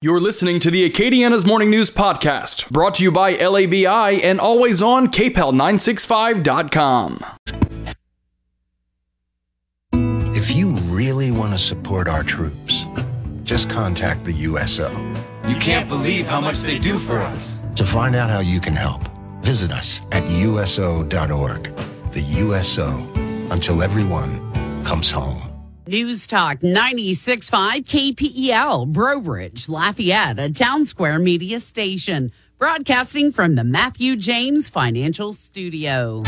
You're listening to the Acadiana's Morning News Podcast, brought to you by LABI and always on KPEL965.com. If you really want to support our troops, just contact the USO. You can't believe how much they do for us. To find out how you can help, visit us at USO.org. The USO, until everyone comes home. News Talk 96.5 KPEL, Breaux Bridge, Lafayette, a town square media station. Broadcasting from the Matthew James Financial Studio.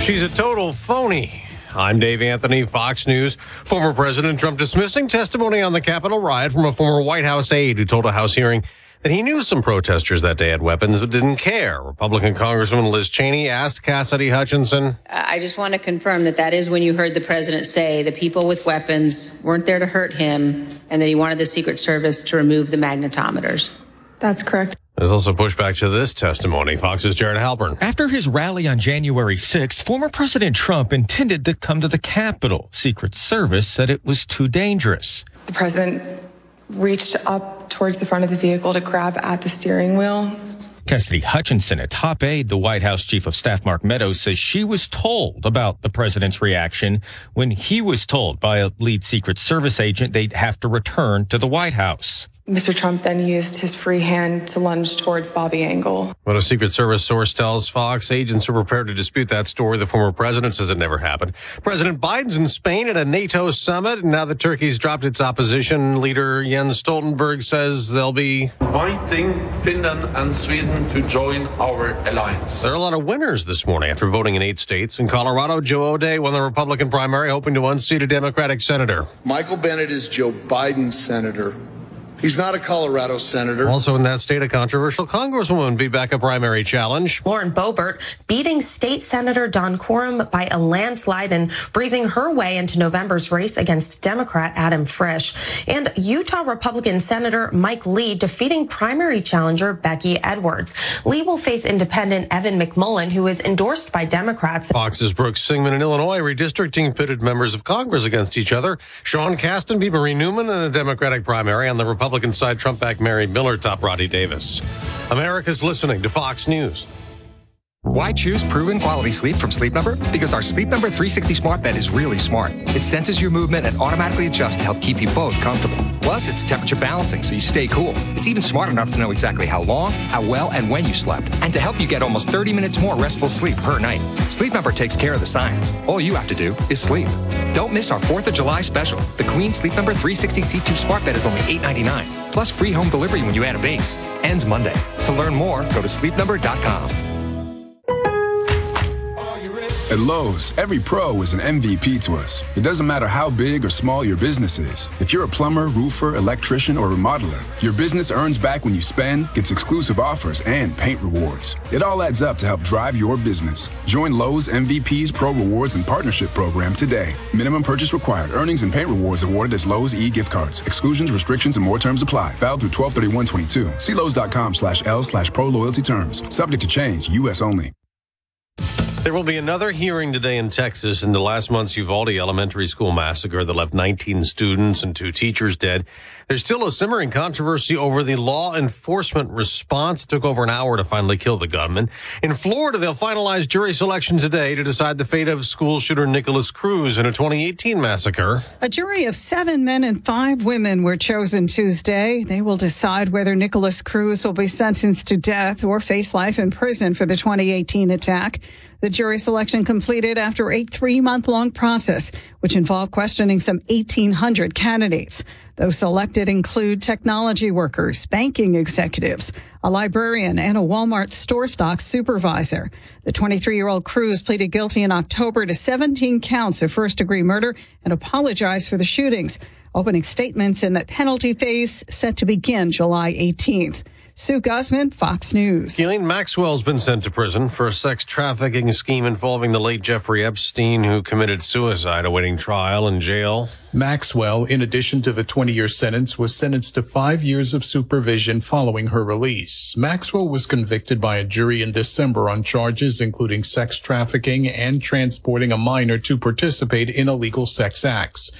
She's a total phony. I'm Dave Anthony, Fox News. Former President Trump dismissing testimony on the Capitol riot from a former White House aide who told a House hearing that he knew some protesters that day had weapons but didn't care. Republican Congresswoman Liz Cheney asked Cassidy Hutchinson. I just want to confirm that that is when you heard the president say the people with weapons weren't there to hurt him and that he wanted the Secret Service to remove the magnetometers. That's correct. There's also pushback to this testimony. Fox's Jared Halpern. After his rally on January 6th, former President Trump intended to come to the Capitol. Secret Service said it was too dangerous. The president reached up towards the front of the vehicle to grab at the steering wheel. Cassidy Hutchinson, a top aide to White House Chief of Staff Mark Meadows, says she was told about the president's reaction when he was told by a lead Secret Service agent they'd have to return to the White House. Mr. Trump then used his free hand to lunge towards Bobby Engel. But a Secret Service source tells Fox agents are prepared to dispute that story. The former president says it never happened. President Biden's in Spain at a NATO summit. And now that Turkey's dropped its opposition, leader Jens Stoltenberg says they'll be inviting Finland and Sweden to join our alliance. There are a lot of winners this morning after voting in eight states. In Colorado, Joe O'Dea won the Republican primary, hoping to unseat a Democratic senator. Michael Bennet is Joe Biden's senator. He's not a Colorado senator. Also in that state, a controversial congresswoman beat back a primary challenge. Lauren Boebert beating state senator Don Coram by a landslide and breezing her way into November's race against Democrat Adam Frisch. And Utah Republican Senator Mike Lee defeating primary challenger Becky Edwards. Lee will face independent Evan McMullin, who is endorsed by Democrats. Fox's Brooke Singman in Illinois redistricting pitted members of Congress against each other. Sean Casten beat Marie Newman in a Democratic primary on the Republican Republican side, Trump back Mary Miller, top Rodney Davis. America's listening to Fox News. Why choose proven quality sleep from Sleep Number? Because our Sleep Number 360 smart bed is really smart. It senses your movement and automatically adjusts to help keep you both comfortable. Plus, it's temperature balancing so you stay cool. It's even smart enough to know exactly how long, how well, and when you slept, and to help you get almost 30 minutes more restful sleep per night. Sleep Number takes care of the science. All you have to do is sleep. Don't miss our 4th of July special. The Queen Sleep Number 360 C2 smart bed is only $8.99. Plus free home delivery when you add a base. Ends Monday. To learn more, go to sleepnumber.com. At Lowe's, every pro is an MVP to us. It doesn't matter how big or small your business is. If you're a plumber, roofer, electrician, or remodeler, your business earns back when you spend, gets exclusive offers, and paint rewards. It all adds up to help drive your business. Join Lowe's MVP's Pro Rewards and Partnership Program today. Minimum purchase required. Earnings and paint rewards awarded as Lowe's e-gift cards. Exclusions, restrictions, and more terms apply. Valid through 123122. See Lowe's.com slash L slash pro loyalty terms. Subject to change. U.S. only. There will be another hearing today in Texas in the last month's Uvalde Elementary School massacre that left 19 students and two teachers dead. There's still a simmering controversy over the law enforcement response. It took over an hour to finally kill the gunman. In Florida, they'll finalize jury selection today to decide the fate of school shooter Nikolas Cruz in a 2018 massacre. A jury of seven men and five women were chosen Tuesday. They will decide whether Nikolas Cruz will be sentenced to death or face life in prison for the 2018 attack. The jury selection completed after a three month long process, which involved questioning some 1,800 candidates. Those selected include technology workers, banking executives, a librarian, and a Walmart store stock supervisor. The 23 year old Cruz pleaded guilty in October to 17 counts of first degree murder and apologized for the shootings, opening statements in the penalty phase set to begin July 18th. Sue Guzman, Fox News. Ghislaine Maxwell's been sent to prison for a sex trafficking scheme involving the late Jeffrey Epstein, who committed suicide awaiting trial in jail. Maxwell, in addition to the 20 year sentence, was sentenced to five years of supervision following her release. Maxwell was convicted by a jury in December on charges including sex trafficking and transporting a minor to participate in illegal sex acts.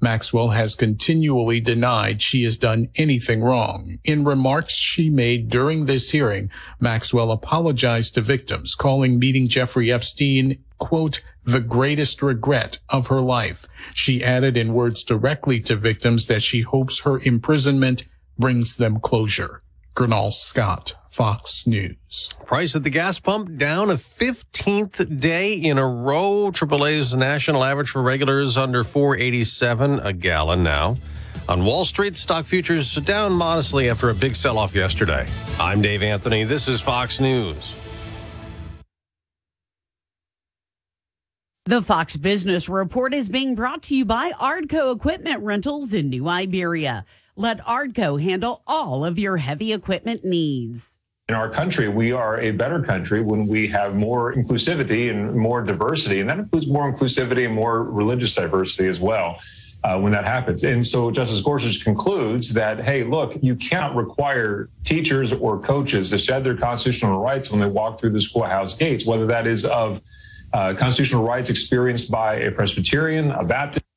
Maxwell has continually denied she has done anything wrong. In remarks she made during this hearing, Maxwell apologized to victims, calling meeting Jeffrey Epstein quote, the greatest regret of her life. She added in words directly to victims that she hopes her imprisonment brings them closure. Gernal Scott, Fox News. Price at the gas pump down a 15th day in a row. AAA's national average for regulars under 487 a gallon now. On Wall Street, stock futures down modestly after a big sell off yesterday. I'm Dave Anthony. This is Fox News. The Fox Business Report is being brought to you by Ardco Equipment Rentals in New Iberia. Let Ardco handle all of your heavy equipment needs. In our country, we are a better country when we have more inclusivity and more diversity, and that includes more inclusivity and more religious diversity as well. Uh, when that happens. And so Justice Gorsuch concludes that, hey, look, you cannot require teachers or coaches to shed their constitutional rights when they walk through the schoolhouse gates, whether that is of uh, constitutional rights experienced by a Presbyterian, a Baptist.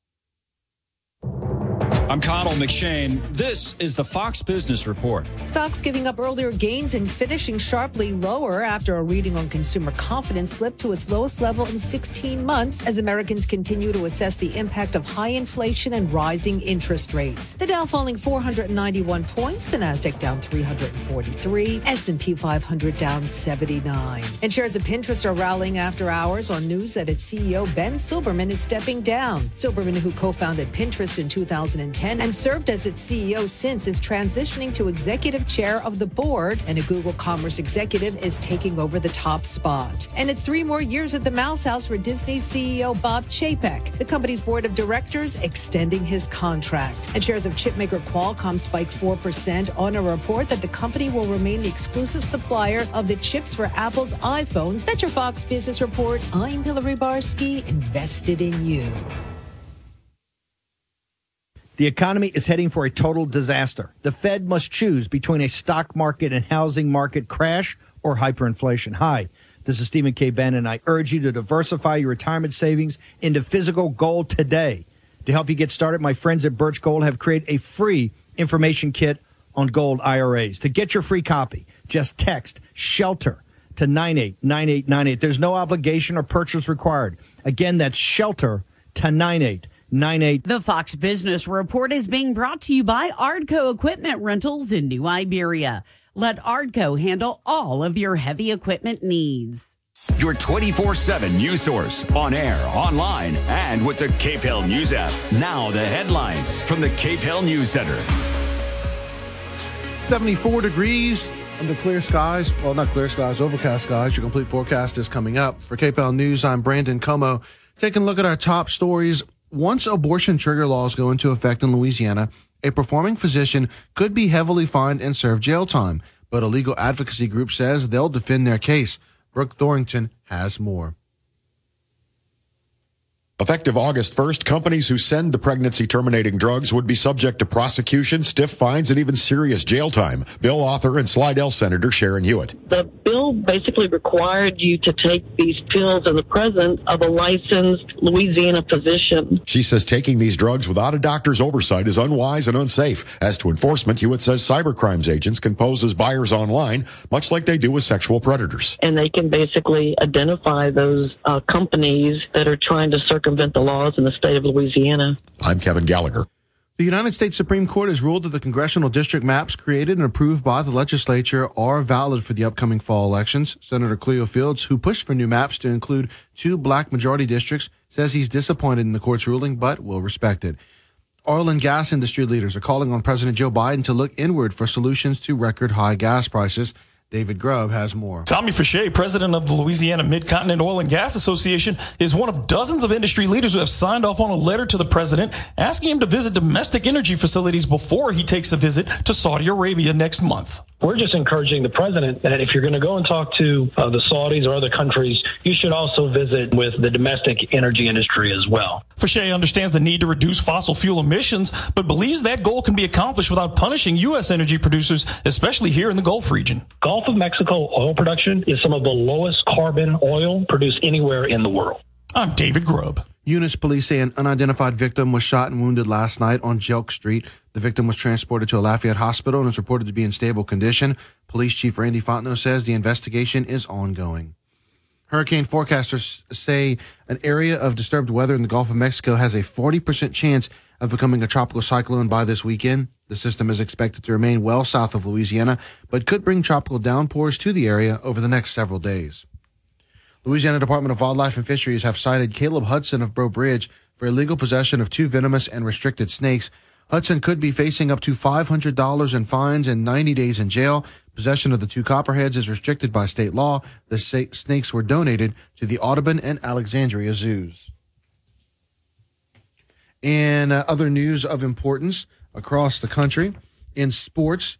I'm Connell McShane. This is the Fox Business Report. Stocks giving up earlier gains and finishing sharply lower after a reading on consumer confidence slipped to its lowest level in 16 months as Americans continue to assess the impact of high inflation and rising interest rates. The Dow falling 491 points, the Nasdaq down 343, S&P 500 down 79. And shares of Pinterest are rallying after hours on news that its CEO Ben Silbermann is stepping down. Silbermann, who co-founded Pinterest in 2010 and served as its CEO since, is transitioning to executive chair of the board, and a Google Commerce executive is taking over the top spot. And it's three more years at the Mouse House for Disney CEO Bob Chapek, the company's board of directors extending his contract. And shares of chipmaker Qualcomm spiked 4% on a report that the company will remain the exclusive supplier of the chips for Apple's iPhones. That's your Fox Business Report. I'm Hillary Barsky, invested in you. The economy is heading for a total disaster. The Fed must choose between a stock market and housing market crash or hyperinflation. Hi, this is Stephen K. Bannon, and I urge you to diversify your retirement savings into physical gold today. To help you get started, my friends at Birch Gold have created a free information kit on gold IRAs. To get your free copy, just text shelter to 989898. There's no obligation or purchase required. Again, that's shelter to 989898. 98. The Fox Business Report is being brought to you by Ardco Equipment Rentals in New Iberia. Let Ardco handle all of your heavy equipment needs. Your 24 7 news source on air, online, and with the KPEL News app. Now, the headlines from the KPEL News Center. 74 degrees under clear skies. Well, not clear skies, overcast skies. Your complete forecast is coming up. For KPEL News, I'm Brandon Comeaux. Taking a look at our top stories once abortion trigger laws go into effect in Louisiana, a performing physician could be heavily fined and serve jail time. But a legal advocacy group says they'll defend their case. Brooke Thorington has more. Effective August 1st, companies who send the pregnancy terminating drugs would be subject to prosecution, stiff fines, and even serious jail time. Bill author and Slidell Senator Sharon Hewitt. The bill basically required you to take these pills in the presence of a licensed Louisiana physician. She says taking these drugs without a doctor's oversight is unwise and unsafe. As to enforcement, Hewitt says cybercrimes agents can pose as buyers online, much like they do with sexual predators. And they can basically identify those uh, companies that are trying to circumvent circumvent the laws in the state of Louisiana. I'm Kevin Gallagher. The United States Supreme Court has ruled that the congressional district maps created and approved by the legislature are valid for the upcoming fall elections. Senator Cleo Fields, who pushed for new maps to include two black majority districts, says he's disappointed in the court's ruling, but will respect it. Oil and gas industry leaders are calling on President Joe Biden to look inward for solutions to record high gas prices. David Grubb has more. Tommy Faucheux, president of the Louisiana Midcontinent Oil and Gas Association, is one of dozens of industry leaders who have signed off on a letter to the president asking him to visit domestic energy facilities before he takes a visit to Saudi Arabia next month. We're just encouraging the president that if you're going to go and talk to uh, the Saudis or other countries, you should also visit with the domestic energy industry as well. Faucheux understands the need to reduce fossil fuel emissions, but believes that goal can be accomplished without punishing U.S. energy producers, especially here in the Gulf region. Gulf of Mexico oil production is some of the lowest carbon oil produced anywhere in the world. I'm David Grubb. Eunice police say an unidentified victim was shot and wounded last night on Jelk Street. The victim was transported to a Lafayette hospital and is reported to be in stable condition. Police Chief Randy Fontenot says the investigation is ongoing. Hurricane forecasters say an area of disturbed weather in the Gulf of Mexico has a 40% chance of becoming a tropical cyclone by this weekend. The system is expected to remain well south of Louisiana, but could bring tropical downpours to the area over the next several days. Louisiana Department of Wildlife and Fisheries have cited Caleb Hudson of Breaux Bridge for illegal possession of two venomous and restricted snakes. Hudson could be facing up to $500 in fines and 90 days in jail. Possession of the two copperheads is restricted by state law. The snakes were donated to the Audubon and Alexandria zoos. In uh, other news of importance across the country, in sports,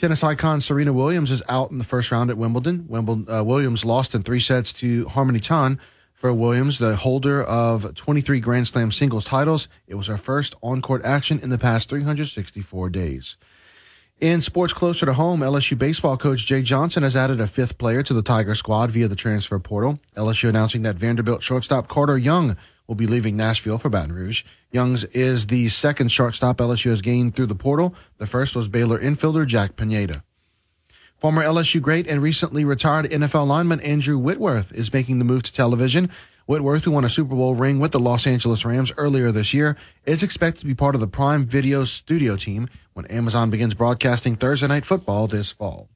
Tennis icon Serena Williams is out in the first round at Wimbledon. Wimbledon uh, Williams lost in three sets to Harmony Tan. For Williams, the holder of 23 Grand Slam singles titles, it was her first on court action in the past 364 days. In sports closer to home, LSU baseball coach Jay Johnson has added a fifth player to the Tiger squad via the transfer portal. LSU announcing that Vanderbilt shortstop Carter Young will be leaving Nashville for Baton Rouge. Young's is the second shortstop LSU has gained through the portal. The first was Baylor infielder Jack Pineda. Former LSU great and recently retired NFL lineman Andrew Whitworth is making the move to television. Whitworth, who won a Super Bowl ring with the Los Angeles Rams earlier this year, is expected to be part of the Prime Video studio team when Amazon begins broadcasting Thursday Night Football this fall.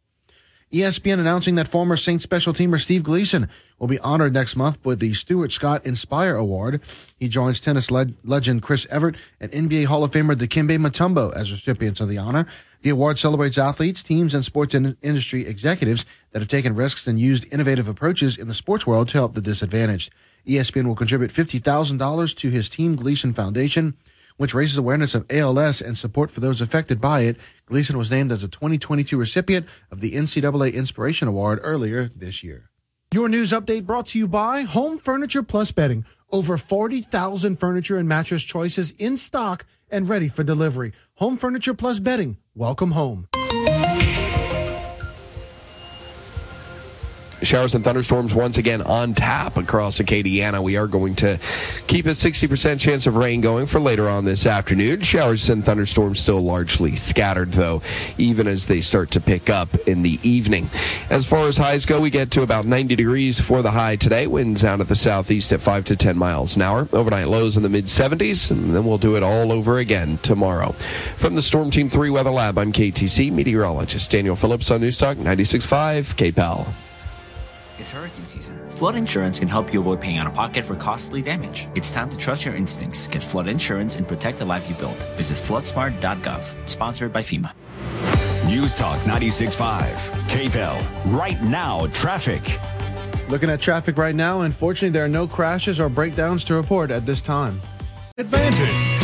ESPN announcing that former Saints special teamer Steve Gleason will be honored next month with the Stuart Scott Inspire Award. He joins tennis le- legend Chris Evert and NBA Hall of Famer Dikembe Mutombo as recipients of the honor. The award celebrates athletes, teams, and sports in- industry executives that have taken risks and used innovative approaches in the sports world to help the disadvantaged. ESPN will contribute $50,000 to his Team Gleason Foundation which raises awareness of ALS and support for those affected by it. Gleason was named as a 2022 recipient of the NCAA Inspiration Award earlier this year. Your news update brought to you by Home Furniture Plus Bedding. Over 40,000 furniture and mattress choices in stock and ready for delivery. Home Furniture Plus Bedding. Welcome home. Showers and thunderstorms once again on tap across Acadiana. We are going to keep a 60% chance of rain going for later on this afternoon. Showers and thunderstorms still largely scattered, though, even as they start to pick up in the evening. As far as highs go, we get to about 90 degrees for the high today. Winds out at the southeast at 5 to 10 miles an hour. Overnight lows in the mid 70s, and then we'll do it all over again tomorrow. From the Storm Team 3 Weather Lab, I'm KTC meteorologist Daniel Phillips on News Talk 96.5 KPEL. It's hurricane season. Flood insurance can help you avoid paying out of pocket for costly damage. It's time to trust your instincts. Get flood insurance and protect the life you build. Visit floodsmart.gov. Sponsored by FEMA. News Talk 96.5. KPEL. Right now, traffic. Looking at traffic right now, unfortunately, there are no crashes or breakdowns to report at this time. Advantage.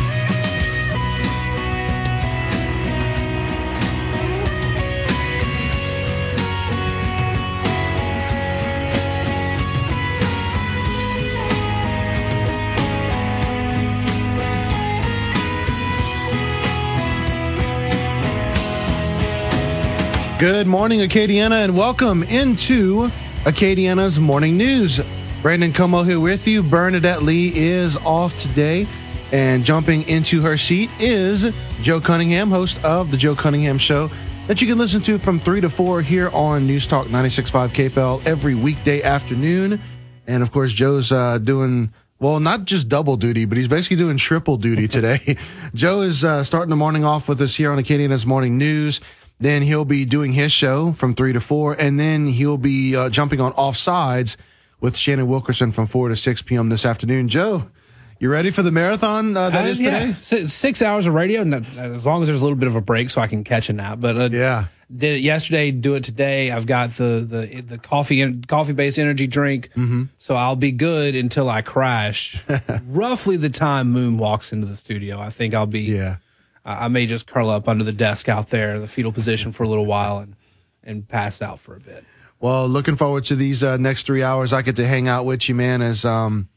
Good morning, Acadiana, and welcome into Acadiana's morning news. Brandon Comeaux here with you. Bernadette Lee is off today, and jumping into her seat is Joe Cunningham, host of The Joe Cunningham Show, that you can listen to from 3 to 4 here on News Talk 96.5 KPEL every weekday afternoon. And of course, Joe's uh, doing well, not just double duty, but he's basically doing triple duty today. Joe is uh, starting the morning off with us here on Acadiana's Morning News. Then he'll be doing his show from three to four, and then he'll be uh, jumping on offsides with Shannon Wilkerson from four to six p.m. this afternoon. Joe, you ready for the marathon uh, that uh, is today? Yeah. Six hours of radio, as long as there's a little bit of a break, so I can catch a nap. But uh, yeah, did it yesterday. Do it today. I've got the the the coffee coffee based energy drink, mm-hmm. so I'll be good until I crash. Roughly the time Moon walks into the studio, I think I'll be yeah. I may just curl up under the desk out there, the fetal position for a little while, and and pass out for a bit. Well, looking forward to these uh, next three hours. I get to hang out with you, man. As um,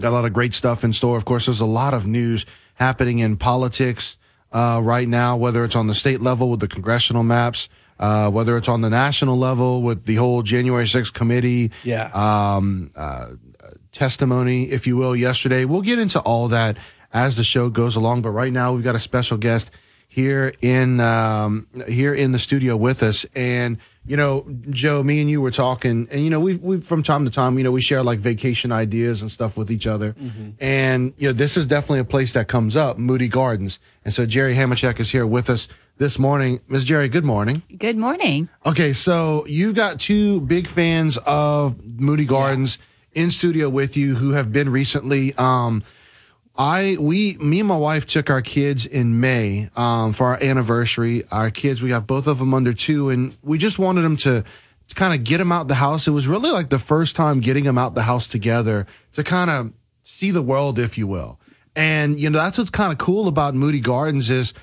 got a lot of great stuff in store. Of course, there's a lot of news happening in politics uh, right now, whether it's on the state level with the congressional maps, uh, whether it's on the national level with the whole January 6th committee. Yeah. Um, uh, testimony, if you will, yesterday. We'll get into all that as the show goes along. But right now, we've got a special guest here in um, here in the studio with us, and you know, Joe, me and you were talking, and you know, we we from time to time, you know, we share like vacation ideas and stuff with each other, and you know, this is definitely a place that comes up, Moody Gardens, and so Jerry Hamachek is here with us this morning. Ms. Jerry, good morning. Good morning. Okay, so you've got two big fans of Moody Gardens in studio with you who have been recently. Um, I we me and my wife took our kids in May um, for our anniversary. Our kids, we got both of them under two, and we just wanted them to, to kind of get them out the house. It was really like the first time getting them out the house together to kind of see the world, if you will. And you know that's what's kind of cool about Moody Gardens is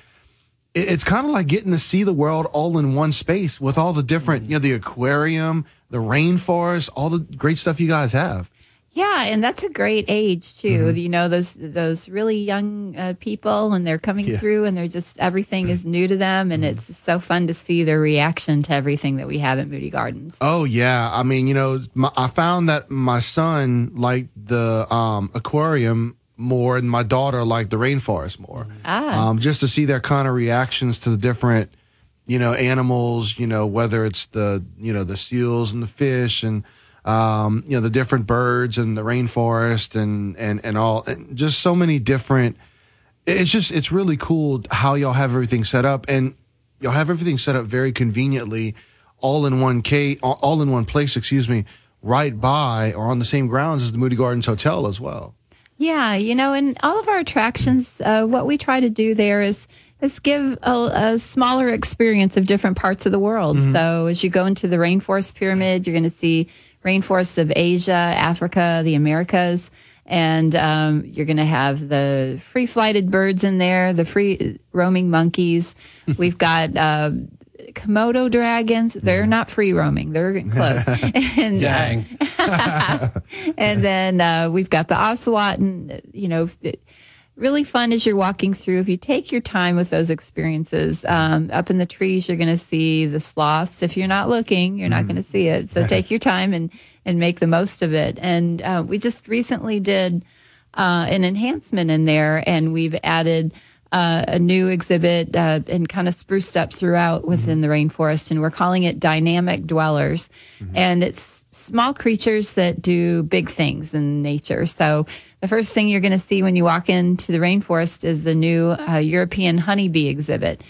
it- it's kind of like getting to see the world all in one space with all the different, you know, the aquarium, the rainforest, all the great stuff you guys have. Yeah, and that's a great age too. Mm-hmm. You know those those really young uh, people when they're coming Yeah. through and they're just everything is new to them, and it's so fun to see their reaction to everything that we have at Moody Gardens. Oh yeah, I mean, you know, my, I found that my son liked the um, aquarium more, and my daughter liked the rainforest more. Ah. Um, just to see their kind of reactions to the different, you know, animals. You know, whether it's the you know the seals and the fish and um, you know the different birds and the rainforest and and and all, and just so many different. It's just it's really cool how y'all have everything set up and y'all have everything set up very conveniently, all in one K, all in one place. Excuse me, right by or on the same grounds as the Moody Gardens Hotel as well. Yeah, you know, and all of our attractions, uh, what we try to do there is is give a, a smaller experience of different parts of the world. Mhm. So as you go into the rainforest pyramid, you're going to see rainforests of Asia, Africa, the Americas. And um, you're going to have the free flighted birds in there, the free roaming monkeys. We've got uh, Komodo dragons. They're not free roaming. They're close. and, Dang. Uh, and then uh, we've got the ocelot, and uh, you know, it- really fun as you're walking through. If you take your time with those experiences, um, up in the trees, you're going to see the sloths. If you're not looking, you're not going to see it. So take your time and and make the most of it. And uh, we just recently did uh, an enhancement in there, and we've added. Uh, a new exhibit uh, and kind of spruced up throughout within the rainforest, and we're calling it Dynamic Dwellers. And it's small creatures that do big things in nature. So the first thing you're going to see when you walk into the rainforest is the new uh, European honeybee exhibit.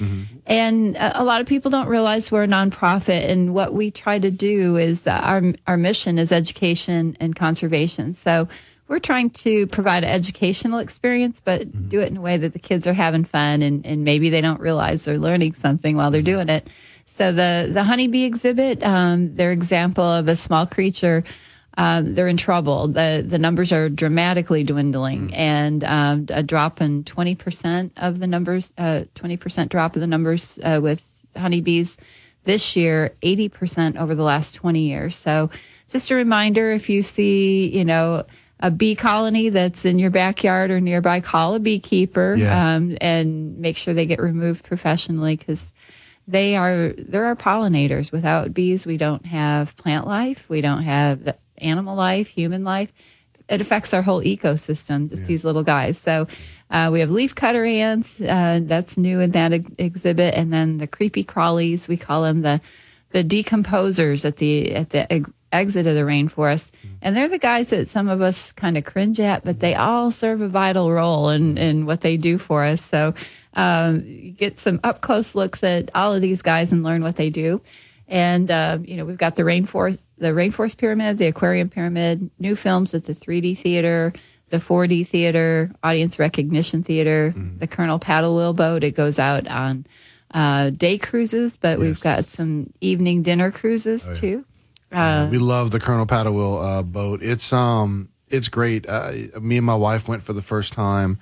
And uh, a lot of people don't realize we're a nonprofit, and what we try to do is uh, our our mission is education and conservation. So we're trying to provide an educational experience, but do it in a way that the kids are having fun and, and maybe they don't realize they're learning something while they're doing it. So the the honeybee exhibit, um, their example of a small creature. Um, they're in trouble. the The numbers are dramatically dwindling, and um, a drop in twenty percent of the numbers, uh, twenty percent drop of the numbers uh, with honeybees this year, eighty percent over the last twenty years. So, just a reminder: if you see, you know, a bee colony that's in your backyard or nearby, call a beekeeper Yeah. um, and make sure they get removed professionally because they are there are pollinators. Without bees, we don't have plant life, we don't have the animal life, human life. It affects our whole ecosystem. Just these little guys. So uh, we have leafcutter ants. Uh, that's new in that ex- exhibit, and then the creepy crawlies. We call them the the decomposers at the at the exit of the rainforest, and they're the guys that some of us kind of cringe at, but they all serve a vital role in in what they do for us. So um, you get some up close looks at all of these guys and learn what they do. And uh, you know, we've got the rainforest, the rainforest pyramid, the aquarium pyramid, new films at the 3D theater, the 4D theater, audience recognition theater, the Colonel paddle wheel boat. It goes out on uh, day cruises, but we've got some evening dinner cruises too. Uh, we love the Colonel Paddle uh, boat. It's um, it's great. Uh, me and my wife went for the first time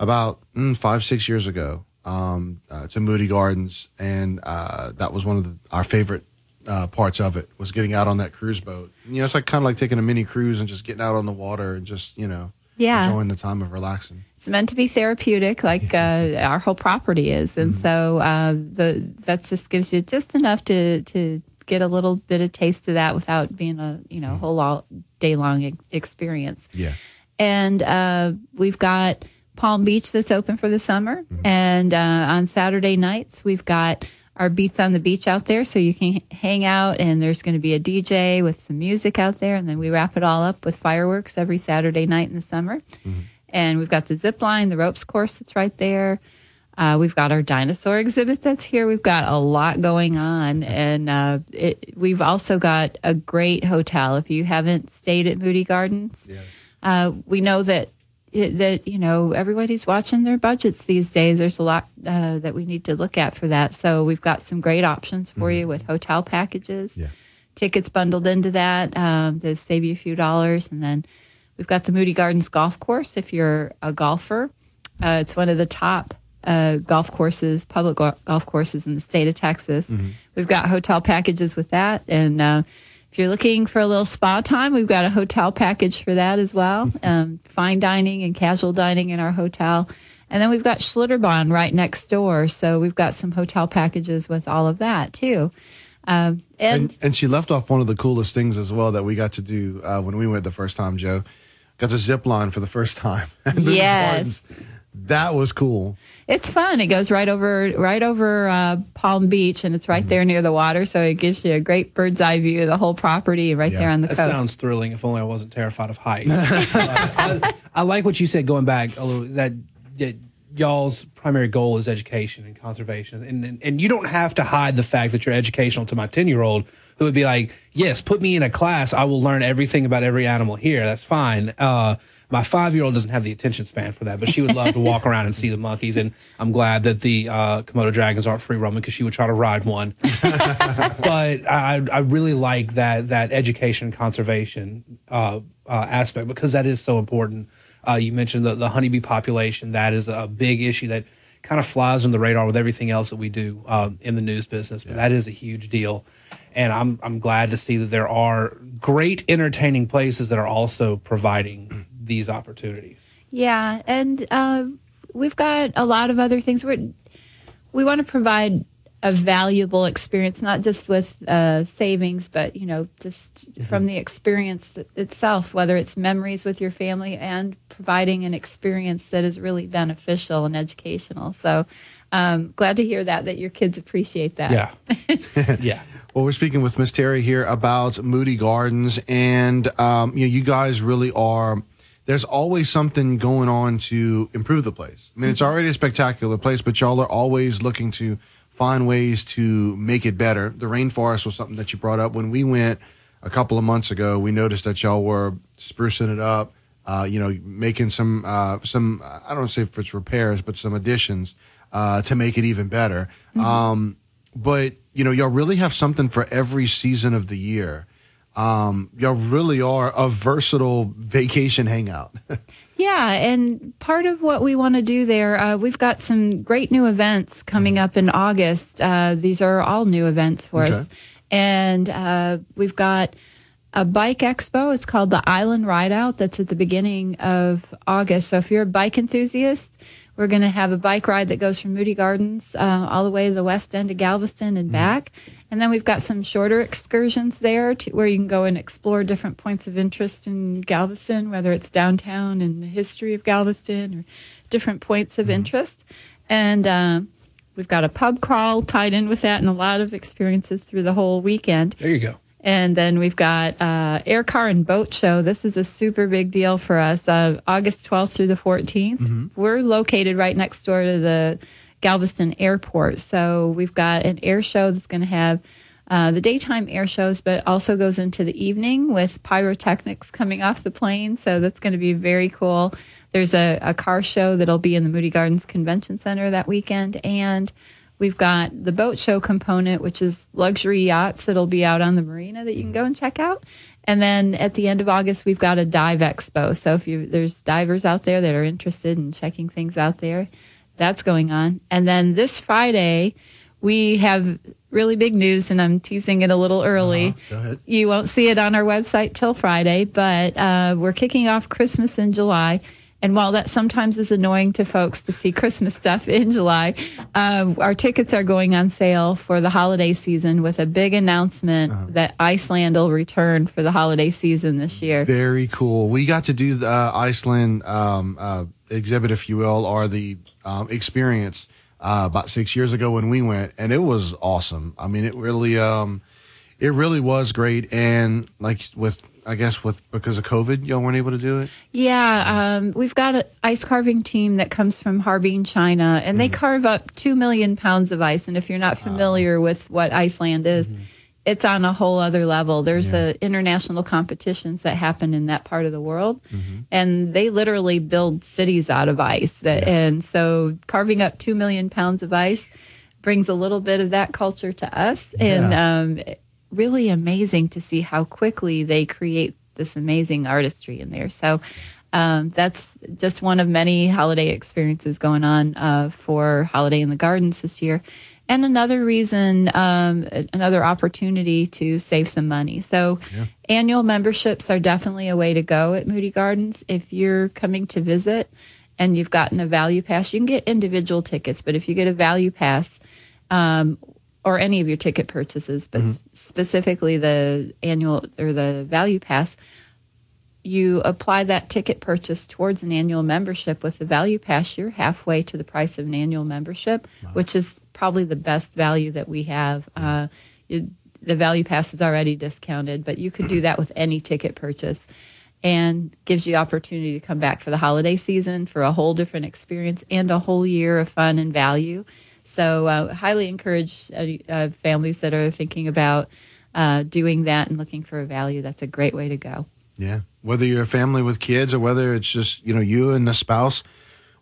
about mm, five, six years ago. um, uh, to Moody Gardens, and uh, that was one of the, our favorite uh, parts of it was getting out on that cruise boat. You know, it's like kind of like taking a mini cruise and just getting out on the water and just you know Yeah. enjoying the time of relaxing. It's meant to be therapeutic, like uh, our whole property is, and so uh, the that just gives you just enough to to get a little bit of taste of that without being a you know whole all day long experience. Yeah. And uh, we've got Palm Beach that's open for the summer, and uh, on Saturday nights we've got our beats on the beach out there, so you can hang out, and there's going to be a DJ with some music out there, and then we wrap it all up with fireworks every Saturday night in the summer. And we've got the zip line, the ropes course that's right there. Uh, we've got our dinosaur exhibit that's here. We've got a lot going on, and uh, it, we've also got a great hotel. If you haven't stayed at Moody Gardens, uh, we know that that you know everybody's watching their budgets these days. There's a lot uh, that we need to look at for that. So we've got some great options for you with hotel packages, tickets bundled into that um, to save you a few dollars, and then we've got the Moody Gardens golf course. If you're a golfer, uh, it's one of the top uh, golf courses, public go- golf courses in the state of Texas. We've got hotel packages with that, and uh, if you're looking for a little spa time, we've got a hotel package for that as well. Um, fine dining and casual dining in our hotel. And then we've got Schlitterbahn right next door. So we've got some hotel packages with all of that too. Um, and, And, and she left off one of the coolest things as well that we got to do uh, when we went the first time, Joe. Got to zip line for the first time. Yes. That was cool. It's fun. It goes right over right over uh, Palm Beach, and it's right Mm-hmm. there near the water. So it gives you a great bird's eye view of the whole property right there on the that coast. sounds thrilling. If only I wasn't terrified of heights. Uh, I, I like what you said going back a little. That, that y'all's primary goal is education and conservation, and, and and you don't have to hide the fact that you're educational to my ten year old who would be like, yes, put me in a class. I will learn everything about every animal here. That's fine. Uh, my five year old doesn't have the attention span for that, but she would love to walk around and see the monkeys. And I'm glad that the uh, Komodo dragons aren't free roaming because she would try to ride one. but I, I really like that that education and conservation uh, uh, aspect because that is so important. Uh, you mentioned the, the honeybee population. That is a big issue that kind of flies on the radar with everything else that we do uh, in the news business. But that is a huge deal, and I'm I'm glad to see that there are great entertaining places that are also providing these opportunities. Yeah, and uh, we've got a lot of other things. We're, we want to provide a valuable experience, not just with uh, savings, but you know, just from the experience itself. Whether it's memories with your family and providing an experience that is really beneficial and educational. So, um, glad to hear that that your kids appreciate that. Yeah. yeah. Well, we're speaking with Miss Terry here about Moody Gardens, and um, you know, you guys really are. There's always something going on to improve the place. I mean, it's already a spectacular place, but y'all are always looking to find ways to make it better. The rainforest was something that you brought up when we went a couple of months ago. We noticed that y'all were sprucing it up. Uh, you know, making some uh, some I don't say if it's repairs, but some additions uh, to make it even better. Um, but you know, y'all really have something for every season of the year. Um, y'all really are a versatile vacation hangout. Yeah, and part of what we want to do there, uh, we've got some great new events coming up in August. Uh, these are all new events for us. And uh, we've got a bike expo. It's called the Island Ride Out. That's at the beginning of August. So if you're a bike enthusiast, we're going to have a bike ride that goes from Moody Gardens uh, all the way to the west end of Galveston and back. And then we've got some shorter excursions there to, where you can go and explore different points of interest in Galveston, whether it's downtown and the history of Galveston or different points of interest. And uh, we've got a pub crawl tied in with that and a lot of experiences through the whole weekend. There you go. And then we've got uh, Air Car and Boat Show. This is a super big deal for us. Uh, August 12th through the 14th. We're located right next door to the Galveston Airport. So we've got an air show that's going to have uh, the daytime air shows, but also goes into the evening with pyrotechnics coming off the plane. So that's going to be very cool. There's a, a car show that'll be in the Moody Gardens Convention Center that weekend. And we've got the boat show component, which is luxury yachts that'll be out on the marina that you can go and check out. And then at the end of August, we've got a dive expo. So if you there's divers out there that are interested in checking things out there, that's going on. And then this Friday, we have really big news, and I'm teasing it a little early. Go ahead. You won't see it on our website till Friday, but uh, we're kicking off Christmas in July. And while that sometimes is annoying to folks to see Christmas stuff in July, uh, our tickets are going on sale for the holiday season with a big announcement that Iceland will return for the holiday season this year. Very cool. We got to do the uh, Iceland um, uh, exhibit, if you will, or the um, experience uh, about six years ago when we went, and it was awesome. I mean, it really, um, it really was great. And like with, I guess with because of COVID, y'all weren't able to do it. Yeah, um, we've got an ice carving team that comes from Harbin, China, and they carve up 2 million pounds of ice. And if you're not familiar with what Iceland is, it's on a whole other level. There's uh, international competitions that happen in that part of the world, and they literally build cities out of ice. That, And so carving up 2 million pounds of ice brings a little bit of that culture to us. And um, really amazing to see how quickly they create this amazing artistry in there. So um, that's just one of many holiday experiences going on uh, for Holiday in the Gardens this year. And another reason, um, another opportunity to save some money. So, annual memberships are definitely a way to go at Moody Gardens. If you're coming to visit and you've gotten a value pass, you can get individual tickets, but if you get a value pass, um, or any of your ticket purchases, but specifically the annual or the value pass, you apply that ticket purchase towards an annual membership with the value pass, you're halfway to the price of an annual membership, which is probably the best value that we have. Uh, you, the value pass is already discounted, but you could do that with any ticket purchase and gives you opportunity to come back for the holiday season for a whole different experience and a whole year of fun and value. So, uh, highly encourage uh, uh, families that are thinking about uh, doing that and looking for a value. That's a great way to go. Yeah. Whether you're a family with kids or whether it's just, you know, you and the spouse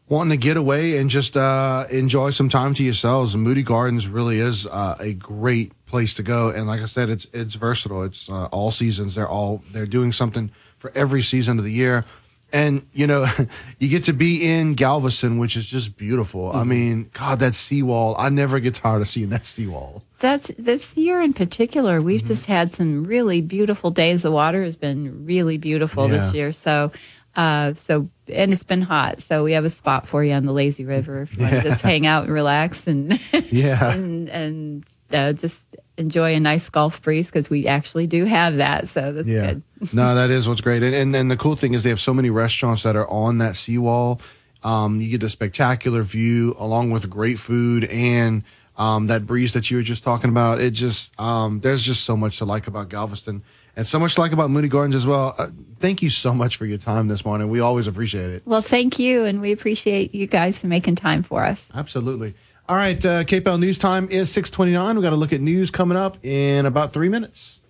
wanting to get away and just uh, enjoy some time to yourselves. Moody Gardens really is uh, a great place to go. And like I said, it's it's versatile. It's all seasons. They're all they're doing something for every season of the year. And you know, you get to be in Galveston, which is just beautiful. I mean, God, that seawall. I never get tired of seeing that seawall. That's this year in particular. We've just had some really beautiful days. The water has been really beautiful Yeah. this year. So, uh, so and it's been hot. So we have a spot for you on the lazy river if you want to just hang out and relax and Yeah. and and uh, just enjoy a nice golf breeze because we actually do have that. So that's yeah. good. no, that is what's great. And, and then the cool thing is they have so many restaurants that are on that seawall. Um, you get the spectacular view along with great food and um, that breeze that you were just talking about. It just, um, there's just so much to like about Galveston and so much to like about Moody Gardens as well. Uh, thank you so much for your time this morning. We always appreciate it. Well, thank you, and we appreciate you guys for making time for us. Absolutely. All right. Uh, KPL News Time is 629. We got to look at news coming up in about three minutes.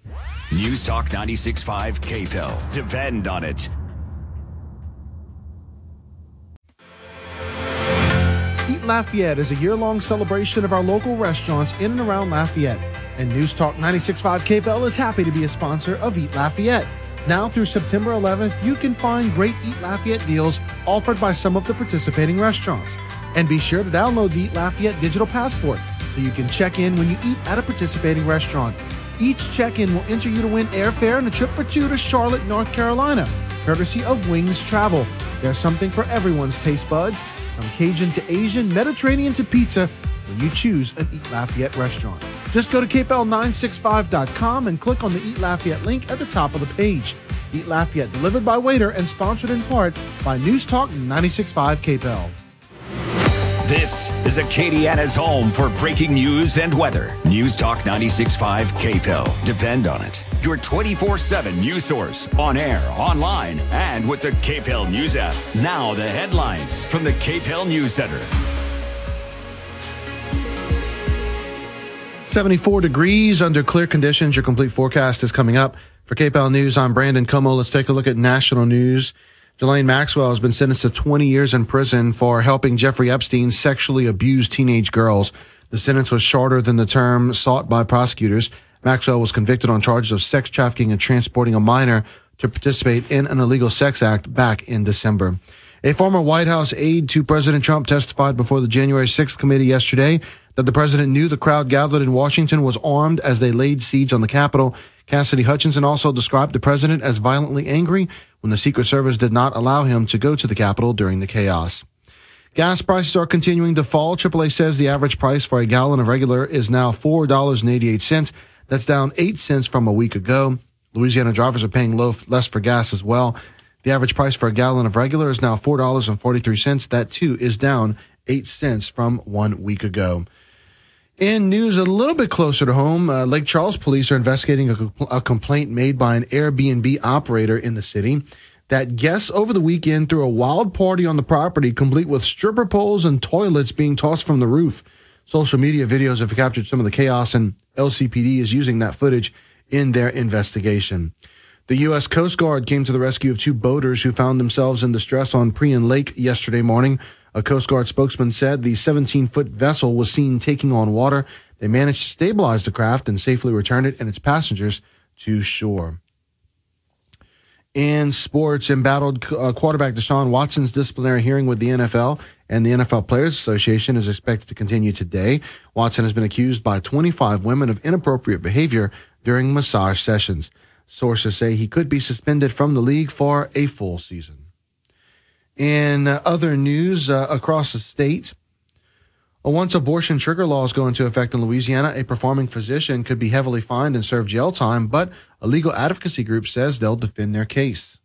News Talk 96.5 KPEL. Depend on it. Eat Lafayette is a year long celebration of our local restaurants in and around Lafayette. And News Talk 96.5 KPL is happy to be a sponsor of Eat Lafayette. Now through September 11th, you can find great Eat Lafayette deals offered by some of the participating restaurants. And be sure to download the Lafayette digital passport so you can check in when you eat at a participating restaurant. Each check in will enter you to win airfare and a trip for two to Charlotte, North Carolina, courtesy of Wings Travel. There's something for everyone's taste buds, from Cajun to Asian, Mediterranean to pizza, when you choose an Eat Lafayette restaurant. Just go to kpl965.com and click on the Eat Lafayette link at the top of the page. Eat Lafayette, delivered by Waiter and sponsored in part by News Talk 96.5 KPL. This is Acadiana's home for breaking news and weather. News Talk 96.5 KPEL. Depend on it. Your 24 7 news source on air, online, and with the KPEL News app. Now, the headlines from the KPEL News Center. 74 degrees under clear conditions. Your complete forecast is coming up. For KPL News, I'm Brandon Comeaux. Let's take a look at national news. Ghislaine Maxwell has been sentenced to 20 years in prison for helping Jeffrey Epstein sexually abuse teenage girls. The sentence was shorter than the term sought by prosecutors. Maxwell was convicted on charges of sex trafficking and transporting a minor to participate in an illegal sex act back in December. A former White House aide to President Trump testified before the January 6th committee yesterday that the president knew the crowd gathered in Washington was armed as they laid siege on the Capitol. Cassidy Hutchinson also described the president as violently angry when the Secret Service did not allow him to go to the Capitol during the chaos. Gas prices are continuing to fall. AAA says the average price for a gallon of regular is now $4.88. That's down 8 cents from a week ago. Louisiana drivers are paying low, less for gas as well. The average price for a gallon of regular is now $4.43. That too is down 8 cents from one week ago. In news a little bit closer to home, uh, Lake Charles police are investigating a, a complaint made by an Airbnb operator in the city that guests over the weekend threw a wild party on the property, complete with stripper poles and toilets being tossed from the roof. Social media videos have captured some of the chaos, and LCPD is using that footage in their investigation. The U.S. Coast Guard came to the rescue of two boaters who found themselves in distress on Prien Lake yesterday morning. A Coast Guard spokesman said the 17 foot vessel was seen taking on water. They managed to stabilize the craft and safely return it and its passengers to shore. In sports, embattled uh, quarterback Deshaun Watson's disciplinary hearing with the NFL and the NFL Players Association is expected to continue today. Watson has been accused by 25 women of inappropriate behavior during massage sessions. Sources say he could be suspended from the league for a full season. In other news uh, across the state, once abortion trigger laws go into effect in Louisiana, a performing physician could be heavily fined and serve jail time, but a legal advocacy group says they'll defend their case.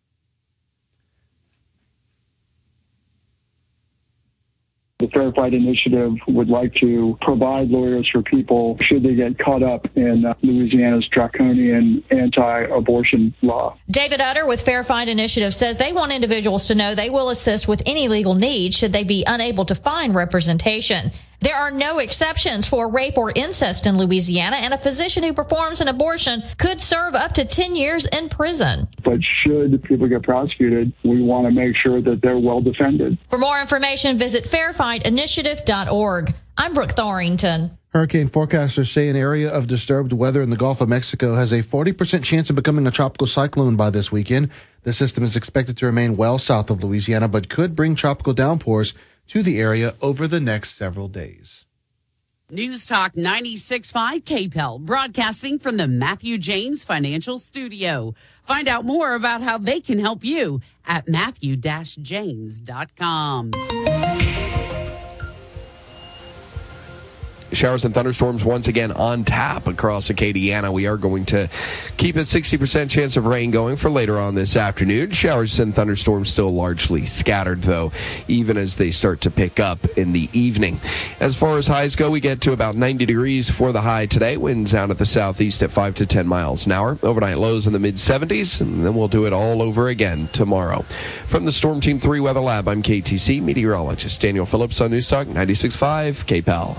The Fair Fight Initiative would like to provide lawyers for people should they get caught up in uh, Louisiana's draconian anti-abortion law. David Utter with Fair Fight Initiative says they want individuals to know they will assist with any legal need should they be unable to find representation. There are no exceptions for rape or incest in Louisiana, and a physician who performs an abortion could serve up to 10 years in prison. But should people get prosecuted, we want to make sure that they're well defended. For more information, visit fairfightinitiative.org. I'm Brooke Thorington. Hurricane forecasters say an area of disturbed weather in the Gulf of Mexico has a 40% chance of becoming a tropical cyclone by this weekend. The system is expected to remain well south of Louisiana, but could bring tropical downpours to the area over the next several days. News Talk 96.5 KPEL, broadcasting from the Matthew James Financial Studio. Find out more about how they can help you at matthew-james.com. Showers and thunderstorms once again on tap across Acadiana. We are going to keep a 60% chance of rain going for later on this afternoon. Showers and thunderstorms still largely scattered, though, even as they start to pick up in the evening. As far as highs go, we get to about 90 degrees for the high today. Winds out at the southeast at 5 to 10 miles an hour. Overnight lows in the mid 70s, and then we'll do it all over again tomorrow. From the Storm Team 3 Weather Lab, I'm KTC meteorologist Daniel Phillips on News Talk 96.5 KPEL.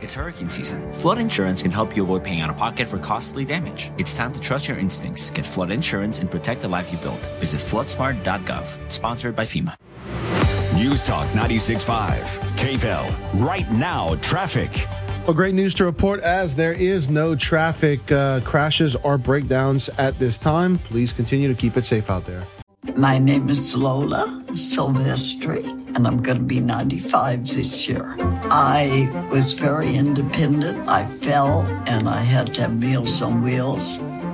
It's hurricane season. Flood insurance can help you avoid paying out of pocket for costly damage. It's time to trust your instincts. Get flood insurance and protect the life you built. Visit floodsmart.gov. Sponsored by FEMA. News Talk 96.5. KPEL. Right now, traffic. Well, great news to report as there is no traffic uh, crashes or breakdowns at this time. Please continue to keep it safe out there. My name is Lola Silvestri, and I'm going to be 95 this year. I was very independent. I fell, and I had to have Meals on Wheels.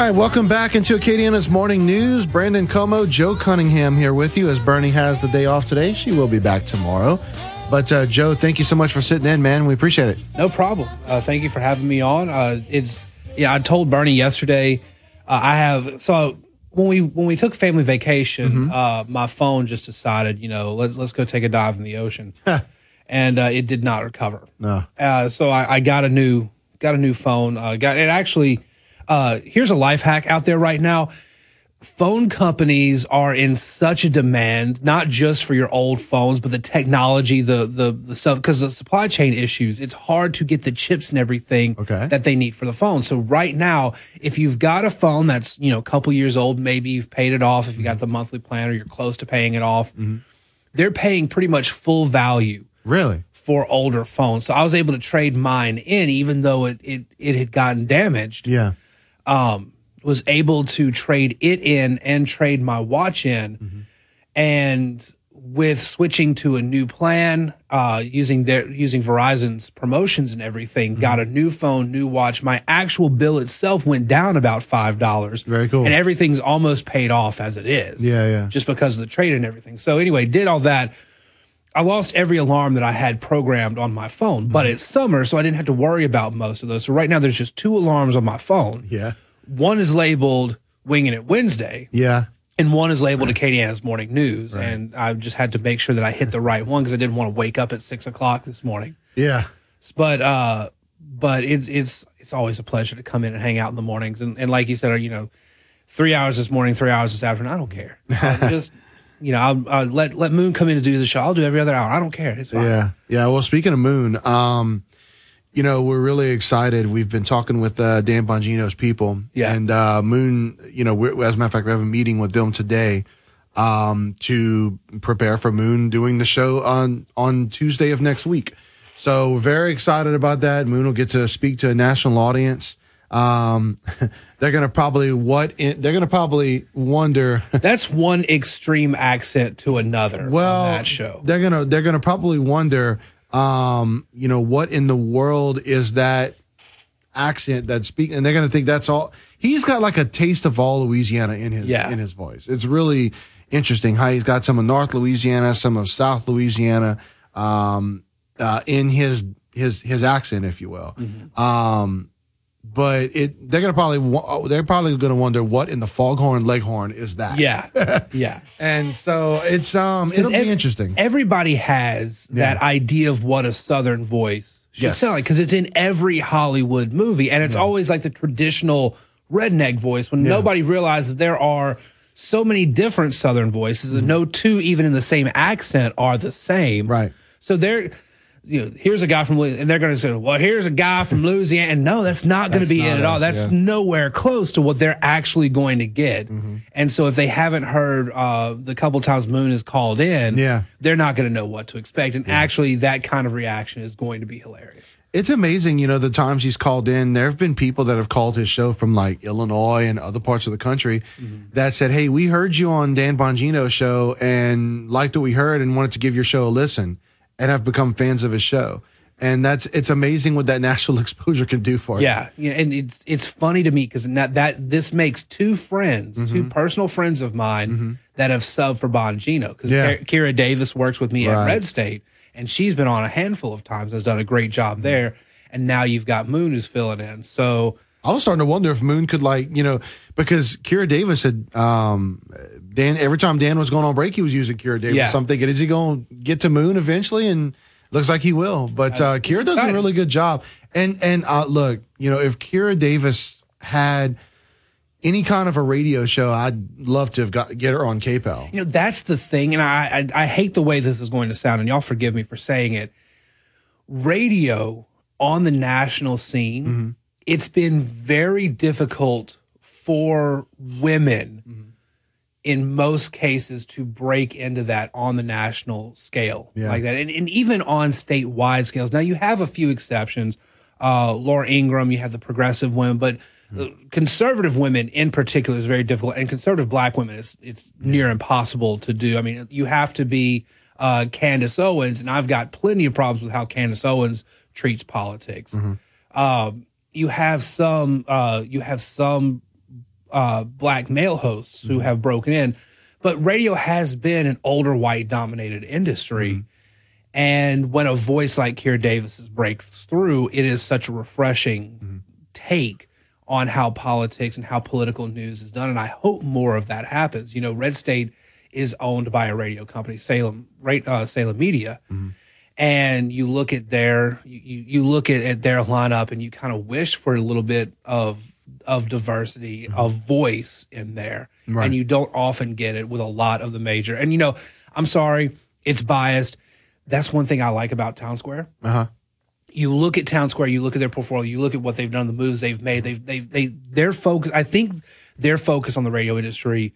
All right, welcome back into Acadiana's Morning News. Brandon Comeaux, Joe Cunningham here with you as Bernie has the day off today. She will be back tomorrow. But uh, Joe, thank you so much for sitting in, man. We appreciate it. No problem. Uh, thank you for having me on. Uh, it's yeah, I told Bernie yesterday. Uh, I have so when we when we took family vacation, uh, my phone just decided, you know, let's let's go take a dive in the ocean, and uh, it did not recover. No. Uh, so I, I got a new got a new phone. Uh, got it actually. Uh, here's a life hack out there right now. phone companies are in such a demand, not just for your old phones, but the technology, the the the stuff because the supply chain issues. It's hard to get the chips and everything that they need for the phone. So right now, if you've got a phone that's you know a couple years old, maybe you've paid it off. If you got the monthly plan or you're close to paying it off, they're paying pretty much full value Really? for older phones. So I was able to trade mine in, even though it it, it had gotten damaged. Yeah. Um, was able to trade it in and trade my watch in, and with switching to a new plan, uh, using their using Verizon's promotions and everything, got a new phone, new watch. My actual bill itself went down about five dollars. Very cool. And everything's almost paid off as it is. Yeah, yeah. Just because of the trade and everything. So anyway, did all that. I lost every alarm that I had programmed on my phone, but Mm-hmm. it's summer, so I didn't have to worry about most of those. So right now, there's just two alarms on my phone. Yeah. One is labeled Winging It Wednesday, Yeah. and one is labeled Acadiana's Morning News. And I just had to make sure that I hit the right one because I didn't want to wake up at six o'clock this morning. Yeah. But uh, but it's it's it's always a pleasure to come in and hang out in the mornings. And, and like you said, you know, three hours this morning, three hours this afternoon. I don't care. Uh, just you know, I'll, I'll let let Moon come in to do the show. I'll do every other hour. I don't care. It's fine. Yeah. Yeah. Well, speaking of Moon, um, you know, we're really excited. We've been talking with uh, Dan Bongino's people. Yeah. And uh, Moon, you know, we're, as a matter of fact, we have a meeting with them today um, to prepare for Moon doing the show on, on Tuesday of next week. So very excited about that. Moon will get to speak to a national audience. Um, they're going to probably what in, they're to probably wonder. That's one extreme accent to another well, on that show. They're gonna they're gonna probably wonder, um, you know, what in the world is that accent that speak, and they're gonna think that's all. He's got like a taste of all Louisiana in his Yeah. in his voice. It's really interesting how he's got some of North Louisiana, some of South Louisiana, um, uh, in his his his accent, if you will. Mm-hmm. Um, but it they're gonna probably they're probably gonna wonder what in the foghorn leghorn is that. Yeah, yeah. And so it's um it'll be ev- interesting. Everybody has that idea of what a Southern voice should Yes. sound like because it's in every Hollywood movie, and it's always like the traditional redneck voice. When nobody realizes there are so many different Southern voices, Mm-hmm. and no two even in the same accent are the same. Right. So they're. You know, here's a guy from, and they're going to say, "Well, here's a guy from Louisiana," and no, that's not going to be it not at all. That's yeah. nowhere close to what they're actually going to get. Mm-hmm. And so if they haven't heard uh, the couple times Moon is called in, Yeah. they're not going to know what to expect. And actually, that kind of reaction is going to be hilarious. It's amazing, you know, the times he's called in. There have been people that have called his show from like Illinois and other parts of the country that said, Hey, we heard you on Dan Bongino's show and liked what we heard and wanted to give your show a listen and have become fans of his show. And that's it's amazing what that national exposure can do for you. Yeah, yeah, and it's it's funny to me because that, that this makes two friends, mm-hmm. two personal friends of mine mm-hmm. that have subbed for Bongino. Because Yeah. Kira Davis works with me at Red State, and she's been on a handful of times, has done a great job mm-hmm. there. And now you've got Moon who's filling in. So I was starting to wonder if Moon could like, you know, because Kira Davis had um Dan every time Dan was going on break, he was using Kira Davis. Yeah. So I'm thinking, is he going to get to Moon eventually? And looks like he will. But uh, it's Kira does a really good job. And and uh, look, you know, if Kira Davis had any kind of a radio show, I'd love to have got get her on KPEL. You know, that's the thing, and I, I I hate the way this is going to sound, and y'all forgive me for saying it. Radio on the national scene, Mm-hmm. It's been very difficult for women Mm-hmm. in most cases to break into that on the national scale Yeah. like that, and, and even on statewide scales. Now you have a few exceptions. Uh, Laura Ingraham, you have the progressive women, but uh, conservative women in particular is very difficult, and conservative black women it's it's near impossible to do. I mean, you have to be uh, Candace Owens, and I've got plenty of problems with how Candace Owens treats politics. Um, you have some uh, you have some uh, black male hosts who have broken in, but radio has been an older white dominated industry. And when a voice like Kira Davis's breaks through, it is such a refreshing take on how politics and how political news is done. And I hope more of that happens. You know, Red State is owned by a radio company, Salem, right, uh, Salem Media. And you look at their, you, you look at, at their lineup and you kind of wish for a little bit of of diversity of voice in there, Right. and you don't often get it with a lot of the major. And you know, I'm sorry, it's biased. That's one thing I like about Town Square Uh huh. you look at Town Square, you look at their portfolio, you look at what they've done, the moves they've made. They've they they their focus. I think their focus on the radio industry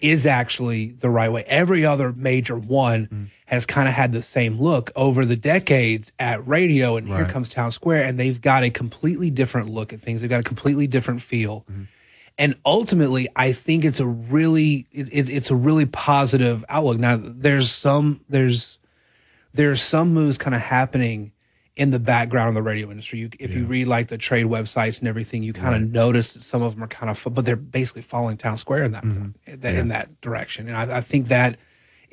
is actually the right way. Every other major one has kind of had the same look over the decades at radio, and here comes Town Square, and they've got a completely different look at things. They've got a completely different feel. Mm-hmm. And ultimately, I think it's a really it, it, it's a really positive outlook. Now, there's some there's there's some moves kind of happening in the background of the radio industry. You, if you read like the trade websites and everything, you kind of notice that some of them are kind of, but they're basically following Town Square in that mm-hmm. in that, in that direction. And I, I think that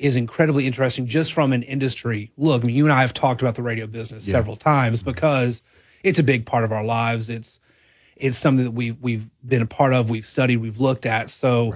is incredibly interesting just from an industry look. I mean, you and I have talked about the radio business Yeah. several times because it's a big part of our lives. It's it's something that we've we've been a part of, we've studied, we've looked at. So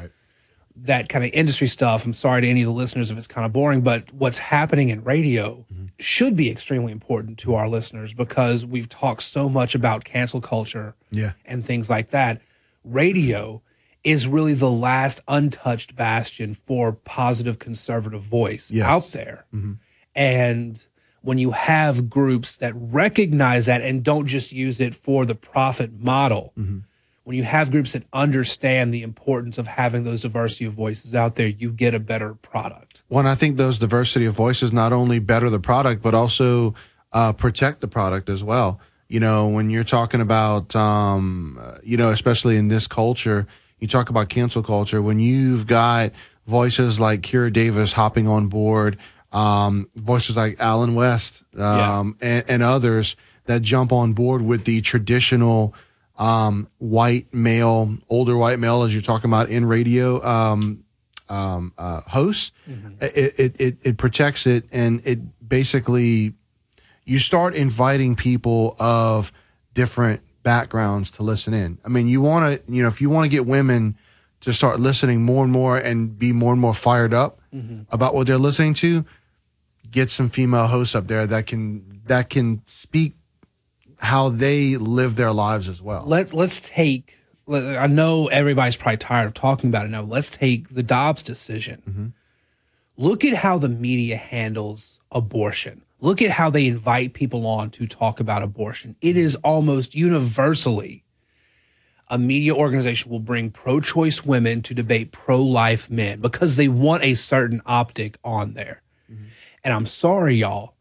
that kind of industry stuff. I'm sorry to any of the listeners if it's kind of boring, but what's happening in radio mm-hmm. should be extremely important to our listeners because we've talked so much about cancel culture Yeah. and things like that. Radio is really the last untouched bastion for positive conservative voice Yes. out there. Mm-hmm. And when you have groups that recognize that and don't just use it for the profit model, Mm-hmm. when you have groups that understand the importance of having those diversity of voices out there, you get a better product. One, I think those diversity of voices not only better the product, but also uh, protect the product as well. You know, when you're talking about, um, you know, especially in this culture, you talk about cancel culture. When you've got voices like Kira Davis hopping on board, um, voices like Allen West, um, and, and others that jump on board with the traditional um, white male, older white male, as you're talking about in radio, um, um, uh, hosts, it, it, it, it protects it and it basically, you start inviting people of different backgrounds to listen in. I mean, you want to, you know, if you want to get women to start listening more and more and be more and more fired up mm-hmm. about what they're listening to, get some female hosts up there that can, that can speak how they live their lives as well. Let's let's take. I know everybody's probably tired of talking about it now. Let's take the Dobbs decision. Mm-hmm. Look at how the media handles abortion. Look at how they invite people on to talk about abortion. It is almost universally a media organization will bring pro choice women to debate pro life men because they want a certain optic on there. Mm-hmm. And I'm sorry, y'all,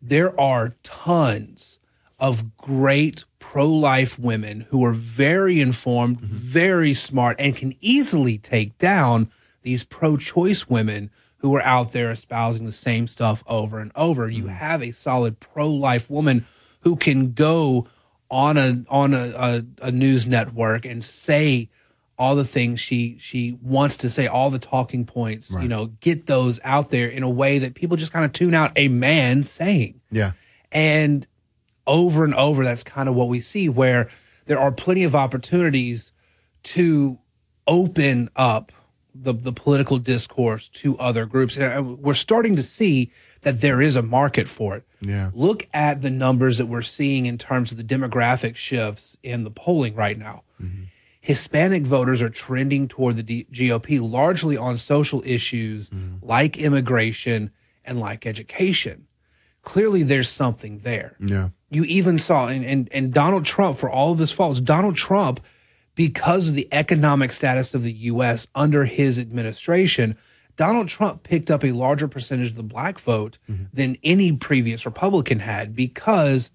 there are tons of great pro life women who are very informed, mm-hmm. very smart, and can easily take down these pro choice women who are out there espousing the same stuff over and over. You mm. have a solid pro life woman who can go on a on a, a, a news network and say all the things she she wants to say, all the talking points, you know, get those out there in a way that people just kind of tune out a man saying. Yeah. And over and over, that's kind of what we see where there are plenty of opportunities to open up the, the political discourse to other groups. And uh, we're starting to see that there is a market for it. Yeah. Look at the numbers that we're seeing in terms of the demographic shifts in the polling right now. Hispanic voters are trending toward the D- GOP largely on social issues like immigration and like education. Clearly, there's something there. Yeah. You even saw, and, and, and Donald Trump, for all of his faults, Donald Trump, because of the economic status of the U.S. under his administration, Donald Trump picked up a larger percentage of the black vote mm-hmm. than any previous Republican had because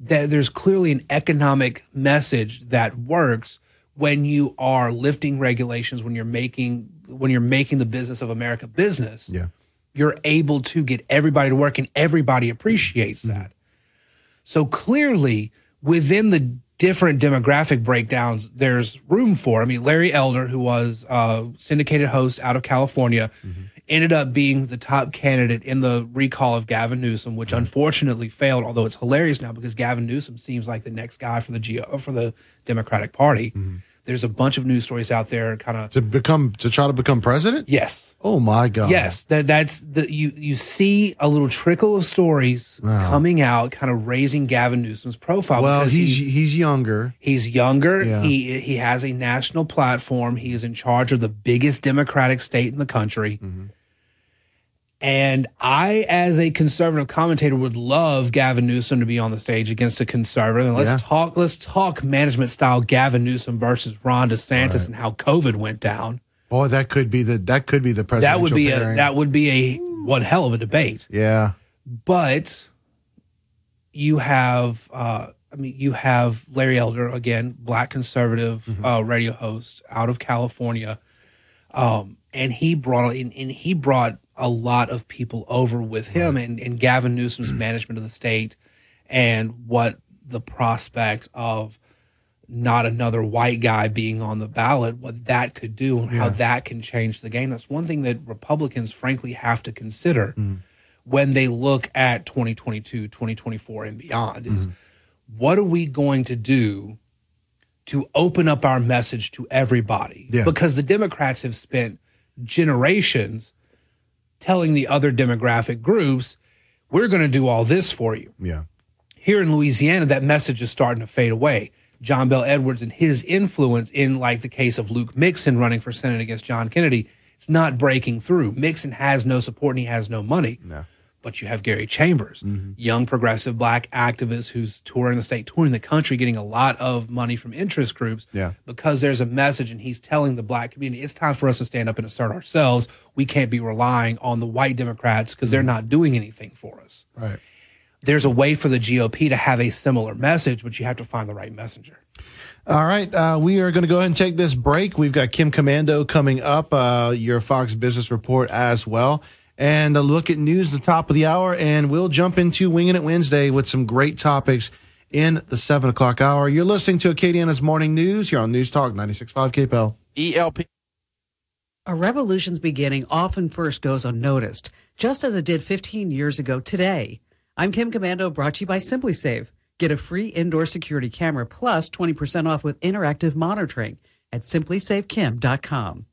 that there's clearly an economic message that works when you are lifting regulations when you're making when you're making the business of America business. Yeah. You're able to get everybody to work and everybody appreciates mm-hmm. that. So clearly within the different demographic breakdowns there's room for. I mean Larry Elder who was a syndicated host out of California mm-hmm. ended up being the top candidate in the recall of Gavin Newsom which mm-hmm. unfortunately failed although it's hilarious now because Gavin Newsom seems like the next guy for the Geo for the Democratic Party. Mm-hmm. There's a bunch of news stories out there, kind of to become to try to become president. Yes. Oh my God. Yes, that that's the you you see a little trickle of stories Wow. coming out, kind of raising Gavin Newsom's profile. Well, because he's he's younger. He's younger. Yeah. He he has a national platform. He is in charge of the biggest Democratic state in the country. Mm-hmm. And I, as a conservative commentator, would love Gavin Newsom to be on the stage against a conservative. And let's Yeah. talk. Let's talk management style Gavin Newsom versus Ron DeSantis and how COVID went down. Boy, that could be the that could be the presidential That would be a that would be a one hell of a debate. yeah. But you have, uh, I mean, you have Larry Elder again, black conservative Mm-hmm. uh, radio host out of California, um, and he brought and, and he brought a lot of people over with him, and, and Gavin Newsom's mm-hmm. management of the state, and what the prospect of not another white guy being on the ballot, what that could do, and how that can change the game. That's one thing that Republicans, frankly, have to consider mm-hmm. when they look at 2022, 2024, and beyond is mm-hmm. what are we going to do to open up our message to everybody? Yeah. Because the Democrats have spent generations telling the other demographic groups, we're going to do all this for you. Yeah. Here in Louisiana, that message is starting to fade away. John Bel Edwards and his influence in, like the case of Luke Mixon running for Senate against John Kennedy, it's not breaking through. Mixon has no support and he has no money. No. But you have Gary Chambers, Mm-hmm. young progressive black activist who's touring the state, touring the country, getting a lot of money from interest groups Yeah. because there's a message and he's telling the black community it's time for us to stand up and assert ourselves. We can't be relying on the white Democrats because they're not doing anything for us. Right. There's a way for the GOP to have a similar message, but you have to find the right messenger. All right, uh, we are going to go ahead and take this break. We've got Kim Komando coming up, uh, your Fox Business Report as well, and a look at news at the top of the hour. And we'll jump into Winging It Wednesday with some great topics in the seven o'clock hour. You're listening to Acadiana's Morning News here on News Talk 96.5 KPEL. ELP. A revolution's beginning often first goes unnoticed, just as it did 15 years ago today. I'm Kim Komando, brought to you by SimpliSafe. Get a free indoor security camera plus 20% off with interactive monitoring at simplysavekim.com.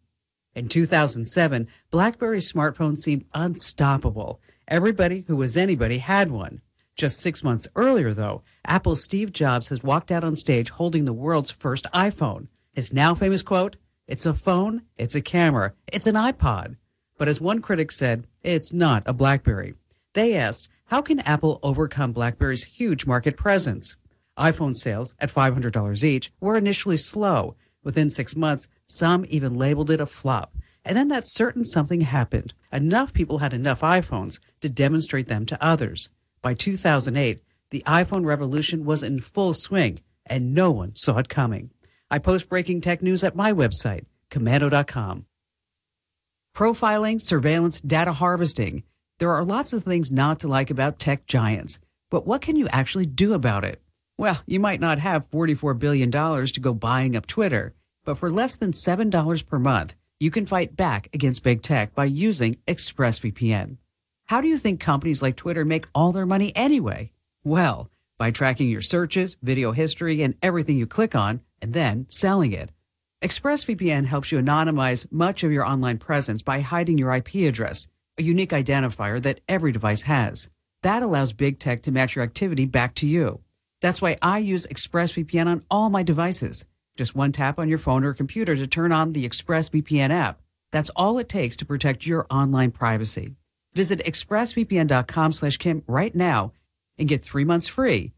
In 2007, BlackBerry smartphones seemed unstoppable. Everybody who was anybody had one. Just six months earlier, though, Apple's Steve Jobs has walked out on stage holding the world's first iPhone. His now famous quote, It's a phone, it's a camera, it's an iPod. But as one critic said, it's not a Blackberry. They asked, how can Apple overcome BlackBerry's huge market presence? iPhone sales, at $500 each, were initially slow. Within six months, some even labeled it a flop. And then that certain something happened. Enough people had enough iPhones to demonstrate them to others. By 2008, the iPhone revolution was in full swing, and no one saw it coming. I post breaking tech news at my website, komando.com. Profiling, surveillance, data harvesting. There are lots of things not to like about tech giants, but what can you actually do about it? Well, you might not have $44 billion to go buying up Twitter, but for less than $7 per month, you can fight back against big tech by using ExpressVPN. How do you think companies like Twitter make all their money anyway? Well, by tracking your searches, video history, and everything you click on, and then selling it. ExpressVPN helps you anonymize much of your online presence by hiding your IP address, a unique identifier that every device has. That allows big tech to match your activity back to you. That's why I use ExpressVPN on all my devices. Just one tap on your phone or computer to turn on the ExpressVPN app. That's all it takes to protect your online privacy. Visit expressvpn.com slash Kim right now and get three months free.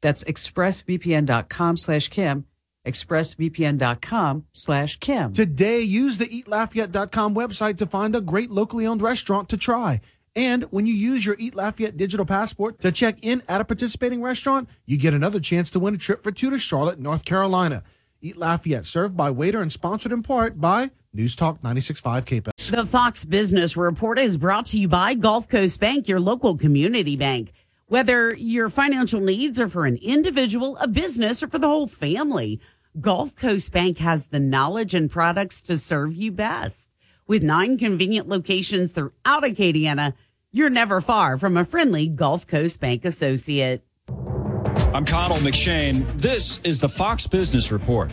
That's expressvpn.com slash Kim, expressvpn.com slash Kim. Today, use the eatlafayette.com website to find a great locally owned restaurant to try. And when you use your Eat Lafayette digital passport to check in at a participating restaurant, you get another chance to win a trip for two to Charlotte, North Carolina. Eat Lafayette, served by Waitr and sponsored in part by News Talk 96.5 KPEL. The Fox Business Report is brought to you by Gulf Coast Bank, your local community bank. Whether your financial needs are for an individual, a business, or for the whole family, Gulf Coast Bank has the knowledge and products to serve you best. With nine convenient locations throughout Acadiana, you're never far from a friendly Gulf Coast Bank associate. I'm Connell McShane. This is the Fox Business Report.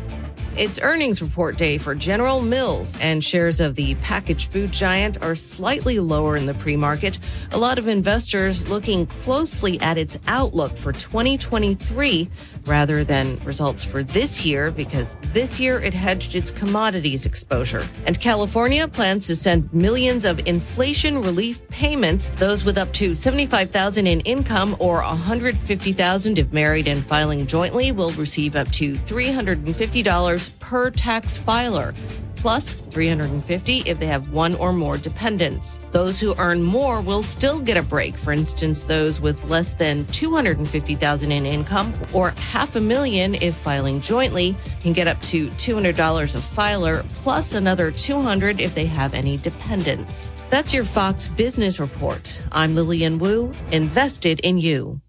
It's earnings report day for General Mills, and shares of the packaged food giant are slightly lower in the pre market. A lot of investors looking closely at its outlook for 2023 rather than results for this year because this year it hedged its commodities exposure. And California plans to send millions of inflation relief payments. Those with up to 75,000 in income or 150,000 if married and filing jointly will receive up to $350 per tax filer plus 350 if they have one or more dependents. Those who earn more will still get a break. For instance, those with less than 250,000 in income or half a million if filing jointly can get up to $200 a filer plus another 200 if they have any dependents. That's your Fox Business Report. I'm Lillian Wu, invested in you.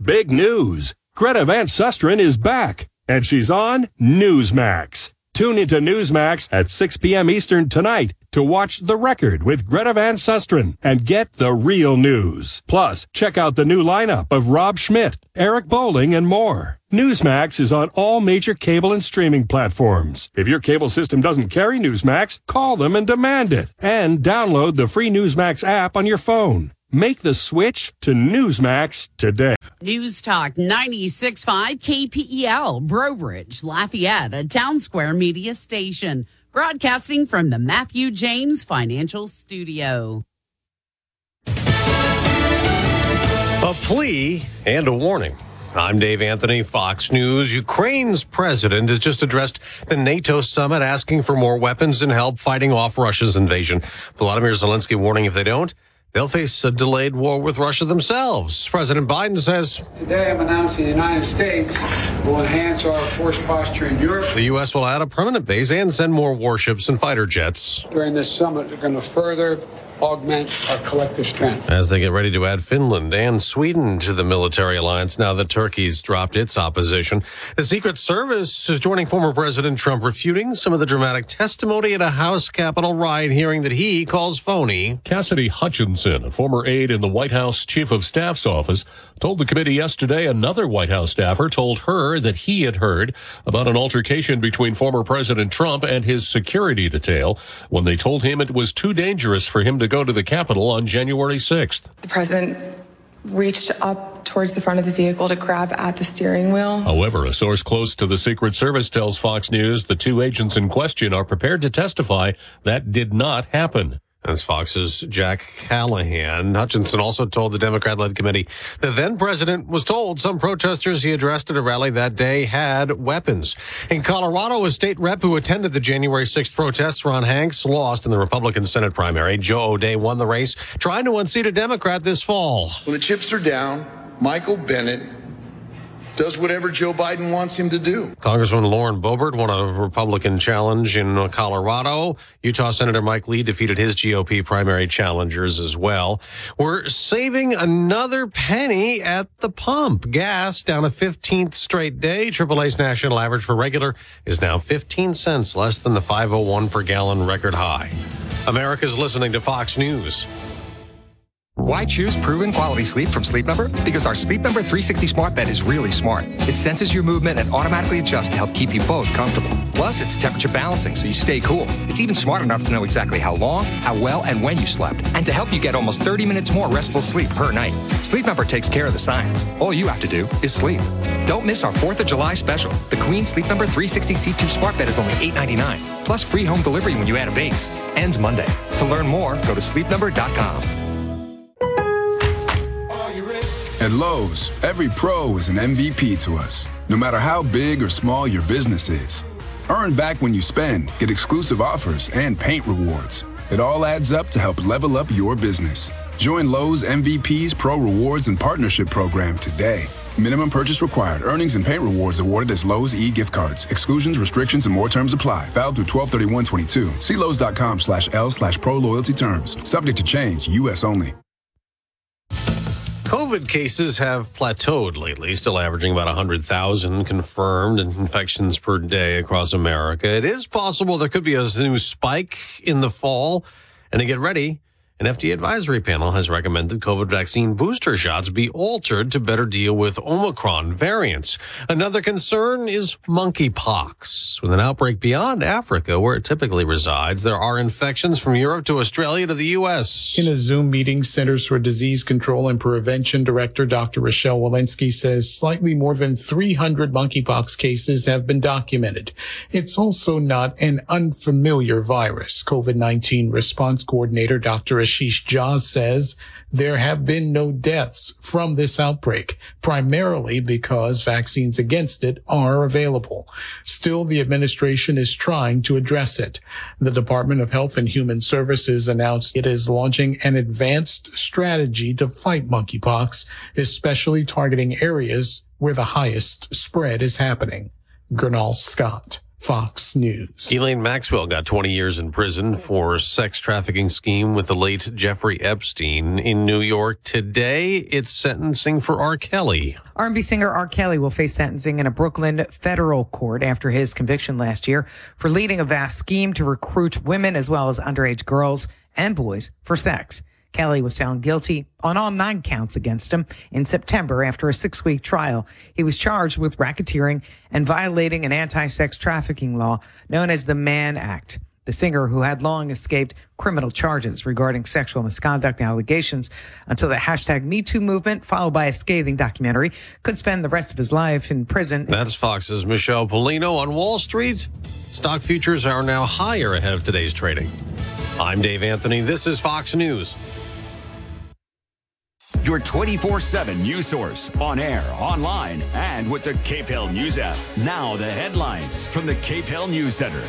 Big news. Greta Van Susteren is back and she's on Newsmax. Tune into Newsmax at 6 p.m. Eastern tonight to watch The Record with Greta Van Susteren and get the real news. Plus, check out the new lineup of Rob Schmitt, Eric Bolling, and more. Newsmax is on all major cable and streaming platforms. If your cable system doesn't carry Newsmax, call them and demand it. And download the free Newsmax app on your phone. Make the switch to Newsmax today. News Talk 96.5 KPEL, Breaux Bridge, Lafayette, a town square media station, broadcasting from the Matthew James Financial Studio. A plea and a warning. I'm Dave Anthony, Fox News. Ukraine's president has just addressed the NATO summit asking for more weapons and help fighting off Russia's invasion. Volodymyr Zelensky warning if they don't, they'll face a delayed war with Russia themselves. President Biden says Today I'm announcing the United States will enhance our force posture in Europe. the U.S. will add a permanent base and send more warships and fighter jets During this summit, we're going to further augment our collective strength. as they get ready to add Finland and Sweden to the military alliance now that Turkey's dropped its opposition. The Secret Service is joining former President Trump refuting some of the dramatic testimony at a House Capitol riot hearing that he calls phony. Cassidy Hutchinson, a former aide in the White House Chief of Staff's office, told the committee yesterday another White House staffer told her that he had heard about an altercation between former President Trump and his security detail when they told him it was too dangerous for him to go to the Capitol on January 6th. The president reached up towards the front of the vehicle to grab at the steering wheel. However, a source close to the Secret Service tells Fox News the two agents in question are prepared to testify that did not happen. That's Fox's Jack Callahan. Hutchinson also told the Democrat led committee the then president was told some protesters he addressed at a rally that day had weapons. In Colorado, a state rep who attended the January 6th protests, Ron Hanks, lost in the Republican Senate primary. Joe O'Dea won the race, trying to unseat a Democrat this fall. When the chips are down, Michael Bennet does whatever Joe Biden wants him to do. Congressman Lauren Boebert won a Republican challenge in Colorado. Utah Senator Mike Lee defeated his GOP primary challengers as well. We're saving another penny at the pump. Gas down a 15th straight day. AAA's national average for regular is now 15 cents less than the 501 per gallon record high. America's listening to Fox News. Why choose proven quality sleep from Sleep Number? Because our Sleep Number 360 smart bed is really smart. It senses your movement and automatically adjusts to help keep you both comfortable. Plus, it's temperature balancing so you stay cool. It's even smart enough to know exactly how long, how well, and when you slept, and to help you get almost 30 minutes more restful sleep per night. Sleep Number takes care of the science. All you have to do is sleep. Don't miss our 4th of July special. The Queen Sleep Number 360 C2 smart bed is only $8.99. Plus free home delivery when you add a base. Ends Monday. To learn more, go to sleepnumber.com. At Lowe's, every pro is an MVP to us, no matter how big or small your business is. Earn back when you spend, get exclusive offers, and paint rewards. It all adds up to help level up your business. Join Lowe's MVP's Pro Rewards and Partnership Program today. Minimum purchase required. Earnings and paint rewards awarded as Lowe's e-gift cards. Exclusions, restrictions, and more terms apply. Valid through 123122. See Lowe's.com slash L slash pro loyalty terms. Subject to change. U.S. only. COVID cases have plateaued lately, still averaging about 100,000 confirmed infections per day across America. It is possible there could be a new spike in the fall. And to get ready, An FDA advisory panel has recommended COVID vaccine booster shots be altered to better deal with Omicron variants. Another concern is monkeypox. With an outbreak beyond Africa, where it typically resides, there are infections from Europe to Australia to the U.S. In a Zoom meeting, Centers for Disease Control and Prevention Director Dr. Rochelle Walensky says slightly more than 300 monkeypox cases have been documented. It's also not an unfamiliar virus. COVID-19 response coordinator Dr. Ashish Jha says there have been no deaths from this outbreak, primarily because vaccines against it are available. Still, the administration is trying to address it. The Department of Health and Human Services announced it is launching an advanced strategy to fight monkeypox, especially targeting areas where the highest spread is happening. Gurnal Scott. Fox News. Ghislaine Maxwell got 20 years in prison for sex trafficking scheme with the late Jeffrey Epstein in New York. Today, it's sentencing for R. Kelly. R&B singer R. Kelly will face sentencing in a Brooklyn federal court after his conviction last year for leading a vast scheme to recruit women as well as underage girls and boys for sex. Kelly was found guilty on all nine counts against him in September after a six week trial. He was charged with racketeering and violating an anti sex trafficking law known as the Mann Act. The singer, who had long escaped criminal charges regarding sexual misconduct allegations until the hashtag MeToo movement, followed by a scathing documentary, could spend the rest of his life in prison. That's Fox's Michelle Pollino on Wall Street. Stock futures are now higher ahead of today's trading. I'm Dave Anthony. This is Fox News. Your 24 7 news source on air, online, and with the KPEL News app. Now, the headlines from the KPEL News Center.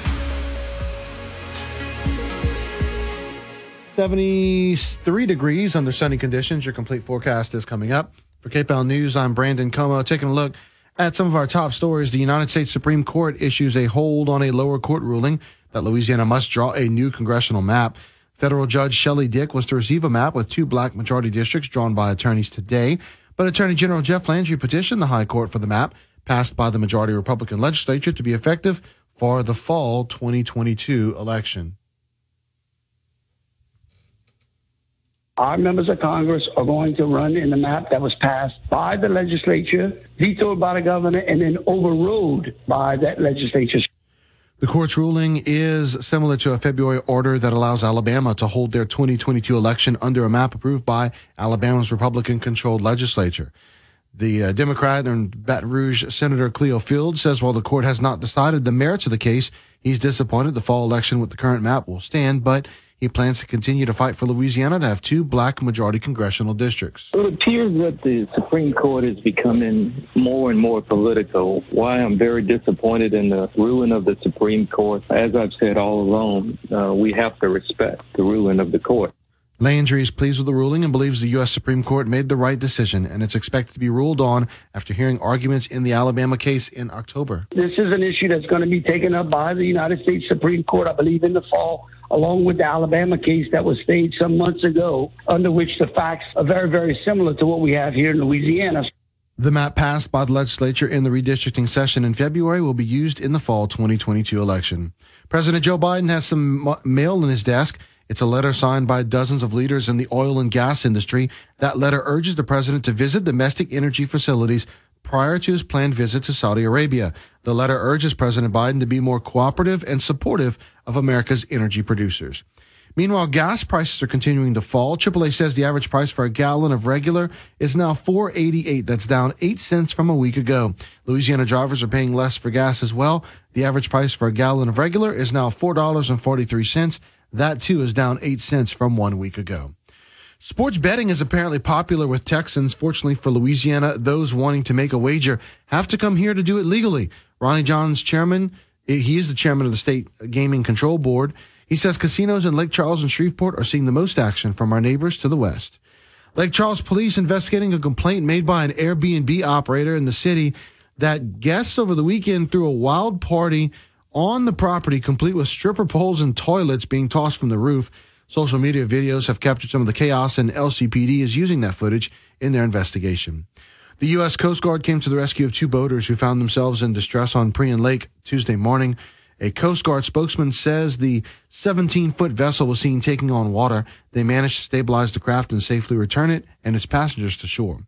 73 degrees under sunny conditions. Your complete forecast is coming up. For KPEL News, I'm Brandon Comeaux. Taking a look at some of our top stories. The United States Supreme Court issues a hold on a lower court ruling that Louisiana must draw a new congressional map. Federal Judge Shelly Dick was to receive a map with two black majority districts drawn by attorneys today, but Attorney General Jeff Landry petitioned the High Court for the map passed by the majority Republican legislature to be effective for the fall 2022 election. Our members of Congress are going to run in the map that was passed by the legislature, vetoed by the governor, and then overruled by that legislature. The court's ruling is similar to a February order that allows Alabama to hold their 2022 election under a map approved by Alabama's Republican controlled legislature. The uh, Democrat and Baton Rouge Senator Cleo Field says while the court has not decided the merits of the case, he's disappointed the fall election with the current map will stand, but he plans to continue to fight for Louisiana to have two black majority congressional districts. It appears that the Supreme Court is becoming more and more political. Why I'm very disappointed in the ruling of the Supreme Court. As I've said all along, uh, we have to respect the ruling of the court. Landry is pleased with the ruling and believes the U.S. Supreme Court made the right decision, and it's expected to be ruled on after hearing arguments in the Alabama case in October. This is an issue that's going to be taken up by the United States Supreme Court, I believe, in the fall, along with the Alabama case that was staged some months ago, under which the facts are very, very similar to what we have here in Louisiana. The map passed by the legislature in the redistricting session in February will be used in the fall 2022 election. President Joe Biden has some mail in his desk. It's a letter signed by dozens of leaders in the oil and gas industry. That letter urges the president to visit domestic energy facilities prior to his planned visit to Saudi Arabia. The letter urges President Biden to be more cooperative and supportive of America's energy producers. Meanwhile, gas prices are continuing to fall. AAA says the average price for a gallon of regular is now 4.88. That's down 8 cents from a week ago. Louisiana drivers are paying less for gas as well. The average price for a gallon of regular is now $4.43. That too is down 8 cents from 1 week ago. Sports betting is apparently popular with Texans. Fortunately for Louisiana, those wanting to make a wager have to come here to do it legally. Ronnie Johns, chairman, eh, he is the chairman of the state gaming control board. He says casinos in Lake Charles and Shreveport are seeing the most action from our neighbors to the west. Lake Charles police investigating a complaint made by an Airbnb operator in the city that guests over the weekend threw a wild party on the property, complete with stripper poles and toilets being tossed from the roof. Social media videos have captured some of the chaos, and LCPD is using that footage in their investigation. The U.S. Coast Guard came to the rescue of two boaters who found themselves in distress on Prien Lake Tuesday morning. A Coast Guard spokesman says the 17 foot vessel was seen taking on water. They managed to stabilize the craft and safely return it and its passengers to shore.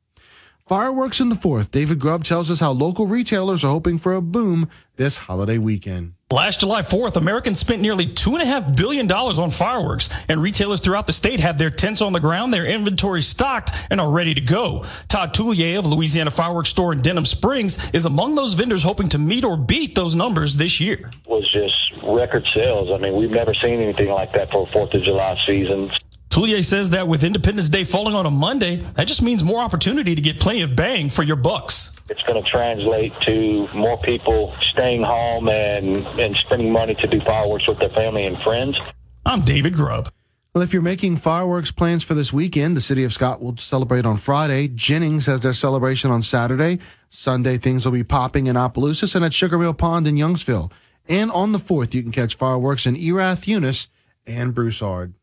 Fireworks in the fourth. David Grubb tells us how local retailers are hoping for a boom this holiday weekend. Last July 4th, Americans spent nearly $2.5 billion on fireworks, and retailers throughout the state have their tents on the ground, their inventory stocked, and are ready to go. Todd Toulier of Louisiana Fireworks Store in Denham Springs is among those vendors hoping to meet or beat those numbers this year. It was just record sales. I mean, we've never seen anything like that for a Fourth of July season. Toulier says that with Independence Day falling on a Monday, that just means more opportunity to get plenty of bang for your bucks. It's going to translate to more people staying home and, and spending money to do fireworks with their family and friends. I'm David Grubb. Well, if you're making fireworks plans for this weekend, the city of Scott will celebrate on Friday. Jennings has their celebration on Saturday. Sunday, things will be popping in Opelousas and at Sugar Mill Pond in Youngsville. And on the 4th, you can catch fireworks in Erath, Eunice, and Broussard.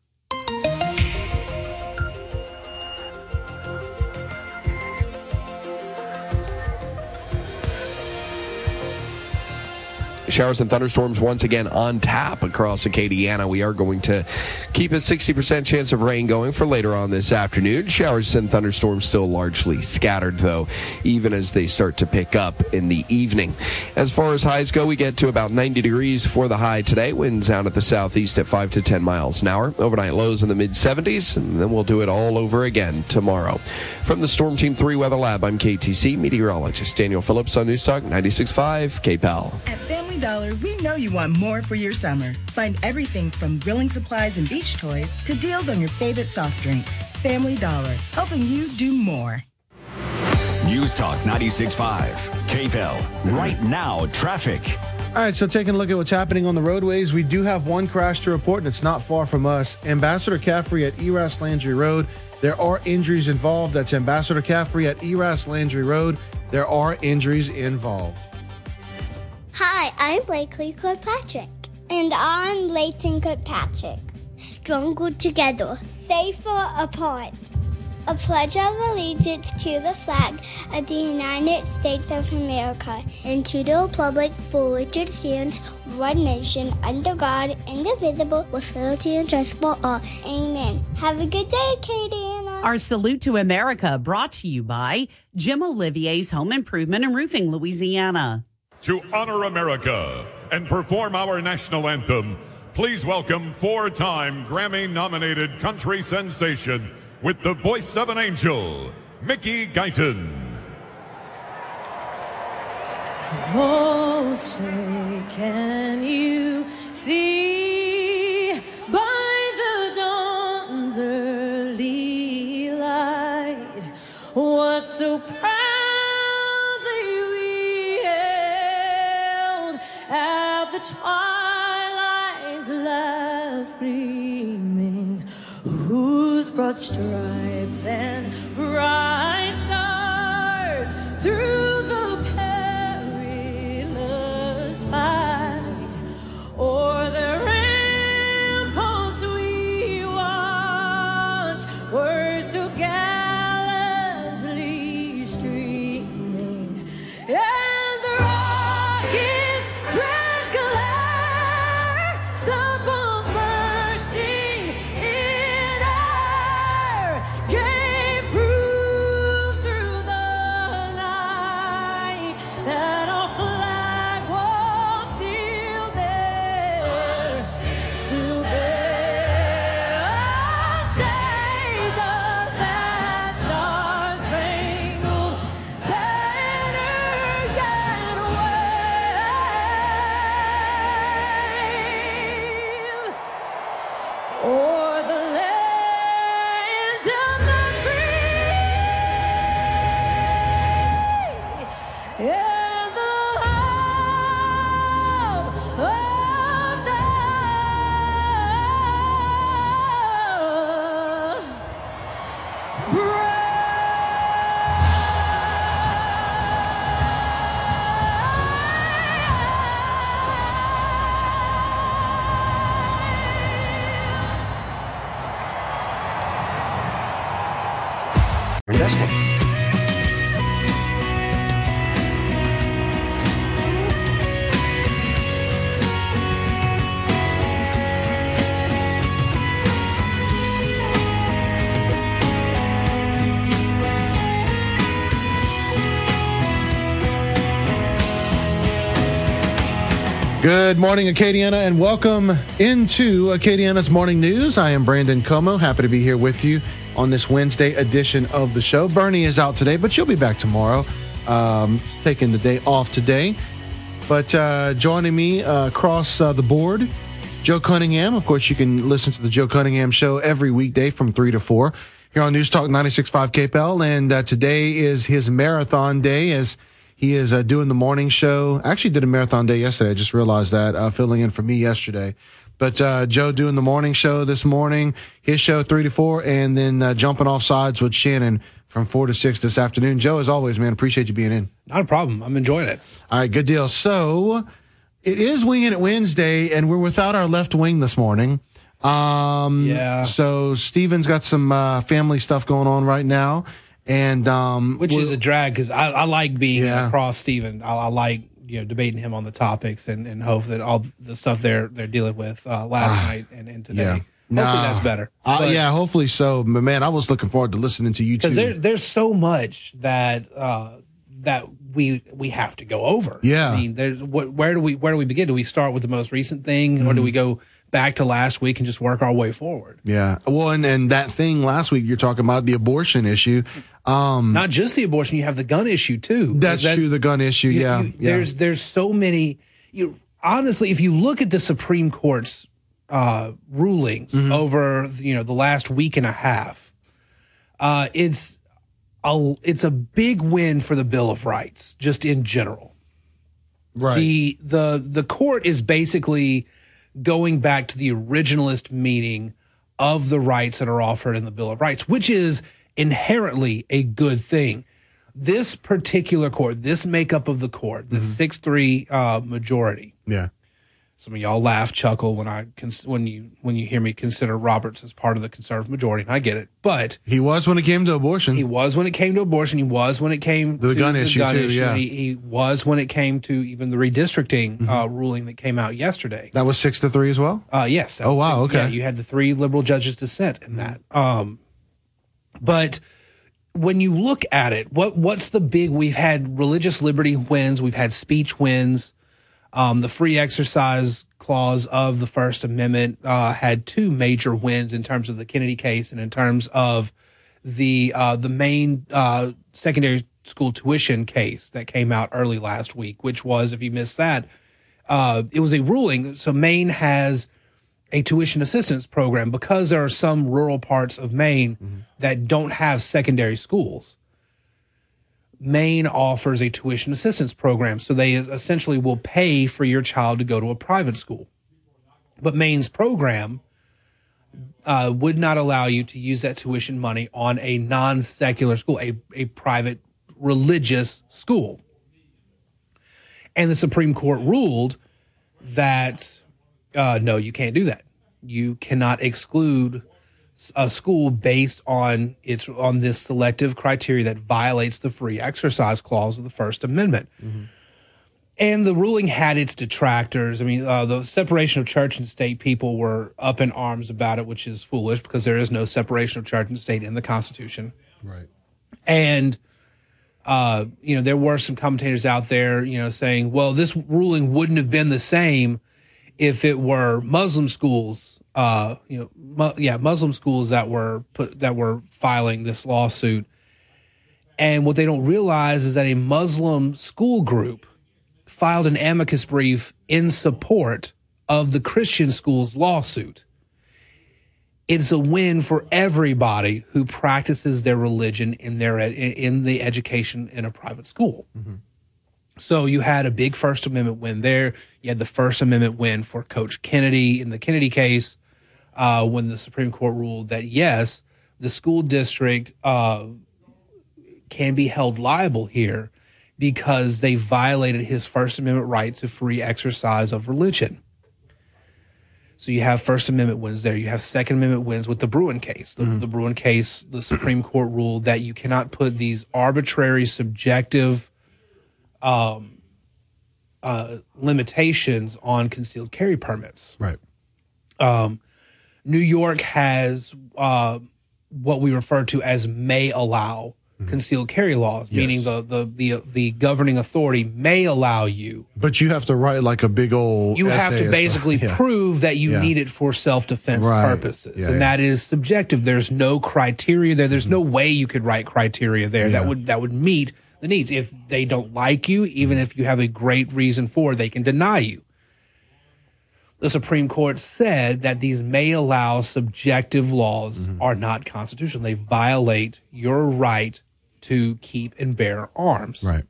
Showers and thunderstorms once again on tap across Acadiana. We are going to keep a 60% chance of rain going for later on this afternoon. Showers and thunderstorms still largely scattered, though, even as they start to pick up in the evening. As far as highs go, we get to about 90 degrees for the high today. Winds out at the southeast at 5 to 10 miles an hour. Overnight lows in the mid 70s, and then we'll do it all over again tomorrow. From the Storm Team 3 Weather Lab, I'm KATC meteorologist Daniel Phillips on News Talk 96.5 KPEL. At Family Dollar, we know you want more for your summer. Find everything from grilling supplies and beach toys to deals on your favorite soft drinks. Family Dollar, helping you do more. News Talk 96.5, KPEL. Right now, traffic. All right, so taking a look at what's happening on the roadways, we do have one crash to report, and it's not far from us. Ambassador Caffrey at Eraste Landry Road. There are injuries involved. That's Ambassador Caffrey at Eraste Landry Road. There are injuries involved. Hi, I'm Blakely Kirkpatrick. And I'm Leighton Kirkpatrick. Stronger together, safer apart. A pledge of allegiance to the flag of the United States of America and to the republic for which it stands, one nation, under God, indivisible, with liberty and justice for all. Amen. Have a good day, Katie. Our salute to America brought to you by Jim Olivier's Home Improvement and Roofing, Louisiana. To honor America and perform our national anthem, please welcome four time Grammy nominated country sensation with the voice of an angel, Mickey Guyton. Oh, say, can you see twilight's last gleaming, whose broad stripes and bright stars through Good morning, Acadiana, and welcome into Acadiana's Morning News. I am Brandon Comeaux. Happy to be here with you on this Wednesday edition of the show. Bernie is out today, but she'll be back tomorrow. Um, taking the day off today. But uh, joining me uh, across uh, the board, Joe Cunningham. Of course, you can listen to the Joe Cunningham Show every weekday from 3 to 4 here on News Talk 96.5 KPEL. And uh, today is his marathon day as he is uh, doing the morning show. Actually, did a marathon day yesterday. I just realized that, uh, filling in for me yesterday. But uh, Joe doing the morning show this morning, his show 3 to 4, and then uh, jumping off sides with Shannon from 4 to 6 this afternoon. Joe, as always, man, appreciate you being in. Not a problem. I'm enjoying it. All right, good deal. So it is Winging It Wednesday, and we're without our left wing this morning. Um, Yeah. So Steven's got some uh, family stuff going on right now, and um, Which is a drag because I, I like being Yeah. across Stephen. I, I like you know debating him on the topics and, and hope that all the stuff they're they're dealing with uh, last night and, and today. Ah, yeah. Hopefully Nah. that's better. Uh, yeah, hopefully so. But man, I was looking forward to listening to you because too. there, there's so much that uh, that we we have to go over. Yeah. I mean, there's what where do we where do we begin? Do we start with the most recent thing, or do Mm-hmm. we go back to last week and just work our way forward? Yeah. Well, and, and that thing last week you're talking about the abortion issue. Um, Not just the abortion, you have the gun issue too. that's, true. The gun issue. You- yeah. you- yeah. There's there's so many. You honestly, if you look at the Supreme Court's uh, rulings Mm-hmm. over you know the last week and a half, uh, it's a it's a big win for the Bill of Rights just in general. Right. The the the court is basically going back to the originalist meaning of the rights that are offered in the Bill of Rights, which is inherently a good thing. This particular court, this makeup of the court, the six three uh, majority. Yeah. Some of y'all laugh, chuckle when I cons- when you when you hear me consider Roberts as part of the conservative majority, and I get it. But he was when it came to abortion. He was when it came to abortion. He was when it came The to gun issue, too, issue. yeah. He, he was when it came to even the redistricting Mm-hmm. uh, ruling that came out yesterday. That was six to three as well. Uh, yes. Oh, was- wow, okay. Yeah, you had the three liberal judges dissent in that. Um, but when you look at it, what what's the big? We've had religious liberty wins. We've had speech wins. Um, the free exercise clause of the First Amendment uh, had two major wins in terms of the Kennedy case and in terms of the uh, the main uh, secondary school tuition case that came out early last week, which was, if you missed that, uh, it was a ruling. So Maine has a tuition assistance program because there are some rural parts of Maine that don't have secondary schools. Maine offers a tuition assistance program. So they essentially will pay for your child to go to a private school. But Maine's program uh, would not allow you to use that tuition money on a non secular school, a, a private religious school. And the Supreme Court ruled that uh, no, you can't do that. You cannot exclude a school based on its on this selective criteria that violates the free exercise clause of the First Amendment. And the ruling had its detractors. I mean, uh, the separation of church and state people were up in arms about it, which is foolish because there is no separation of church and state in the Constitution. Right. And uh, you know, there were some commentators out there, you know, saying, well, this ruling wouldn't have been the same if it were Muslim schools, uh, you know, mu- yeah, Muslim schools that were put that were filing this lawsuit. And what they don't realize is that a Muslim school group filed an amicus brief in support of the Christian school's lawsuit. It's a win for everybody who practices their religion in their in the education in a private school. So you had a big First Amendment win there. You had the First Amendment win for Coach Kennedy in the Kennedy case uh, when the Supreme Court ruled that yes, the school district uh, can be held liable here because they violated his First Amendment right to free exercise of religion. So you have First Amendment wins there. You have Second Amendment wins with the Bruen case. The, the Bruen case, the Supreme Court ruled that you cannot put these arbitrary, subjective um, uh, limitations on concealed carry permits. Right. Um, New York has uh, what we refer to as may allow concealed carry laws, meaning the, the the the governing authority may allow you. But you have to write like a big old. You have to as basically yeah. prove that you Yeah. need it for self defense Right. purposes, Yeah, and that is subjective. There's no criteria there. There's no way you could write criteria there that would that would meet the needs. If they don't like you, even if you have a great reason for, it, they can deny you. The Supreme Court said that these may allow subjective laws Mm-hmm. are not constitutional. They violate your right to keep and bear arms. Right.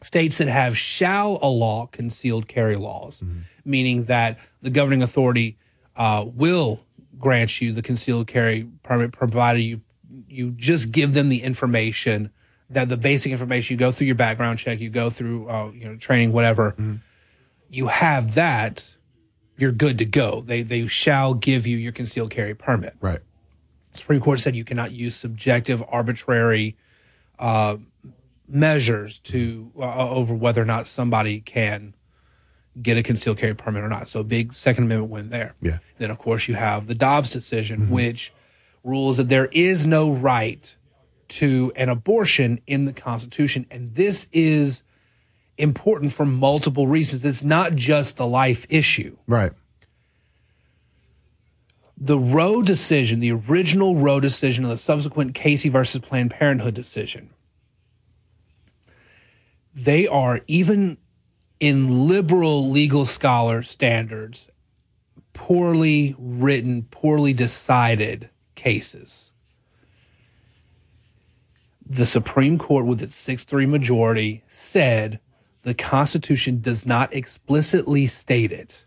States that have shall a law concealed carry laws, Mm-hmm. meaning that the governing authority uh, will grant you the concealed carry permit provided you you just give them the information that the basic information you go through your background check, you go through uh, you know training, whatever. Mm-hmm. You have that, you're good to go. They they shall give you your concealed carry permit. Right. Supreme Court said you cannot use subjective, arbitrary uh, measures to uh, over whether or not somebody can get a concealed carry permit or not. So a big Second Amendment win there. Yeah. Then of course you have the Dobbs decision, which rules that there is no right to an abortion in the Constitution, and this is important for multiple reasons. It's not just the life issue. Right. the Roe decision, the original Roe decision, and the subsequent Casey versus Planned Parenthood decision, they are even in liberal legal scholar standards, poorly written, poorly decided cases. The Supreme Court, with its 6 3 majority, said the Constitution does not explicitly state it.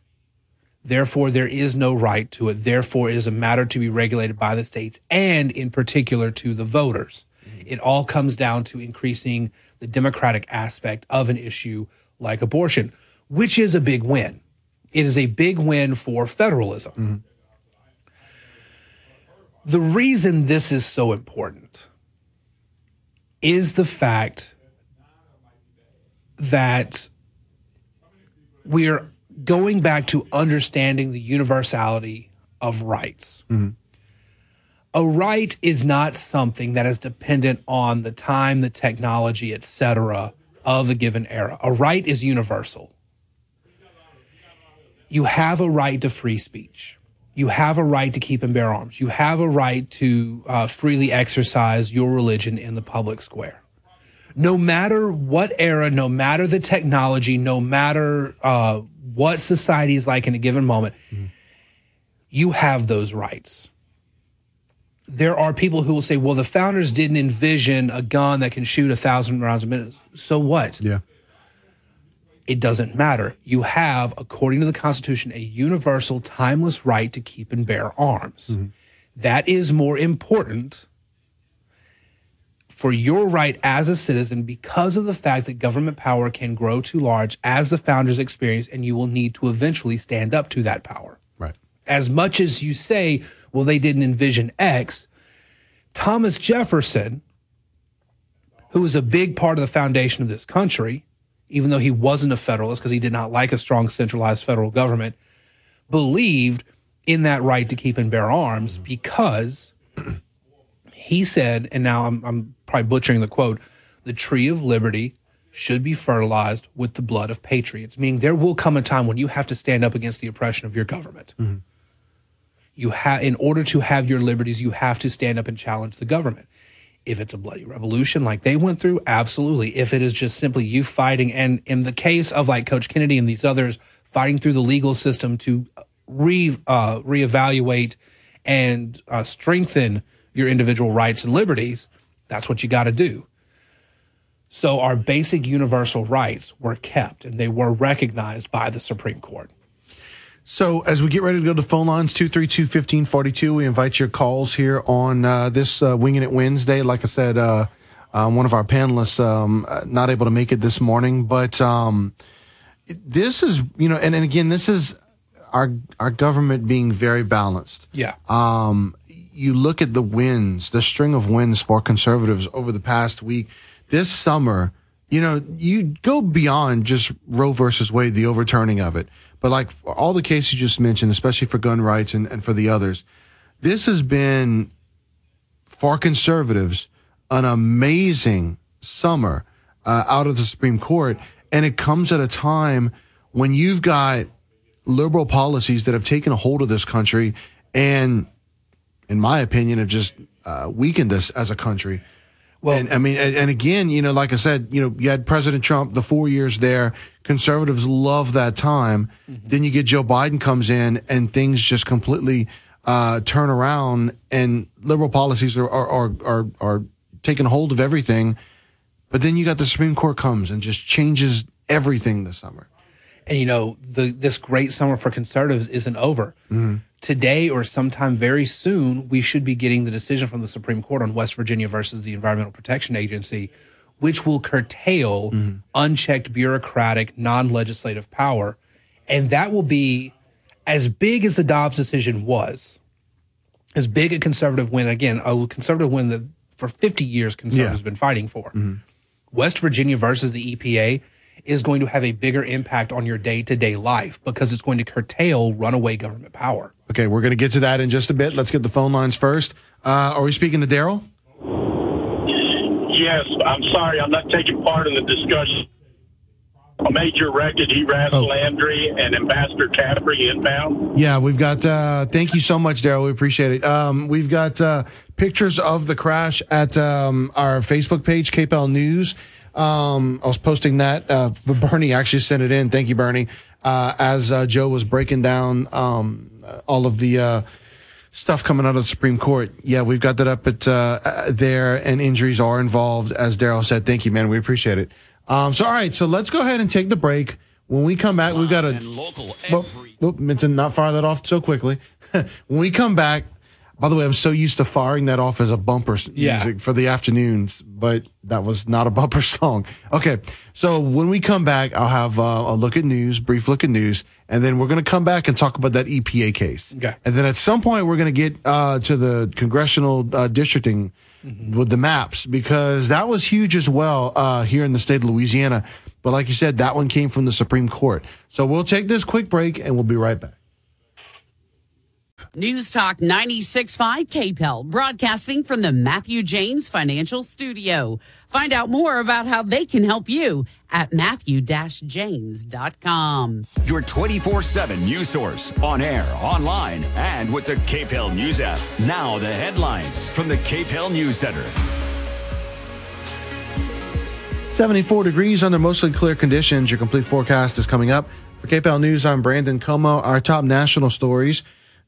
Therefore, there is no right to it. Therefore, it is a matter to be regulated by the states and, in particular, to the voters. It all comes down to increasing the democratic aspect of an issue like abortion, which is a big win. It is a big win for federalism. Mm-hmm. The reason this is so important is the fact that we're going back to understanding the universality of rights. Mm-hmm. A right is not something that is dependent on the time, the technology, etc. of a given era. A right is universal. You have a right to free speech. You have a right to keep and bear arms. You have a right to uh, freely exercise your religion in the public square no matter what era, no matter the technology, no matter uh, what society is like in a given moment, you have those rights. There are people who will say, well, the founders didn't envision a gun that can shoot a thousand rounds a minute. So what? Yeah. It doesn't matter. You have, according to the Constitution, a universal, timeless right to keep and bear arms. Mm-hmm. That is more important for your right as a citizen because of the fact that government power can grow too large as the founders experienced, and you will need to eventually stand up to that power. Right. As much as you say, well, they didn't envision X, Thomas Jefferson, who was a big part of the foundation of this country, even though he wasn't a federalist because he did not like a strong centralized federal government, believed in that right to keep and bear arms because he said, and now I'm, I'm probably butchering the quote, the tree of liberty should be fertilized with the blood of patriots, meaning there will come a time when you have to stand up against the oppression of your government. Mm-hmm. You have, in order to have your liberties, you have to stand up and challenge the government. If it's a bloody revolution like they went through, absolutely. If it is just simply you fighting, and in the case of like Coach Kennedy and these others, fighting through the legal system to re uh, reevaluate and uh, strengthen your individual rights and liberties, that's what you got to do. So our basic universal rights were kept, and they were recognized by the Supreme Court. So as we get ready to go to phone lines, 232-1542, we invite your calls here on uh, this uh, Winging It Wednesday. Like I said, uh, uh, one of our panelists um, uh, not able to make it this morning, but um, this is, you know, and, and again, this is our our government being very balanced. Yeah. Um, you look at the wins, the string of wins for conservatives over the past week. This summer, you know, you go beyond just Roe versus Wade, the overturning of it. But like all the cases you just mentioned, especially for gun rights and, and for the others, this has been for conservatives an amazing summer uh, out of the Supreme Court, and it comes at a time when you've got liberal policies that have taken a hold of this country and, in my opinion, have just uh, weakened us as a country. Well, and, I mean, and, and again, you know, like I said, you know, you had President Trump the four years there. Conservatives love that time. Then you get Joe Biden comes in, and things just completely uh, turn around, and liberal policies are are are are, are taking hold of everything. But then you got the Supreme Court comes and just changes everything this summer. And you know, the this great summer for conservatives isn't over. Today or sometime very soon, we should be getting the decision from the Supreme Court on West Virginia versus the Environmental Protection Agency, which will curtail mm-hmm. unchecked bureaucratic, non-legislative power. And that will be as big as the Dobbs decision was, as big a conservative win, again, a conservative win that for 50 years conservatives have been fighting for. Mm-hmm. West Virginia versus the EPA is going to have a bigger impact on your day to day life because it's going to curtail runaway government power. Okay, we're going to get to that in just a bit. Let's get the phone lines first. Uh, are we speaking to Daryl? Yes, I'm sorry, I'm not taking part in the discussion. A major record, Eraste Landry and Ambassador Caffrey inbound. Yeah, we've got. Uh, thank you so much, Daryl. We appreciate it. Um, we've got uh, pictures of the crash at um, our Facebook page, KPEL News. Um, I was posting that. Uh, Bernie actually sent it in. Thank you, Bernie. Uh, as uh, Joe was breaking down um, all of the uh, stuff coming out of the Supreme Court. Yeah, we've got that up at uh, uh, there, and injuries are involved, as Daryl said. Thank you, man. We appreciate it. Um, so, all right, so let's go ahead and take the break. When we come back, we've got a. Well, well, meant to not fire that off so quickly. when we come back, by the way, I'm so used to firing that off as a bumper Yeah. music for the afternoons, but that was not a bumper song. Okay, so when we come back, I'll have uh, a look at news, brief look at news, and then we're going to come back and talk about that EPA case. Okay. And then at some point, we're going to get uh, to the congressional uh, districting with the maps because that was huge as well uh, here in the state of Louisiana. But like you said, that one came from the Supreme Court. So we'll take this quick break and we'll be right back. News Talk 96.5 KPEL, broadcasting from the Matthew James Financial Studio. Find out more about how they can help you at matthew-james.com. Your 24 7 news source on air, online, and with the KPEL News app. Now, the headlines from the KPEL News Center. 74 degrees under mostly clear conditions. Your complete forecast is coming up. For KPEL News, I'm Brandon Comeaux. Our top national stories.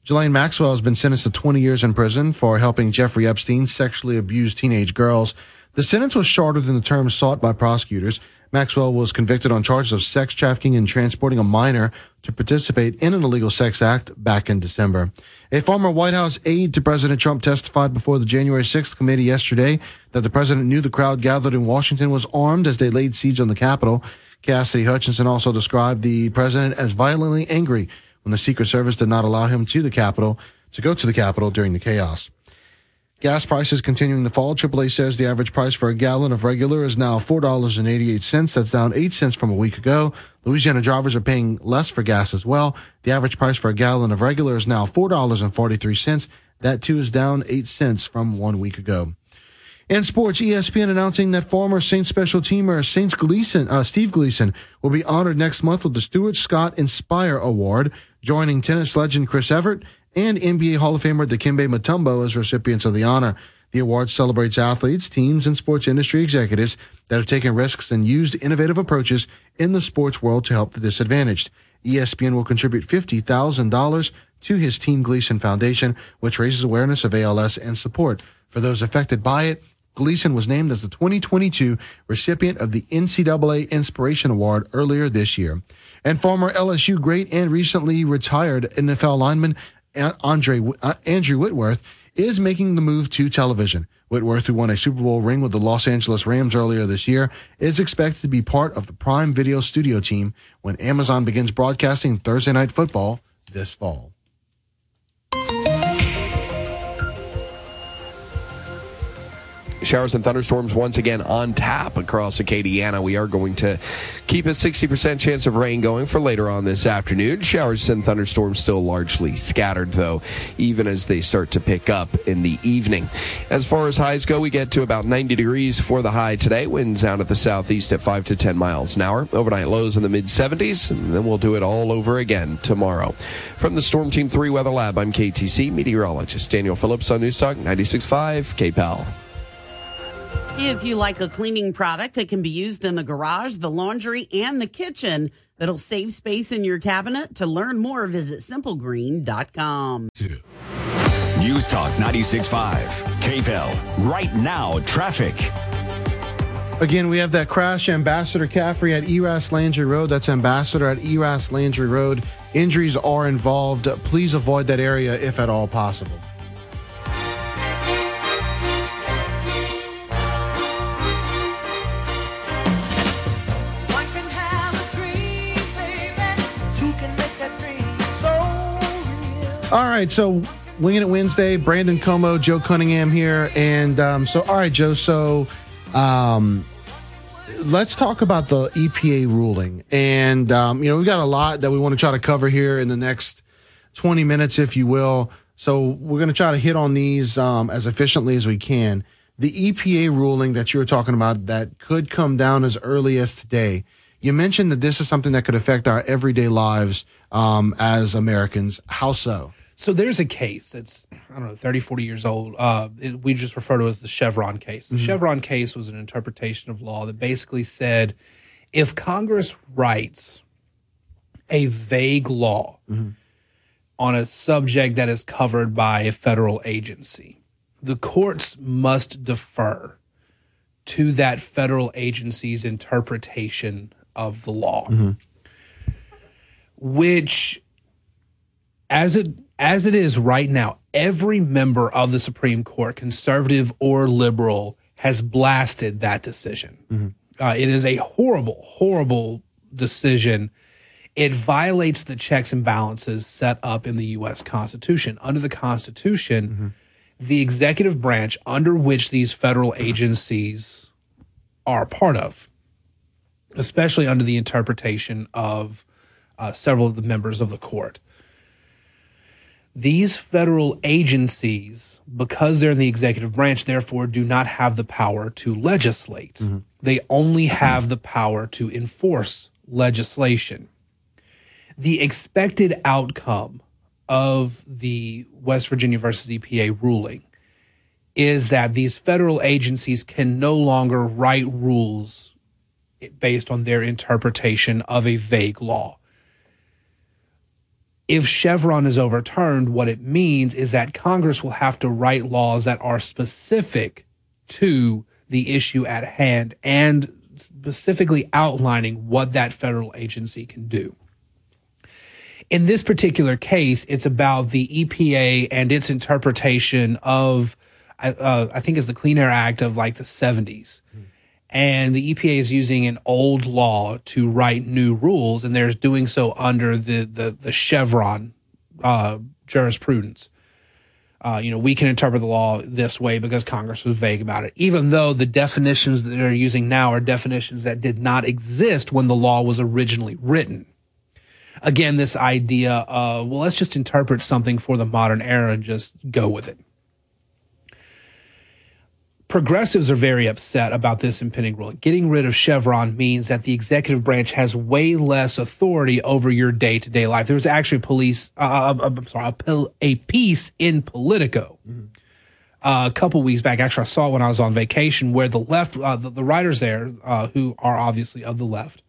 Ghislaine Maxwell has been sentenced to 20 years in prison for helping Jeffrey Epstein sexually abuse teenage girls. The sentence was shorter than the term sought by prosecutors. Maxwell was convicted on charges of sex trafficking and transporting a minor to participate in an illegal sex act back in December. A former White House aide to President Trump testified before the January 6th committee yesterday that the president knew the crowd gathered in Washington was armed as they laid siege on the Capitol. Cassidy Hutchinson also described the president as violently angry when the Secret Service did not allow him to the Capitol to go to the Capitol during the chaos. Gas prices continuing to fall. AAA says the average price for a gallon of regular is now $4.88. That's down 8 cents from a week ago. Louisiana drivers are paying less for gas as well. The average price for a gallon of regular is now $4.43. That too is down 8 cents from one week ago. In sports, ESPN announcing that former Saints special teamer Saints Gleason, uh, Steve Gleason will be honored next month with the Stuart Scott Inspire Award, joining tennis legend Chris Evert and NBA Hall of Famer Dikembe Mutombo as recipients of the honor. The award celebrates athletes, teams, and sports industry executives that have taken risks and used innovative approaches in the sports world to help the disadvantaged. ESPN will contribute $50,000 to his Team Gleason Foundation, which raises awareness of ALS and support for those affected by it. Gleason was named as the 2022 recipient of the NCAA Inspiration Award earlier this year. And former LSU great and recently retired NFL lineman Andre uh, Andrew Whitworth is making the move to television. Whitworth, who won a Super Bowl ring with the Los Angeles Rams earlier this year, is expected to be part of the Prime Video studio team when Amazon begins broadcasting Thursday Night Football this fall. Showers and thunderstorms once again on tap across Acadiana. We are going to keep a 60% chance of rain going for later on this afternoon. Showers and thunderstorms still largely scattered, though, even as they start to pick up in the evening. As far as highs go, we get to about 90 degrees for the high today. Winds out at the southeast at 5 to 10 miles an hour. Overnight lows in the mid 70s, and then we'll do it all over again tomorrow. From the Storm Team 3 Weather Lab, I'm KATC meteorologist Daniel Phillips on News Talk 96.5 KPEL. If you like a cleaning product that can be used in the garage, the laundry, and the kitchen that'll save space in your cabinet, to learn more, visit simplegreen.com. News Talk 96.5. KPEL. Right now, traffic. Again, we have that crash, Ambassador Caffrey at Eraste Landry Road. That's Ambassador at Eraste Landry Road. Injuries are involved. Please avoid that area if at all possible. All right, so Winging It Wednesday, Brandon Comeaux, Joe Cunningham here. And um, so, all right, Joe, so um, let's talk about the EPA ruling. And, um, you know, we've got a lot that we want to try to cover here in the next 20 minutes, if you will. So we're going to try to hit on these um, as efficiently as we can. The EPA ruling that you were talking about that could come down as early as today. You mentioned that this is something that could affect our everyday lives um, as Americans. How so? So there's a case that's, I don't know, 30, 40 years old. Uh, it, we just refer to it as the Chevron case. The Mhm. Chevron case was an interpretation of law that basically said if Congress writes a vague law on a subject that is covered by a federal agency, the courts must defer to that federal agency's interpretation of the law which as it as it is right now every member of the supreme court conservative or liberal has blasted that decision. Uh, it is a horrible horrible decision. It violates the checks and balances set up in the us constitution. Under the constitution the executive branch under which these federal agencies are part of especially under the interpretation of uh, several of the members of the court. These federal agencies, because they're in the executive branch, therefore do not have the power to legislate. Mm-hmm. They only have the power to enforce legislation. The expected outcome of the West Virginia versus EPA ruling is that these federal agencies can no longer write rules based on their interpretation of a vague law. If Chevron is overturned, what it means is that Congress will have to write laws that are specific to the issue at hand and specifically outlining what that federal agency can do. In this particular case, it's about the EPA and its interpretation of, uh, I think, it's the Clean Air Act of like the 70s and the EPA is using an old law to write new rules, and they're doing so under the the, the Chevron uh, jurisprudence. Uh, you know, we can interpret the law this way because Congress was vague about it, even though the definitions that they're using now are definitions that did not exist when the law was originally written. Again, this idea of, well, let's just interpret something for the modern era and just go with it progressives are very upset about this impending ruling. Getting rid of Chevron means that the executive branch has way less authority over your day to day life. There was actually a police, uh, uh, I'm sorry, a, piece in Politico uh, a couple weeks back. Actually, I saw it when I was on vacation where the left, uh, the, the writers there, uh, who are obviously of the left,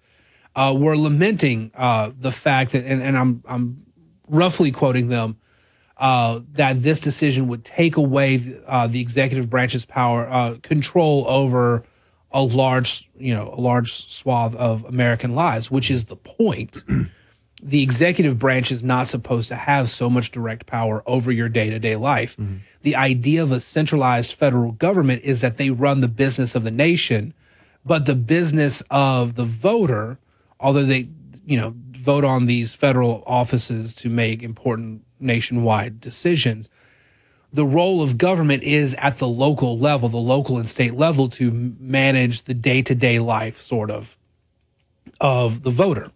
uh, were lamenting uh, the fact that, and, and I'm, I'm roughly quoting them, uh, that this decision would take away uh, the executive branch's power, uh, control over a large, you know, a large swath of American lives, which is the point. the executive branch is not supposed to have so much direct power over your day to day life. The idea of a centralized federal government is that they run the business of the nation, but the business of the voter, although they, you know, vote on these federal offices to make important nationwide decisions, the role of government is at the local level, the local and state level to manage the day to day life sort of of the voter.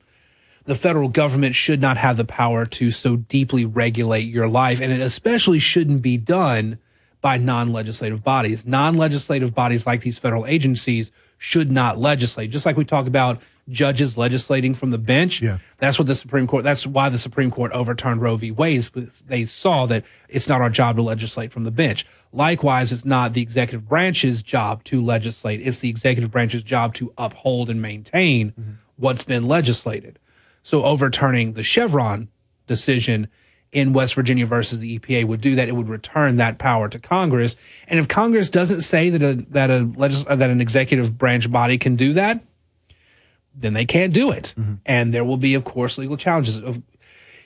The federal government should not have the power to so deeply regulate your life, and it especially shouldn't be done by non legislative bodies. Non legislative bodies like these federal agencies should not legislate. Just like we talk about judges legislating from the bench. Yeah. That's what the Supreme Court, that's why the Supreme Court overturned Roe v. Wade. They saw that it's not our job to legislate from the bench. Likewise, it's not the executive branch's job to legislate. It's the executive branch's job to uphold and maintain mm-hmm. what's been legislated. So overturning the Chevron decision in West Virginia versus the EPA would do that. It would return that power to Congress. And if Congress doesn't say that a that a legis- that an executive branch body can do that, then they can't do it. And there will be, of course, legal challenges.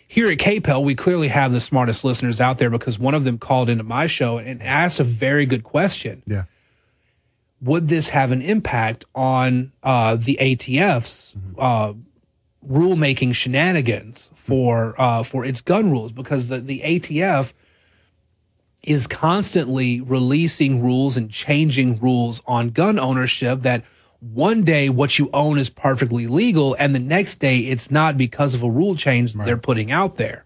Here at KPEL, we clearly have the smartest listeners out there because one of them called into my show and asked a very good question. Yeah. Would this have an impact on uh, the ATF's uh, rulemaking shenanigans for uh, for its gun rules? Because the, the ATF is constantly releasing rules and changing rules on gun ownership that one day what you own is perfectly legal and the next day it's not because of a rule change that they're putting out there.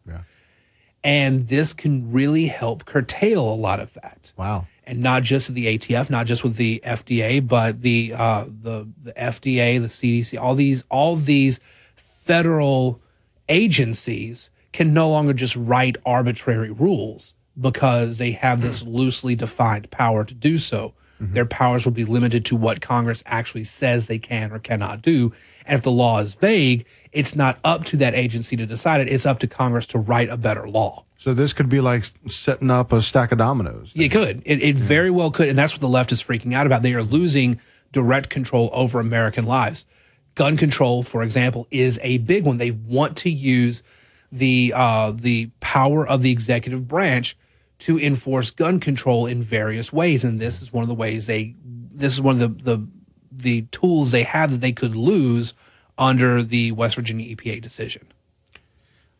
And this can really help curtail a lot of that. Wow. And not just the ATF, not just with the FDA, but the uh, the the FDA, the CDC, all these all these federal agencies can no longer just write arbitrary rules because they have this loosely defined power to do so. Their powers will be limited to what Congress actually says they can or cannot do. And if the law is vague, it's not up to that agency to decide it. It's up to Congress to write a better law. So this could be like setting up a stack of dominoes. It could. It, it very well could. And that's what the left is freaking out about. They are losing direct control over American lives. Gun control, for example, is a big one. They want to use the uh, the power of the executive branch to enforce gun control in various ways. And this is one of the ways they this is one of the the, the tools they have that they could lose under the West Virginia EPA decision.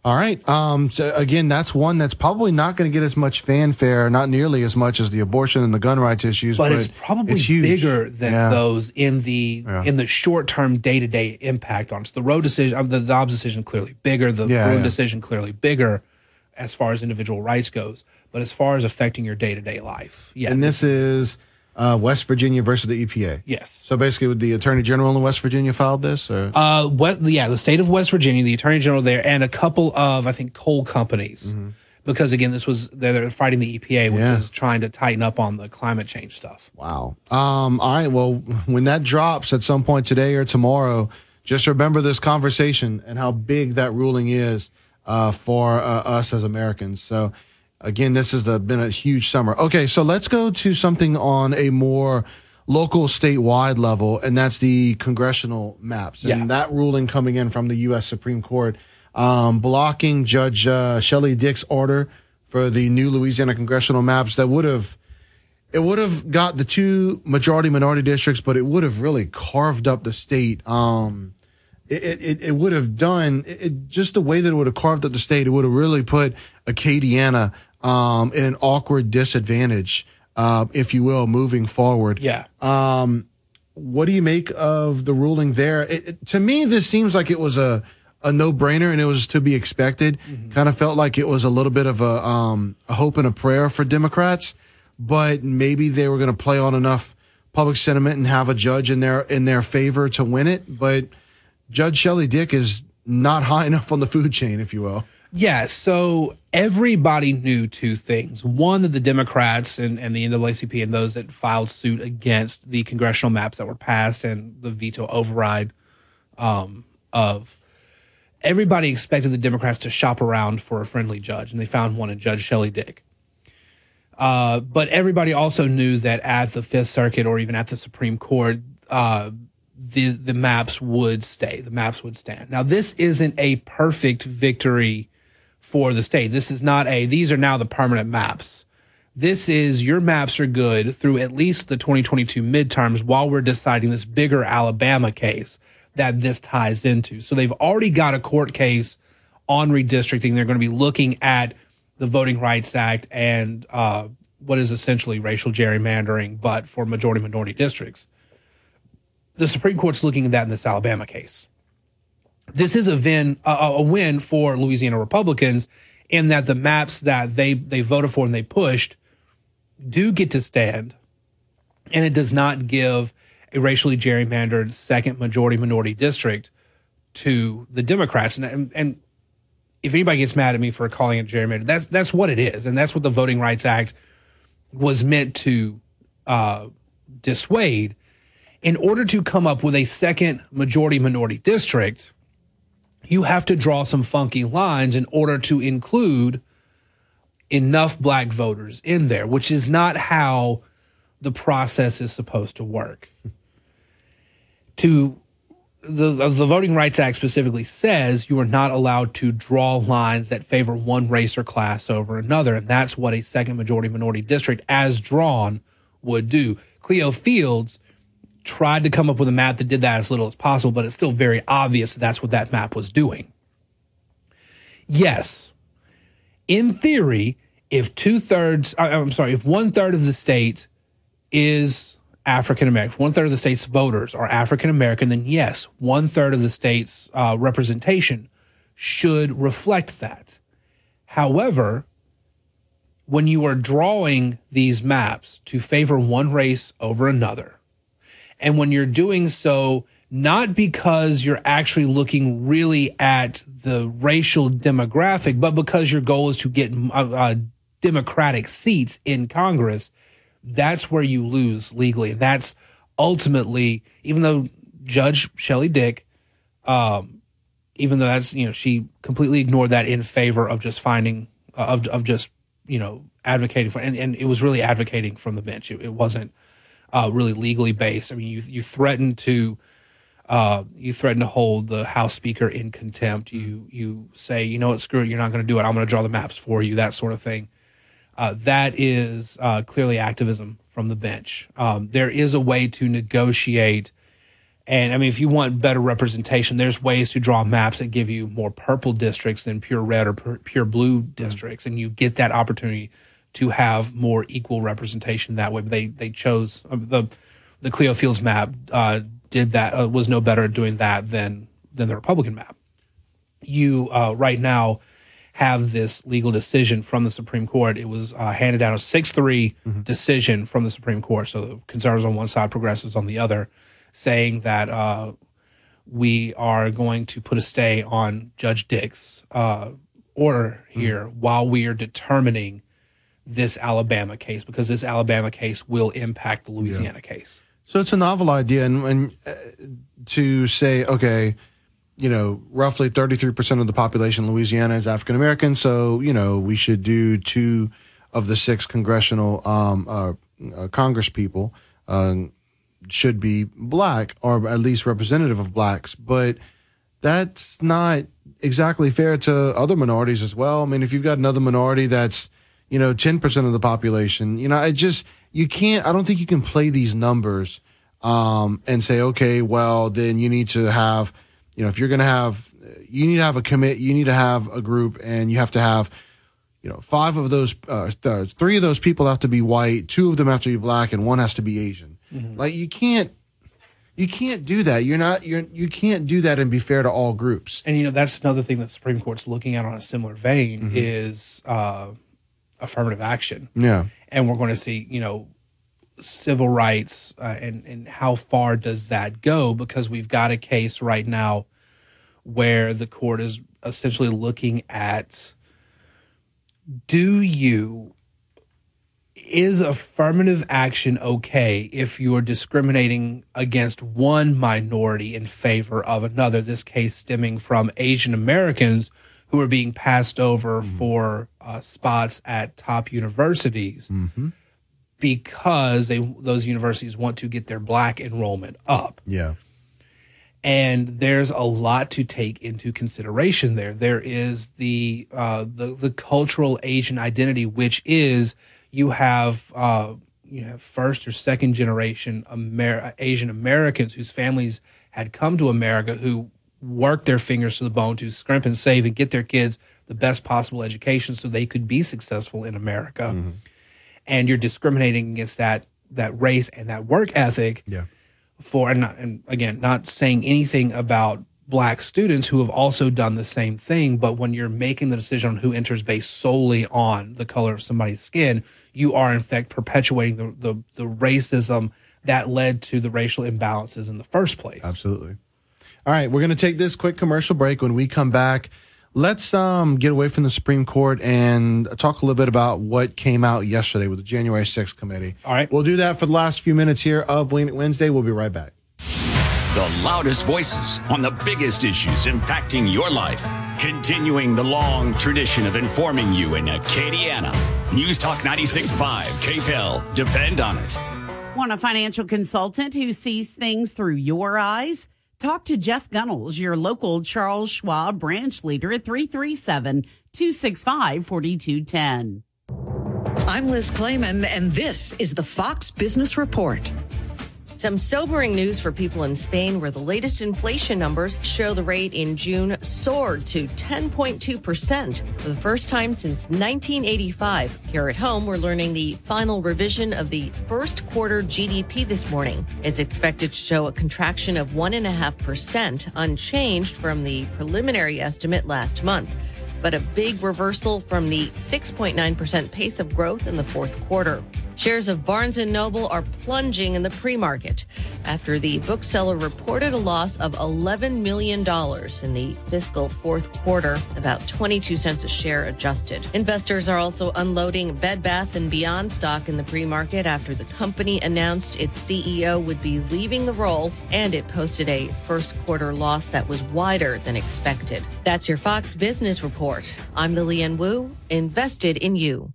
All right. Um, so again, that's one that's probably not going to get as much fanfare, not nearly as much as the abortion and the gun rights issues. but, it's probably huge. bigger than Yeah. those in the Yeah. in the short term day to day impact on us. The Roe decision, um, the Dobbs decision, clearly bigger. The Yeah, Bruen yeah. decision, clearly bigger, as far as individual rights goes. But as far as affecting your day to day life, yeah, and this is uh, West Virginia versus the EPA. Yes. So basically, would the Attorney General in West Virginia filed this? Or? Uh, what? Yeah, the state of West Virginia, the attorney general there, and a couple of I think coal companies, because again, this was they're, they're fighting the EPA, which Yeah. is trying to tighten up on the climate change stuff. Wow. Um, all right. Well, when that drops at some point today or tomorrow, just remember this conversation and how big that ruling is uh, for uh, us as Americans. So, again, this has been a huge summer. Okay, so let's go to something on a more local, statewide level, and that's the congressional maps. And Yeah. that ruling coming in from the U.S. Supreme Court, um, blocking Judge uh, Shelly Dick's order for the new Louisiana congressional maps that would have it would have got the two majority minority districts, but it would have really carved up the state. Um, it, it, it would have done it, it- just the way that it would have carved up the state. It would have really put Acadiana um, in an awkward disadvantage, uh, if you will, moving forward. Yeah. Um, what do you make of the ruling there? It, it- to me, this seems like it was a a no brainer, and it was to be expected. Kind of felt like it was a little bit of a um, a hope and a prayer for Democrats, but maybe they were going to play on enough public sentiment and have a judge in their in their favor to win it. But Judge Shelly Dick is not high enough on the food chain, if you will. Yeah, so everybody knew two things. One, that the Democrats and, and the NAACP and those that filed suit against the congressional maps that were passed and the veto override um, of everybody expected the Democrats to shop around for a friendly judge, and they found one in Judge Shelly Dick. Uh, but everybody also knew that at the Fifth Circuit or even at the Supreme Court, uh, the the maps would stay. The maps would stand. Now, this isn't a perfect victory for the state. This is not a. These are now the permanent maps. This is your maps are good through at least the 2022 midterms while we're deciding this bigger Alabama case that this ties into. So they've already got a court case on redistricting. They're going to be looking at the Voting Rights Act and uh, what is essentially racial gerrymandering, but for majority minority districts. The Supreme Court's looking at that in this Alabama case. This is a win, a, a win for Louisiana Republicans in that the maps that they they voted for and they pushed do get to stand, and it does not give a racially gerrymandered second majority minority district to the Democrats. And, and, and if anybody gets mad at me for calling it gerrymandered, that's that's what it is, and that's what the Voting Rights Act was meant to uh, dissuade. In order to come up with a second majority minority district, you have to draw some funky lines in order to include enough black voters in there, which is not how the process is supposed to work. To the the Voting Rights Act specifically says you are not allowed to draw lines that favor one race or class over another, and that's what a second majority minority district, as drawn, would do. Cleo Fields tried to come up with a map that did that as little as possible, but it's still very obvious that that's what that map was doing. Yes, in theory, if two thirds, I'm sorry, if one third of the state is African American, one third of the state's voters are African American, then yes, one third of the state's uh, representation should reflect that. However, when you are drawing these maps to favor one race over another, and when you're doing so, not because you're actually looking really at the racial demographic, but because your goal is to get uh, uh, Democratic seats in Congress, that's where you lose legally. And that's ultimately, even though Judge Shelly Dick, um, even though that's, you know, she completely ignored that in favor of just finding, uh, of, of just, you know, advocating for, and, and it was really advocating from the bench. It, it wasn't uh, really legally based. I mean, you, you threatened to, uh, you threaten to hold the House Speaker in contempt. You you say, you know what, screw it, you're not going to do it. I'm going to draw the maps for you, that sort of thing. Uh, that is uh, clearly activism from the bench. Um, there is a way to negotiate, and I mean, if you want better representation, there's ways to draw maps that give you more purple districts than pure red or pure, pure blue districts, and you get that opportunity to have more equal representation that way. But they they chose uh, the the Cleo Fields map uh, did that uh, was no better at doing that than than the Republican map. You uh, right now have this legal decision from the Supreme Court. It was uh, handed down a 6 3 decision from the Supreme Court. So the conservatives on one side, progressives on the other, saying that uh, we are going to put a stay on Judge Dick's uh, order here while we are determining this Alabama case because this Alabama case will impact the Louisiana case. So it's a novel idea, and, and uh, to say, okay, you know, roughly 33% of the population in Louisiana is African American, so, you know, we should do two of the six congressional um, uh, uh, Congress people uh, should be black or at least representative of blacks. But that's not exactly fair to other minorities as well. I mean, if you've got another minority that's, you know, 10% of the population, you know, I just, you can't, I don't think you can play these numbers um, and say, okay, well, then you need to have, you know, if you're going to have, you need to have a commit, you need to have a group and you have to have, you know, five of those, uh, th- three of those people have to be white, two of them have to be black, and one has to be Asian. Like you can't, you can't do that. You're not, you're, you can't do that and be fair to all groups. And, you know, that's another thing that the Supreme Court's looking at on a similar vein Mhm. is uh, affirmative action. Yeah. and we're going to see you know civil rights uh, and and how far does that go because we've got a case right now where the court is essentially looking at do you is affirmative action okay if you're discriminating against one minority in favor of another this case stemming from asian americans who are being passed over for uh, spots at top universities Mm-hmm. because they those universities want to get their black enrollment up. Yeah. And there's a lot to take into consideration there. There is the uh, the the cultural Asian identity, which is you have uh, you know first or second generation Amer- Asian Americans whose families had come to America who worked their fingers to the bone to scrimp and save and get their kids the best possible education so they could be successful in America. Mm-hmm. And you're discriminating against that that race and that work ethic Yeah. for and, not, and again not saying anything about black students who have also done the same thing but when you're making the decision on who enters based solely on the color of somebody's skin you are in fact perpetuating the the, the racism that led to the racial imbalances in the first place Absolutely. All right, we're going to take this quick commercial break. When we come back, let's um, get away from the Supreme Court and talk a little bit about what came out yesterday with the January 6th committee. All right. We'll do that for the last few minutes here of Wing It Wednesday. We'll be right back. The loudest voices on the biggest issues impacting your life. Continuing the long tradition of informing you in Acadiana. News Talk 96.5, KPEL. Depend on it. Want a financial consultant who sees things through your eyes? Talk to Jeff Gunnels, your local Charles Schwab branch leader at 337 265 4210. I'm Liz Claman, and this is the Fox Business Report. Some sobering news for people in Spain, where the latest inflation numbers show the rate in June soared to 10.2% for the first time since 1985. Here at home, we're learning the final revision of the first quarter GDP this morning. It's expected to show a contraction of 1.5%, unchanged from the preliminary estimate last month but a big reversal from the 6.9% pace of growth in the fourth quarter. Shares of Barnes & Noble are plunging in the pre-market after the bookseller reported a loss of $11 million in the fiscal fourth quarter, about 22 cents a share adjusted. Investors are also unloading Bed Bath & Beyond stock in the pre-market after the company announced its CEO would be leaving the role and it posted a first quarter loss that was wider than expected. That's your Fox Business Report. I'm Lillian Wu, invested in you.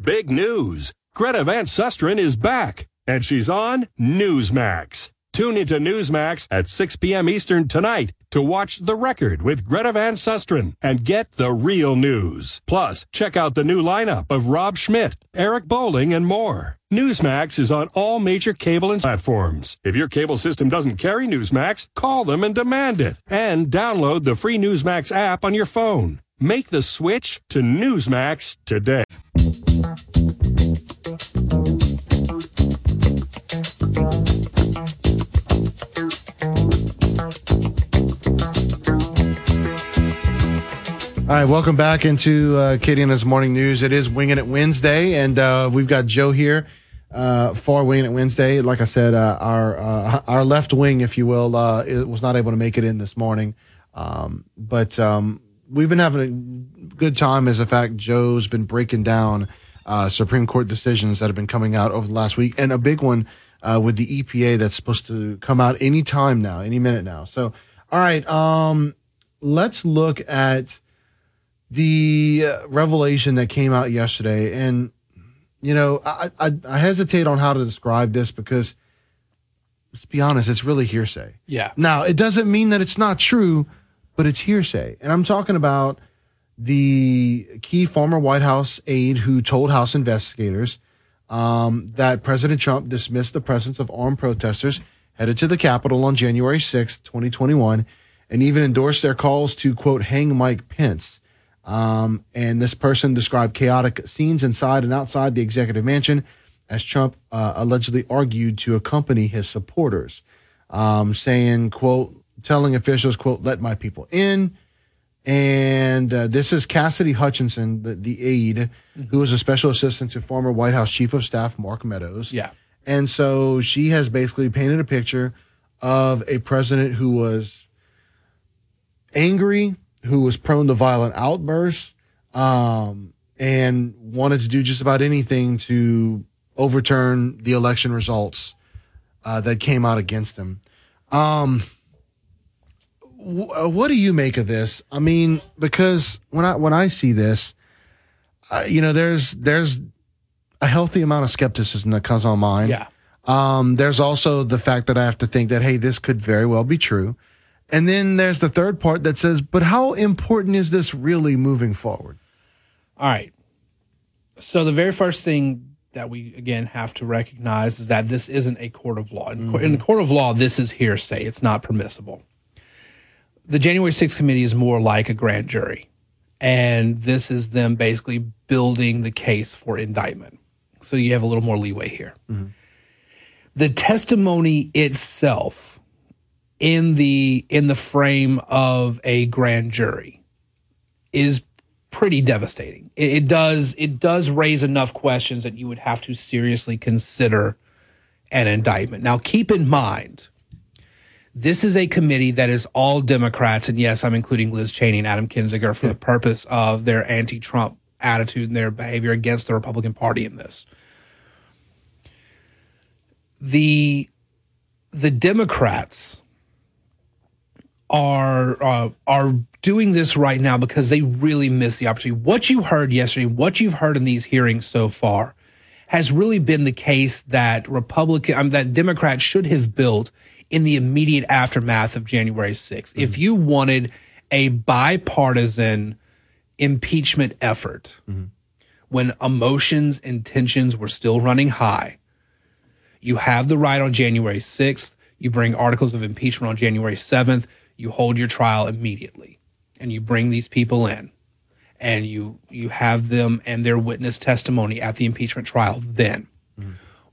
Big news. Greta Van Susteren is back, and she's on Newsmax. Tune into Newsmax at 6 p.m. Eastern tonight to watch The Record with Greta Van Susteren and get the real news. Plus, check out the new lineup of Rob Schmitt, Eric Bolling, and more. Newsmax is on all major cable and platforms. If your cable system doesn't carry Newsmax, call them and demand it. And download the free Newsmax app on your phone. Make the switch to Newsmax today. All right, welcome back into uh, Acadiana's morning news. It is Winging It Wednesday, and uh, we've got Joe here uh, for Winging It Wednesday. Like I said, uh, our uh, our left wing, if you will, uh, was not able to make it in this morning, um, but um, we've been having a good time. As a fact, Joe's been breaking down uh, Supreme Court decisions that have been coming out over the last week, and a big one uh, with the EPA that's supposed to come out any time now, any minute now. So, all right, um, let's look at the uh, revelation that came out yesterday, and you know, I, I I hesitate on how to describe this because, let's be honest, it's really hearsay. Yeah. Now, it doesn't mean that it's not true, but it's hearsay, and I'm talking about the key former White House aide who told House investigators um, that President Trump dismissed the presence of armed protesters headed to the Capitol on January 6, 2021, and even endorsed their calls to, quote, hang Mike Pence. Um, and this person described chaotic scenes inside and outside the executive mansion as Trump uh, allegedly argued to accompany his supporters, um, saying, quote, telling officials, quote, let my people in. And uh, this is Cassidy Hutchinson, the, the aide, who was a special assistant to former White House Chief of Staff Mark Meadows. Yeah. And so she has basically painted a picture of a president who was angry, who was prone to violent outbursts, um, and wanted to do just about anything to overturn the election results uh, that came out against him. Um, what do you make of this? I mean, because when I when I see this, uh, you know, there's there's a healthy amount of skepticism that comes on mind. Yeah. Um, there's also the fact that I have to think that hey, this could very well be true, and then there's the third part that says, but how important is this really moving forward? All right. So the very first thing that we again have to recognize is that this isn't a court of law. In, in the court of law, this is hearsay. It's not permissible. The January 6th committee is more like a grand jury. And this is them basically building the case for indictment. So you have a little more leeway here. Mm-hmm. The testimony itself in the in the frame of a grand jury is pretty devastating. It, it does it does raise enough questions that you would have to seriously consider an indictment. Now keep in mind this is a committee that is all Democrats, and yes, I'm including Liz Cheney and Adam Kinzinger for the purpose of their anti-Trump attitude and their behavior against the Republican Party in this. The the Democrats are uh, are doing this right now because they really miss the opportunity. What you heard yesterday, what you've heard in these hearings so far, has really been the case that Republican, um, that Democrats should have built in the immediate aftermath of January 6th. If mm-hmm. you wanted a bipartisan impeachment effort mm-hmm. when emotions and tensions were still running high, you have the right on January 6th. You bring articles of impeachment on January 7th. You hold your trial immediately and you bring these people in and you you have them and their witness testimony at the impeachment trial then.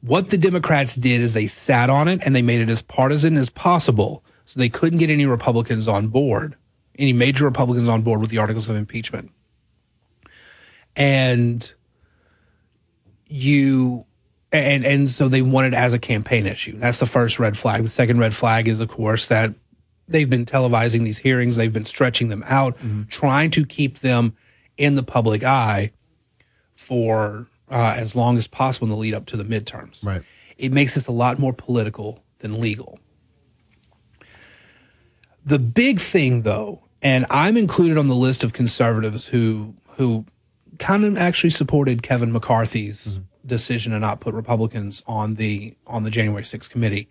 What the Democrats did is they sat on it and they made it as partisan as possible so they couldn't get any Republicans on board, any major Republicans on board with the articles of impeachment. And you and and so they want it as a campaign issue. That's the first red flag. The second red flag is of course that they've been televising these hearings, they've been stretching them out, mm-hmm. trying to keep them in the public eye for uh, as long as possible in the lead up to the midterms. Right. It makes this a lot more political than legal. The big thing, though, and I'm included on the list of conservatives who who kind of actually supported Kevin McCarthy's decision to not put Republicans on the on the January 6th committee.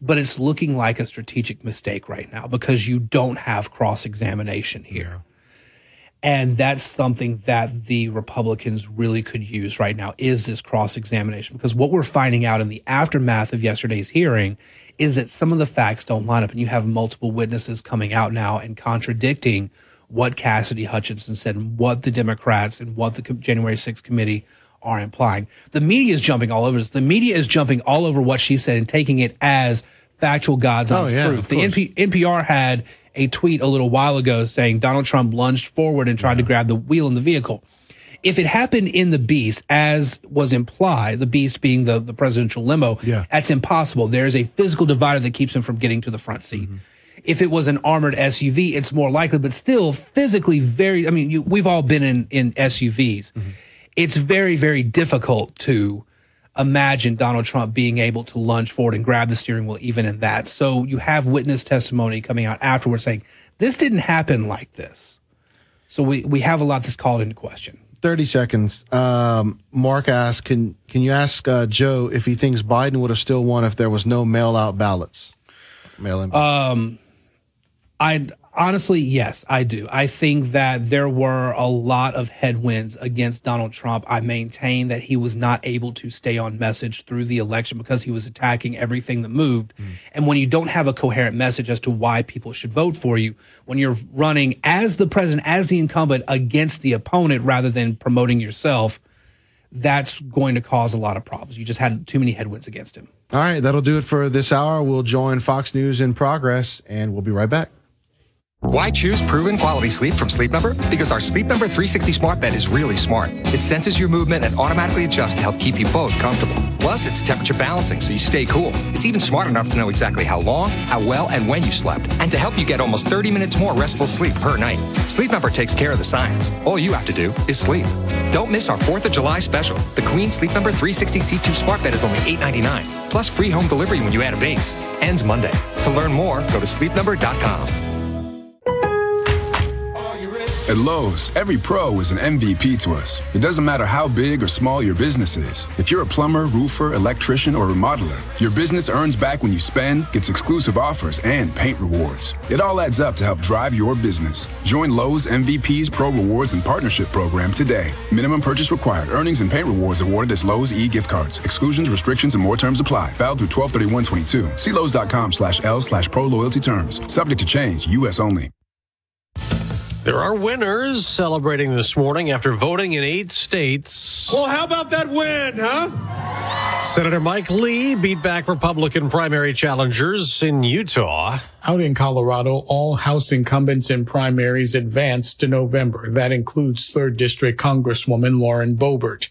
But it's looking like a strategic mistake right now because you don't have cross examination here. And that's something that the Republicans really could use right now is this cross examination. Because what we're finding out in the aftermath of yesterday's hearing is that some of the facts don't line up. And you have multiple witnesses coming out now and contradicting what Cassidy Hutchinson said and what the Democrats and what the January 6th committee are implying. The media is jumping all over this. The media is jumping all over what she said and taking it as factual God's Oh, yeah, truth. The. NP- NPR had a tweet a little while ago saying Donald Trump lunged forward and tried to grab the wheel in the vehicle. If it happened in the beast, as was implied, the beast being the, the presidential limo, that's impossible. There is a physical divider that keeps him from getting to the front seat. Mm-hmm. If it was an armored SUV, it's more likely, but still physically very, I mean, you, we've all been in, in SUVs. Mm-hmm. It's very, very difficult to imagine Donald Trump being able to lunge forward and grab the steering wheel even in that. So you have witness testimony coming out afterwards saying this didn't happen like this. So we, we have a lot that's called into question. 30 seconds. Um, Mark asked, can, can you ask uh, Joe if he thinks Biden would have still won if there was no mail out ballots? Mail in. Um, I honestly, yes, I do. I think that there were a lot of headwinds against Donald Trump. I maintain that he was not able to stay on message through the election because he was attacking everything that moved. Hmm. And when you don't have a coherent message as to why people should vote for you, when you're running as the president, as the incumbent against the opponent rather than promoting yourself, that's going to cause a lot of problems. You just had too many headwinds against him. All right, that'll do it for this hour. We'll join Fox News in progress, and we'll be right back. Why choose proven quality sleep from Sleep Number? Because our Sleep Number 360 smart bed is really smart. It senses your movement and automatically adjusts to help keep you both comfortable. Plus, it's temperature balancing so you stay cool. It's even smart enough to know exactly how long, how well, and when you slept, and to help you get almost 30 minutes more restful sleep per night. Sleep Number takes care of the science. All you have to do is sleep. Don't miss our 4th of July special. The Queen Sleep Number 360 C2 smart bed is only $8.99, plus free home delivery when you add a base. Ends Monday. To learn more, go to sleepnumber.com. At Lowe's, every pro is an MVP to us. It doesn't matter how big or small your business is. If you're a plumber, roofer, electrician, or remodeler, your business earns back when you spend, gets exclusive offers, and paint rewards. It all adds up to help drive your business. Join Lowe's MVP's Pro Rewards and Partnership Program today. Minimum purchase required. Earnings and paint rewards awarded as Lowe's e-gift cards. Exclusions, restrictions, and more terms apply. Valid through 123122. See Lowe's.com slash L slash pro loyalty terms. Subject to change. U.S. only. There are winners celebrating this morning after voting in eight states. Well, how about that win, huh? Senator Mike Lee beat back Republican primary challengers in Utah. Out in Colorado, all House incumbents in primaries advanced to November. That includes 3rd District Congresswoman Lauren Boebert.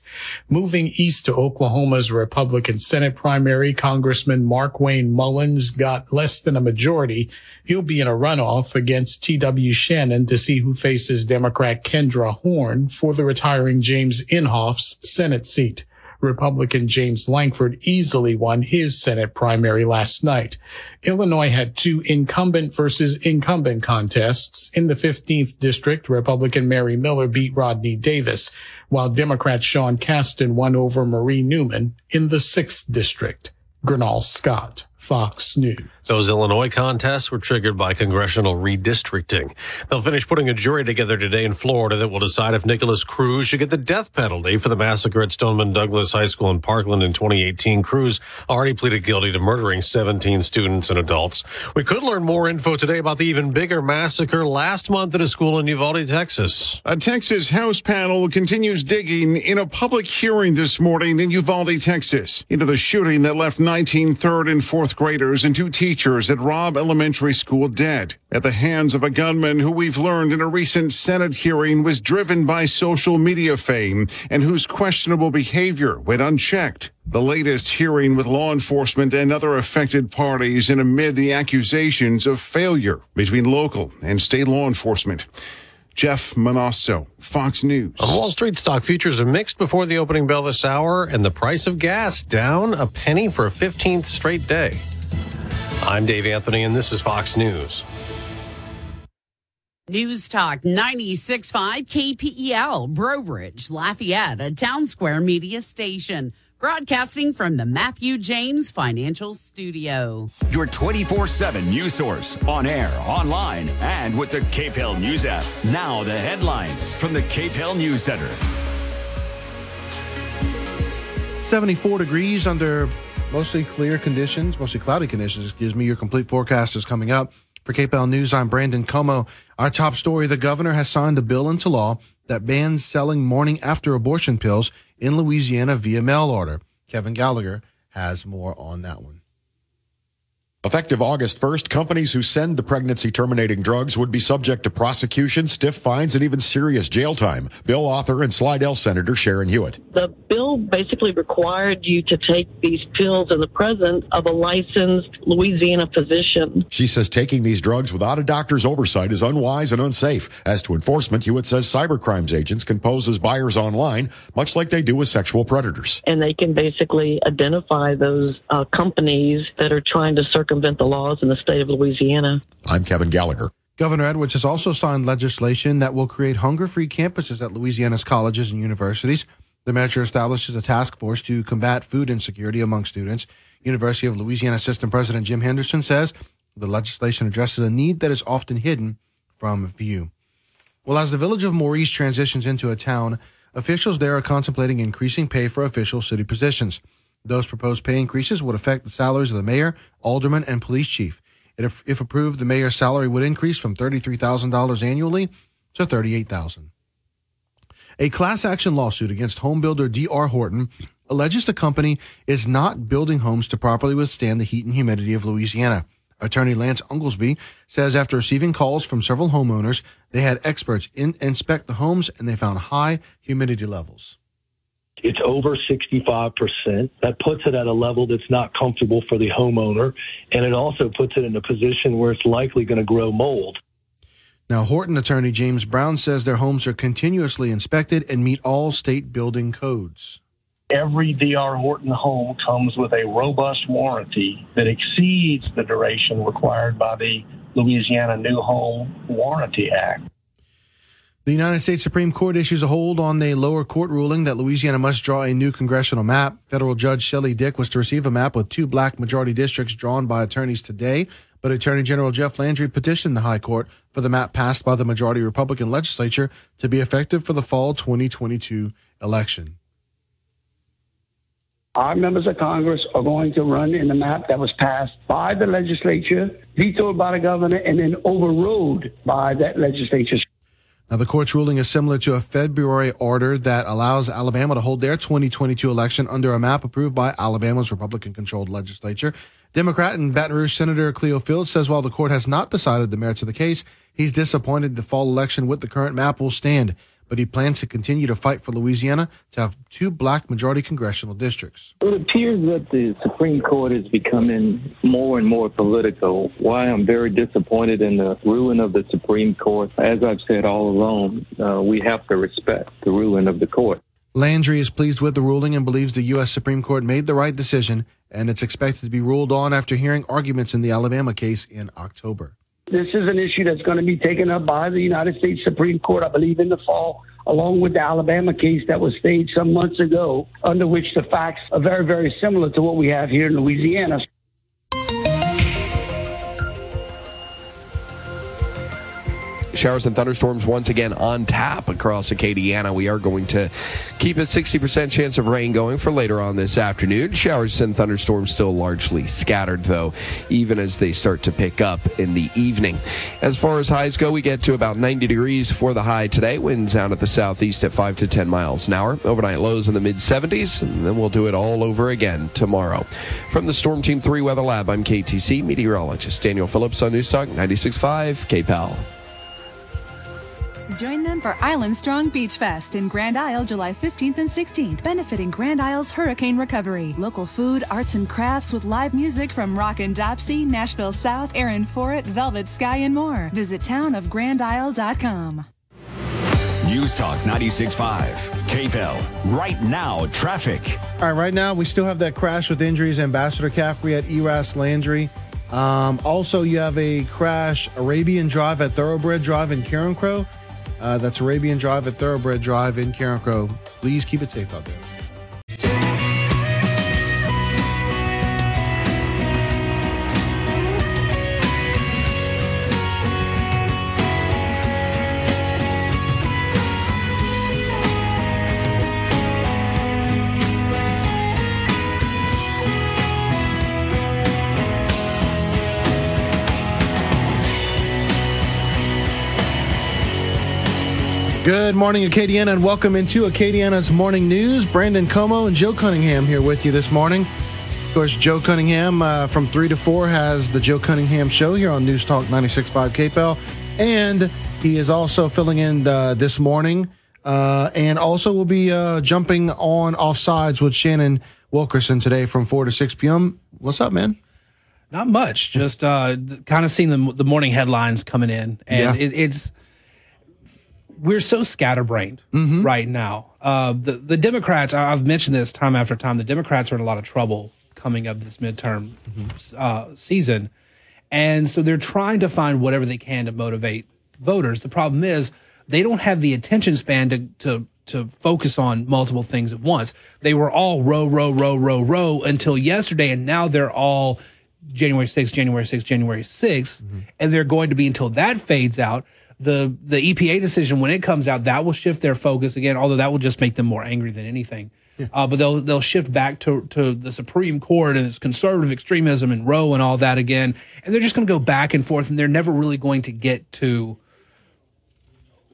Moving east to Oklahoma's Republican Senate primary, Congressman Mark Wayne Mullins got less than a majority. He'll be in a runoff against T.W. Shannon to see who faces Democrat Kendra Horn for the retiring James Inhofe's Senate seat. Republican James Lankford easily won his Senate primary last night. Illinois had two incumbent versus incumbent contests. In the 15th district, Republican Mary Miller beat Rodney Davis, while Democrat Sean Casten won over Marie Newman in the 6th district. Gurnal Scott, Fox News. Those Illinois contests were triggered by congressional redistricting. They'll finish putting a jury together today in Florida that will decide if Nikolas Cruz should get the death penalty for the massacre at Stoneman Douglas High School in Parkland in 2018. Cruz already pleaded guilty to murdering 17 students and adults. We could learn more info today about the even bigger massacre last month at a school in Uvalde, Texas. A Texas House panel continues digging in a public hearing this morning in Uvalde, Texas, into the shooting that left 19 third and fourth graders and two teachers at Robb Elementary School dead at the hands of a gunman who we've learned in a recent Senate hearing was driven by social media fame and whose questionable behavior went unchecked. The latest hearing with law enforcement and other affected parties and amid the accusations of failure between local and state law enforcement. Jeff Monosso, Fox News. Wall Street, stock futures are mixed before the opening bell this hour, and the price of gas down a penny for a 15th straight day. I'm Dave Anthony, and this is Fox News. News Talk 96.5 KPEL, Breaux Bridge, Lafayette, a town square media station. Broadcasting from the Matthew James Financial Studio. Your 24 7 news source on air, online, and with the KPEL News app. Now, the headlines from the KPEL News Center. 74 degrees under mostly clear conditions, mostly cloudy conditions, excuse me. Your complete forecast is coming up. For KPEL News, I'm Brandon Comeaux. Our top story the governor has signed a bill into law that bans selling morning after abortion pills in Louisiana via mail order. Kevin Gallagher has more on that one. Effective August 1st, companies who send the pregnancy terminating drugs would be subject to prosecution, stiff fines, and even serious jail time. Bill author and Slidell Senator Sharon Hewitt. The bill basically required you to take these pills in the presence of a licensed Louisiana physician. She says taking these drugs without a doctor's oversight is unwise and unsafe. As to enforcement, Hewitt says cybercrimes agents can pose as buyers online, much like they do with sexual predators. And they can basically identify those uh, companies that are trying to circumvent the laws in the state of Louisiana. I'm Kevin Gallagher. Governor Edwards has also signed legislation that will create hunger free campuses at Louisiana's colleges and universities. The measure establishes a task force to combat food insecurity among students. University of Louisiana Assistant President Jim Henderson says the legislation addresses a need that is often hidden from view. Well, as the village of Maurice transitions into a town, officials there are contemplating increasing pay for official city positions. Those proposed pay increases would affect the salaries of the mayor, alderman, and police chief. If, if approved, the mayor's salary would increase from $33,000 annually to $38,000. A class action lawsuit against home builder D.R. Horton alleges the company is not building homes to properly withstand the heat and humidity of Louisiana. Attorney Lance Unglesby says after receiving calls from several homeowners, they had experts in, inspect the homes and they found high humidity levels. It's over 65%. That puts it at a level that's not comfortable for the homeowner. And it also puts it in a position where it's likely going to grow mold. Now, Horton attorney James Brown says their homes are continuously inspected and meet all state building codes. Every DR Horton home comes with a robust warranty that exceeds the duration required by the Louisiana New Home Warranty Act. The United States Supreme Court issues a hold on the lower court ruling that Louisiana must draw a new congressional map. Federal Judge Shelly Dick was to receive a map with two black majority districts drawn by attorneys today, but Attorney General Jeff Landry petitioned the High Court for the map passed by the majority Republican legislature to be effective for the fall 2022 election. Our members of Congress are going to run in the map that was passed by the legislature, vetoed by the governor, and then overruled by that legislature. Now, the court's ruling is similar to a February order that allows Alabama to hold their 2022 election under a map approved by Alabama's Republican controlled legislature. Democrat and Baton Rouge Senator Cleo Fields says while the court has not decided the merits of the case, he's disappointed the fall election with the current map will stand. But he plans to continue to fight for Louisiana to have two black majority congressional districts. It appears that the Supreme Court is becoming more and more political. Why I'm very disappointed in the ruling of the Supreme Court. As I've said all along, uh, we have to respect the ruling of the court. Landry is pleased with the ruling and believes the U.S. Supreme Court made the right decision, and it's expected to be ruled on after hearing arguments in the Alabama case in October. This is an issue that's going to be taken up by the United States Supreme Court, I believe, in the fall, along with the Alabama case that was staged some months ago, under which the facts are very, very similar to what we have here in Louisiana. Showers and thunderstorms once again on tap across Acadiana. We are going to keep a 60% chance of rain going for later on this afternoon. Showers and thunderstorms still largely scattered, though, even as they start to pick up in the evening. As far as highs go, we get to about 90 degrees for the high today. Winds out at the southeast at 5 to 10 miles an hour. Overnight lows in the mid 70s, and then we'll do it all over again tomorrow. From the Storm Team 3 Weather Lab, I'm KATC meteorologist Daniel Phillips on News Talk 96.5 KPEL. Join them for Island Strong Beach Fest in Grand Isle July 15th and 16th, benefiting Grand Isle's hurricane recovery. Local food, arts, and crafts with live music from Rockin' Dopsy, Nashville South, Aaron Foret, Velvet Sky, and more. Visit townofgrandisle.com. News Talk 96.5. KPEL. Right now, traffic. All right, right now we still have that crash with injuries, Ambassador Caffrey at Eraste Landry. Um, also, you have a crash, Arabian Drive at Thoroughbred Drive in Carencro. Uh, that's Arabian Drive at Thoroughbred Drive in Karen Please keep it safe out there. Good morning, Acadiana, and welcome into Acadiana's morning news. Brandon Comeaux and Joe Cunningham here with you this morning. Of course, Joe Cunningham uh, from 3 to 4 has the Joe Cunningham Show here on News Talk 96.5 KPEL. And he is also filling in uh, this morning uh, and also will be uh, jumping on offsides with Shannon Wilkerson today from 4 to 6 p.m. What's up, man? Not much. Just uh, kind of seeing the, the morning headlines coming in, and Yeah. it, it's we're so scatterbrained right now. Uh, the the Democrats. I've mentioned this time after time. The Democrats are in a lot of trouble coming up this midterm uh, season, and so they're trying to find whatever they can to motivate voters. The problem is they don't have the attention span to to to focus on multiple things at once. They were all Roe, Roe, Roe, Roe, Roe until yesterday, and now they're all January 6th, January 6th, January 6th, and they're going to be until that fades out. The the EPA decision when it comes out, that will shift their focus again, although that will just make them more angry than anything. Uh, but they'll they'll shift back to to the Supreme Court and its conservative extremism and Roe and all that again, and they're just going to go back and forth, and they're never really going to get to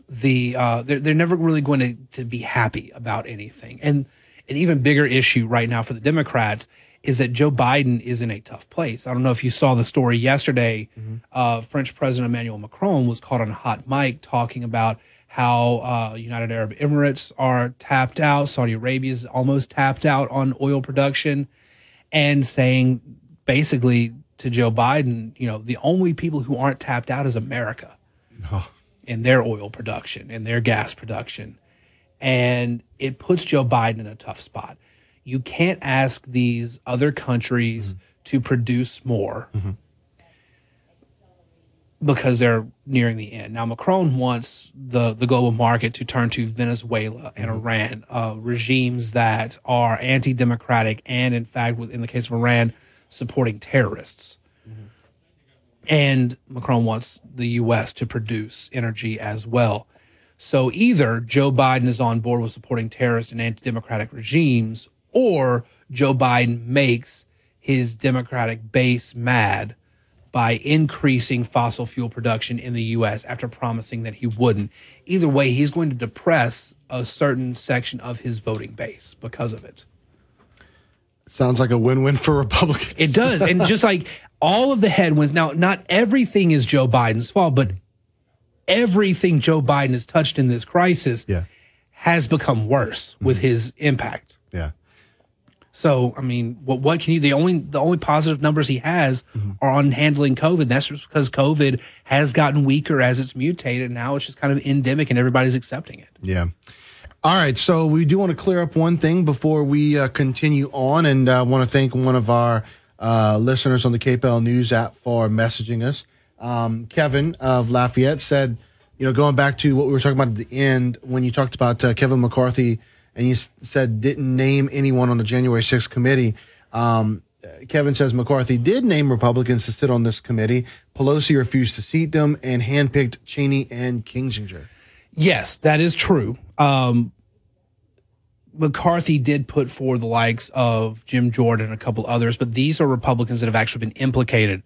the uh, they're they're never really going to to be happy about anything. And an even bigger issue right now for the Democrats is that Joe Biden is in a tough place. I don't know if you saw the story yesterday. Uh, French President Emmanuel Macron was caught on a hot mic talking about how uh, United Arab Emirates are tapped out, Saudi Arabia is almost tapped out on oil production, and saying basically to Joe Biden, you know, the only people who aren't tapped out is America in their oil production and their gas production. And it puts Joe Biden in a tough spot. You can't ask these other countries mm-hmm. to produce more mm-hmm. because they're nearing the end. Now, Macron wants the, the global market to turn to Venezuela and mm-hmm. Iran, uh, regimes that are anti democratic and, in fact, in the case of Iran, supporting terrorists. And Macron wants the U.S. to produce energy as well. So either Joe Biden is on board with supporting terrorist and anti democratic regimes, or Joe Biden makes his Democratic base mad by increasing fossil fuel production in the U.S. after promising that he wouldn't. Either way, he's going to depress a certain section of his voting base because of it. Sounds like a win-win for Republicans. It does. And just like all of the headwinds, now, not everything is Joe Biden's fault, but everything Joe Biden has touched in this crisis Yeah. has become worse with mm-hmm. his impact. Yeah. So, I mean, what, what can you, the only, the only positive numbers he has are on handling COVID. That's just because COVID has gotten weaker as it's mutated. Now it's just kind of endemic and everybody's accepting it. Yeah. All right. So we do want to clear up one thing before we uh, continue on, and I uh, want to thank one of our uh, listeners on the KPEL News app for messaging us. Um, Kevin of Lafayette said, you know, going back to what we were talking about at the end when you talked about uh, Kevin McCarthy and you said didn't name anyone on the January 6th committee. Um, Kevin says McCarthy did name Republicans to sit on this committee. Pelosi refused to seat them and handpicked Cheney and Kinzinger. Yes, that is true. Um, McCarthy did put forward the likes of Jim Jordan and a couple others, but these are Republicans that have actually been implicated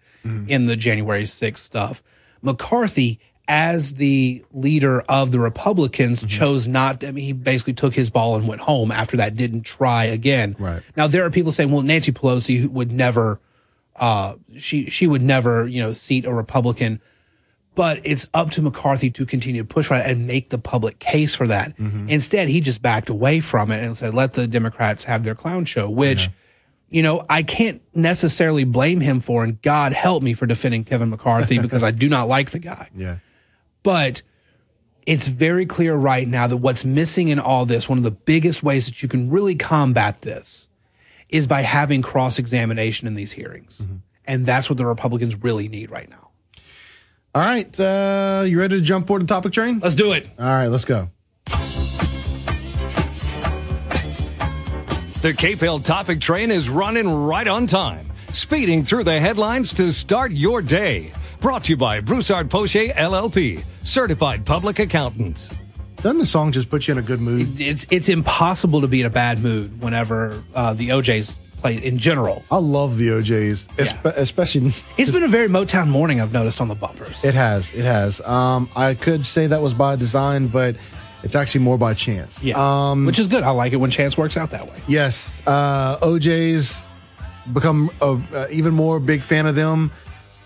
in the January 6th stuff. McCarthy, as the leader of the Republicans, chose not. I mean, he basically took his ball and went home after that, didn't try again. Right. Now, there are people saying, well, Nancy Pelosi would never, uh, she, she would never, you know, seat a Republican but it's up to McCarthy to continue to push for it and make the public case for that. Instead, he just backed away from it and said, let the Democrats have their clown show, which, you know, I can't necessarily blame him for. And God help me for defending Kevin McCarthy because I do not like the guy. Yeah. But it's very clear right now that what's missing in all this, one of the biggest ways that you can really combat this is by having cross examination in these hearings. And that's what the Republicans really need right now. All right, uh, you ready to jump board the topic train? Let's do it. All right, let's go. The KPEL topic train is running right on time, speeding through the headlines to start your day. Brought to you by Broussard Poche LLP, certified public accountants. Doesn't the song just put you in a good mood? It's it's impossible to be in a bad mood whenever uh, the O'Jays play in general. I love the O'Jays, espe- especially. It's been a very Motown morning. I've noticed on the bumpers. It has, it has. Um, I could say that was by design, but it's actually more by chance. Yeah, Um, which is good. I like it when chance works out that way. Yes, uh, OJ's become a, uh, even more big fan of them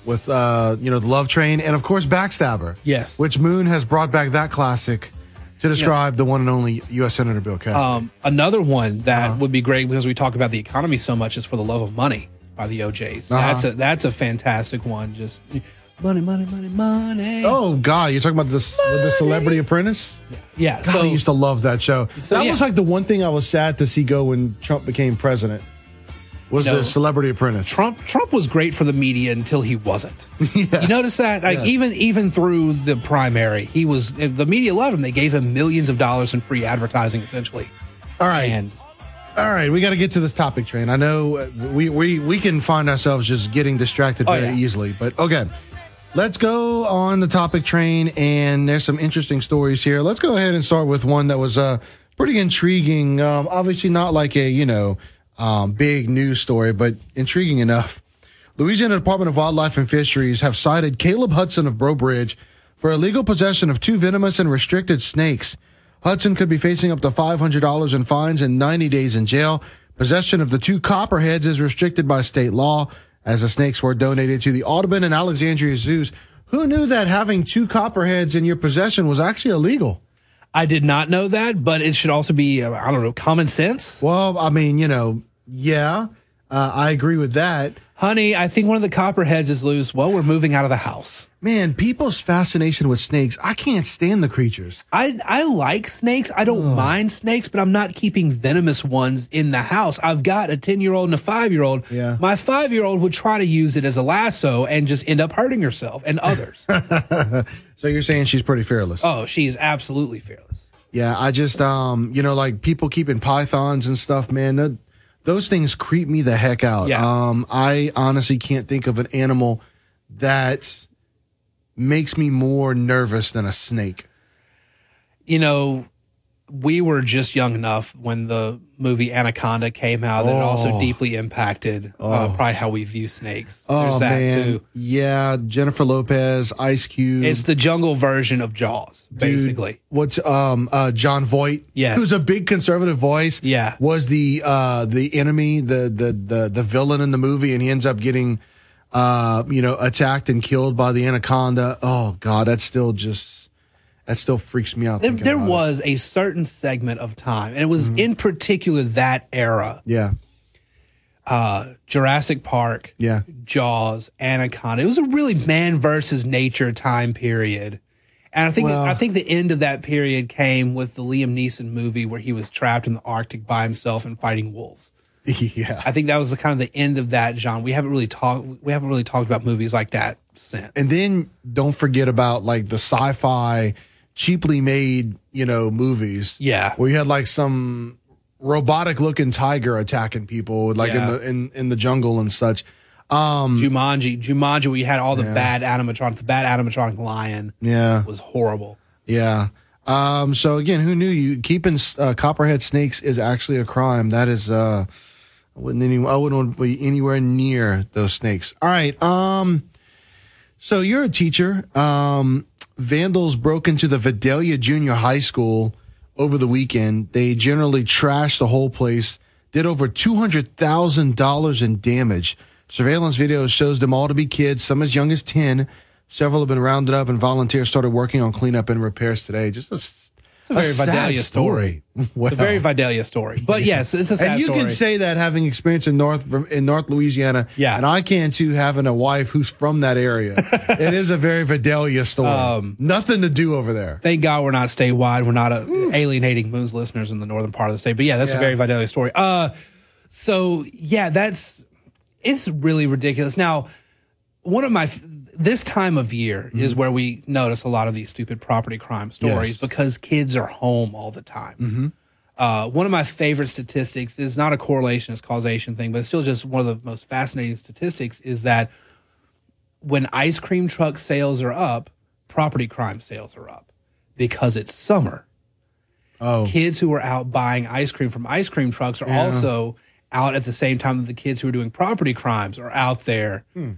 with uh, you know the Love Train and of course Backstabber. Yes, which Moon has brought back that classic to describe the one and only U.S. Senator Bill Cassidy. Um, another one that Uh-huh. would be great because we talk about the economy so much is for the love of money by the O'Jays. Uh-huh. That's a that's a fantastic one. Just money, money, money, money. Oh God, you're talking about this the Celebrity Apprentice? Yeah, God, so- I used to love that show. So, that yeah. was like the one thing I was sad to see go when Trump became president. Was No. the Celebrity Apprentice? Trump Trump was great for the media until he wasn't. You notice that? Like Yes. even even through the primary, he was the media loved him. They gave him millions of dollars in free advertising, essentially. All right. And All right, we got to get to this topic train. I know uh, we we we can find ourselves just getting distracted Oh, very yeah. easily, but okay. Let's go on the topic train, and there's some interesting stories here. Let's go ahead and start with one that was uh, pretty intriguing. Um, obviously, not like a you know um, big news story, but intriguing enough. Louisiana Department of Wildlife and Fisheries have cited Caleb Hudson of Breaux Bridge for illegal possession of two venomous and restricted snakes. Hudson could be facing up to $500 in fines and 90 days in jail. Possession of the two copperheads is restricted by state law as the snakes were donated to the Audubon and Alexandria zoos. Who knew that having two copperheads in your possession was actually illegal? I did not know that, but it should also be uh, I don't know common sense. Well, I mean, you know, yeah, uh, I agree with that. Honey, I think one of the copperheads is loose. Well, we're moving out of the house. Man, people's fascination with snakes, I can't stand the creatures. I I like snakes. I don't mind snakes, but I'm not keeping venomous ones in the house. I've got a 10 year old and a five year old. Yeah. My five year old would try to use it as a lasso and just end up hurting herself and others. so you're saying she's pretty fearless? oh, she is absolutely fearless. Yeah, I just um, you know, like people keeping pythons and stuff, man. Those things creep me the heck out. Yeah. Um, I honestly can't think of an animal that makes me more nervous than a snake. You know, we were just young enough when the movie Anaconda came out that it also Oh. deeply impacted uh, Oh. probably how we view snakes. Oh There's that man, too. yeah, Jennifer Lopez, Ice Cube. It's the jungle version of Jaws, basically. what's um uh Jon Voight? Yes. who's a big conservative voice. Yeah. was the uh the enemy, the the the the villain in the movie, and he ends up getting uh you know attacked and killed by the anaconda. Oh God, that's still just that still freaks me out. There, there about it. Mm-hmm. was a certain segment of time, and it was in particular that era. yeah Uh, Jurassic Park, yeah Jaws, Anaconda. It was a really man versus nature time period. And I think Well- I think the end of that period came with the Liam Neeson movie where he was trapped in the Arctic by himself and fighting wolves. yeah. I think that was the kind of the end of that genre. We haven't really talked we haven't really talked about movies like that since. And then don't forget about like the sci-fi cheaply made, you know, movies. Yeah. Where you had like some robotic looking tiger attacking people like Yeah. in the in, in the jungle and such. Um Jumanji, Jumanji, where you had all the Yeah. bad animatronics. The bad animatronic lion Yeah. was horrible. Yeah. Um so again, who knew you keeping uh, copperhead snakes is actually a crime. That is uh I wouldn't any I wouldn't want to be anywhere near those snakes. All right. Um so you're a teacher. Um vandals broke into the Vidalia Junior High School over the weekend. They generally trashed the whole place, did over $200,000 in damage. Surveillance video shows them all to be kids, some as young as 10. Several have been rounded up and volunteers started working on cleanup and repairs today. Just a, It's a very Vidalia story. Well. It's a very Vidalia story. But yes, it's a sad story. and you story. can say that having experience in North in North Louisiana, Yeah. and I can too, having a wife who's from that area. it is a very Vidalia story. Um, Nothing to do over there. Thank God we're not statewide. We're not uh alienating Moon's listeners in the northern part of the state. But yeah, that's Yeah. a very Vidalia story. Uh, so yeah, that's it's really ridiculous. Now, one of my this time of year is where we notice a lot of these stupid property crime stories Mm-hmm. Yes. because kids are home all the time. Mm-hmm. Uh, one of my favorite statistics is not a correlation, it's causation thing, but it's still just one of the most fascinating statistics is that when ice cream truck sales are up, property crime sales are up because it's summer. Oh, Kids who are out buying ice cream from ice cream trucks are Yeah. also out at the same time that the kids who are doing property crimes are out there. Hmm.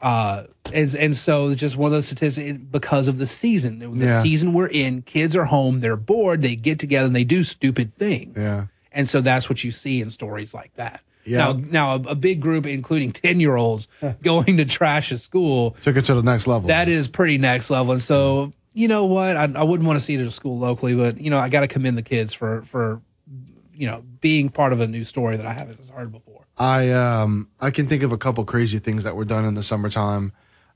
Uh, and, and so it's just one of those statistics because of the season. The Yeah. season we're in, kids are home, they're bored, they get together and they do stupid things. yeah. And so that's what you see in stories like that. Yeah. Now, now a, a big group, including 10 year olds, going to trash a school, Took it to the next level. that is pretty next level. And so, you know what? I, I wouldn't want to see it at a school locally, but, you know, I got to commend the kids for, for, you know, being part of a new story that I haven't heard before. I um I can think of a couple crazy things that were done in the summertime,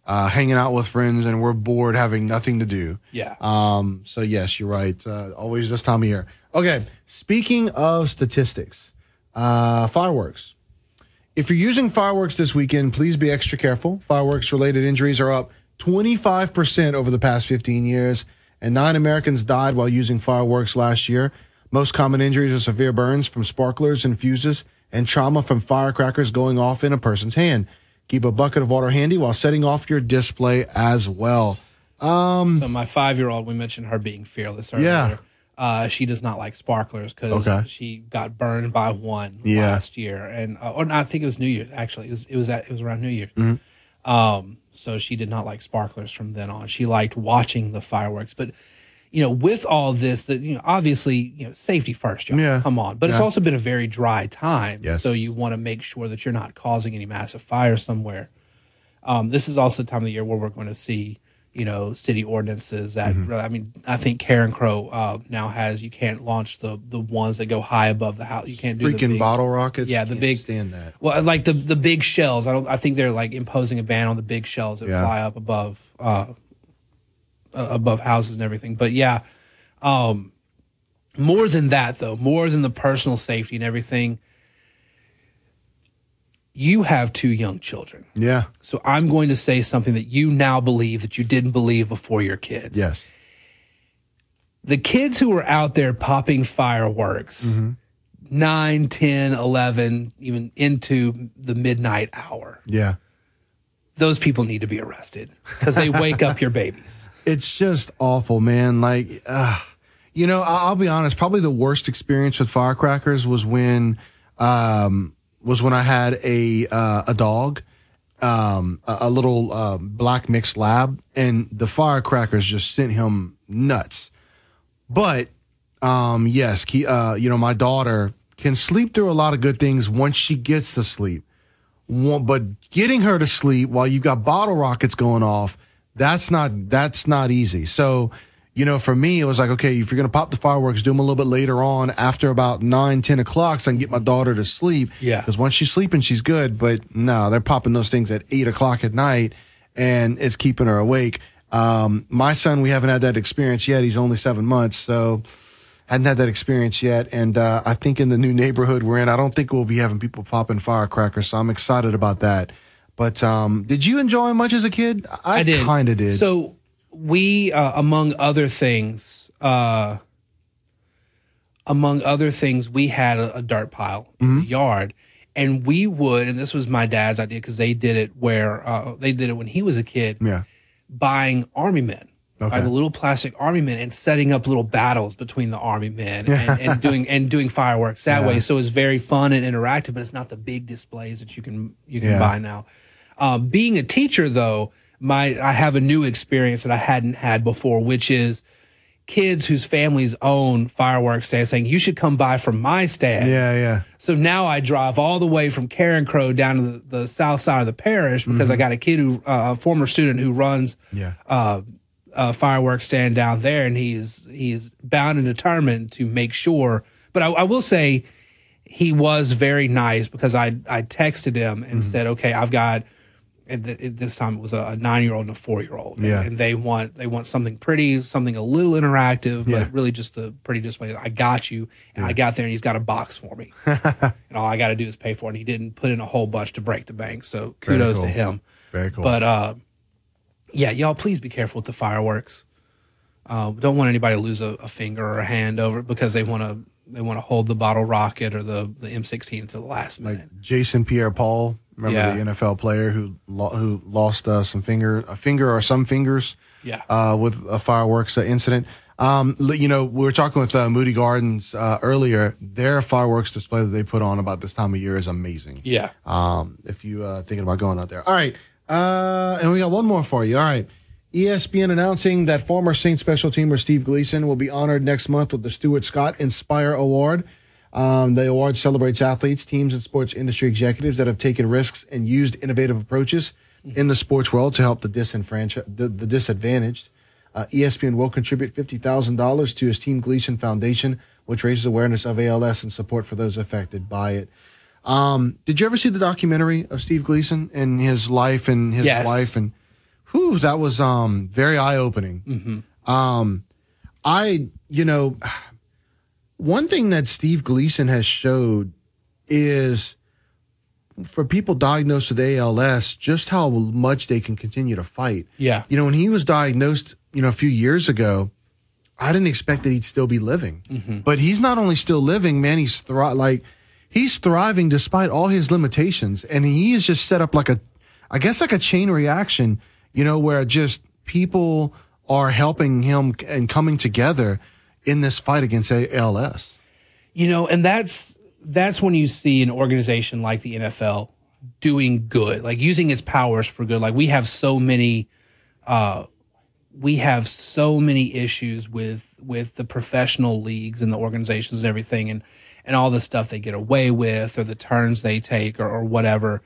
uh, hanging out with friends, and we're bored, having nothing to do. Yeah. Um. So yes, you're right. Uh, always this time of year. Okay. Speaking of statistics, uh, fireworks. If you're using fireworks this weekend, please be extra careful. Fireworks related injuries are up 25% over the past 15 years, and nine Americans died while using fireworks last year. Most common injuries are severe burns from sparklers and fuses, and trauma from firecrackers going off in a person's hand. Keep a bucket of water handy while setting off your display as well. Um, So my five year old, we mentioned her being fearless earlier. Yeah. Uh, she does not like sparklers because Okay. she got burned by one Yeah. last year, and uh, or no, I think it was New Year's. Actually, it was it was at, it was around New Year's. Mhm. Um, so she did not like sparklers from then on. She liked watching the fireworks, but you know, with all this, that you know, obviously, you know, safety first. Y'all. Yeah. come on. But it's also been a very dry time, Yes. so you want to make sure that you're not causing any massive fire somewhere. Um, this is also the time of the year where we're going to see, you know, city ordinances that. Mm-hmm. I mean, I think Carencro uh, now has you can't launch the the ones that go high above the house. You can't do the freaking big- bottle rockets. Yeah, the big stand that. Well, like the the big shells. I don't. I think they're like imposing a ban on the big shells that Yeah. fly up above uh, uh, above houses and everything. But yeah, um, more than that though, more than the personal safety and everything. You have two young children. Yeah. So I'm going to say something that you now believe that you didn't believe before your kids. Yes. The kids who are out there popping fireworks, Mm-hmm. nine, ten, eleven, 9, 10, 11, even into the midnight hour, Yeah. those people need to be arrested because they wake up your babies. It's just awful, man. Like, uh, You know, I'll be honest. Probably the worst experience with firecrackers was when um, was when I had a uh, a dog, um, a, a little uh, black mixed lab, and the firecrackers just sent him nuts. But um, yes, he, uh, you know, my daughter can sleep through a lot of good things once she gets to sleep. But getting her to sleep while you've got bottle rockets going off, that's not that's not easy. So, you know, for me, it was like, okay, if you're gonna pop the fireworks, do them a little bit later on, after about nine, ten o'clock, so I can get my daughter to sleep. Yeah. Because once she's sleeping, she's good. But no, they're popping those things at eight o'clock at night, and it's keeping her awake. Um, my son, we haven't had that experience yet. He's only seven months, so hadn't had that experience yet. And uh, I think in the new neighborhood we're in, I don't think we'll be having people popping firecrackers. So I'm excited about that. But um, did you enjoy much as a kid? I, did. kind of did. So we, uh, among other things, uh, among other things, we had a, a dirt pile in Mm-hmm. the yard, and we would, and this was my dad's idea because they did it where uh, they did it when he was a kid, yeah, buying army men. Okay. Like the little plastic army men and setting up little battles between the army men and, and doing and doing fireworks that Yeah. way. So it's very fun and interactive, but it's not the big displays that you can you can Yeah. buy now. Um, being a teacher, though, my I have a new experience that I hadn't had before, which is kids whose families own fireworks stands saying you should come by from my stand. Yeah, yeah. So now I drive all the way from Carencro down to the, the south side of the parish because I got a kid who, uh, a former student who runs Yeah. uh, a fireworks stand down there, and he's he's bound and determined to make sure. But I, I will say he was very nice because I I texted him and said, okay, I've got. At, th- this time, it was a, a nine-year-old and a four-year-old, and, Yeah. and they want they want something pretty, something a little interactive, Yeah. but really just a pretty display. I got you, and I got there, and he's got a box for me, and all I got to do is pay for it. And he didn't put in a whole bunch to break the bank, so kudos cool. to him. Very cool. But uh, yeah, y'all, please be careful with the fireworks. Uh, don't want anybody to lose a, a finger or a hand over it because they want to they want to hold the bottle rocket or the the M16 to the last minute. Jason Pierre-Paul, remember Yeah. the NFL player who lo- who lost uh, some finger, a finger or some fingers, Yeah. uh, with a fireworks uh, incident. Um, you know, we were talking with uh, Moody Gardens uh, earlier. Their fireworks display that they put on about this time of year is amazing. Yeah. Um, if you uh, thinking about going out there, all right. Uh, and we got one more for you. All right. ESPN announcing that former Saints special teamer Steve Gleason will be honored next month with the Stuart Scott ENSPIRE Award. Um, the award celebrates athletes, teams, and sports industry executives that have taken risks and used innovative approaches in the sports world to help the, disenfranchised, the, the disadvantaged. Uh, ESPN will contribute $50,000 to his Team Gleason Foundation, which raises awareness of ALS and support for those affected by it. Um, did you ever see the documentary of Steve Gleason and his life and his Yes. wife? And whew, that was um, very eye opening. Mm-hmm. Um, I, you know, one thing that Steve Gleason has showed is for people diagnosed with ALS, just how much they can continue to fight. Yeah. You know, when he was diagnosed, you know, a few years ago, I didn't expect that he'd still be living. Mm-hmm. But he's not only still living, man, he's thri- like he's thriving despite all his limitations. And he is just set up like a I guess like a chain reaction, you know, where just people are helping him and coming together in this fight against ALS. You know, and that's that's when you see an organization like the NFL doing good, like using its powers for good. Like we have so many uh we have so many issues with with the professional leagues and the organizations and everything and and all the stuff they get away with or the turns they take or, or whatever.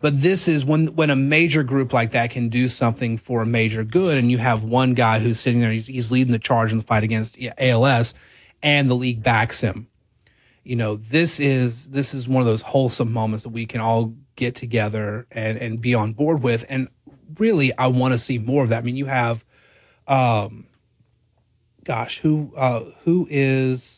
But this is when when a major group like that can do something for a major good, and you have one guy who's sitting there, he's, he's leading the charge in the fight against ALS, and the league backs him. You know, this is this is one of those wholesome moments that we can all get together and and be on board with. And really, I want to see more of that. I mean, you have, um, gosh, who uh, who is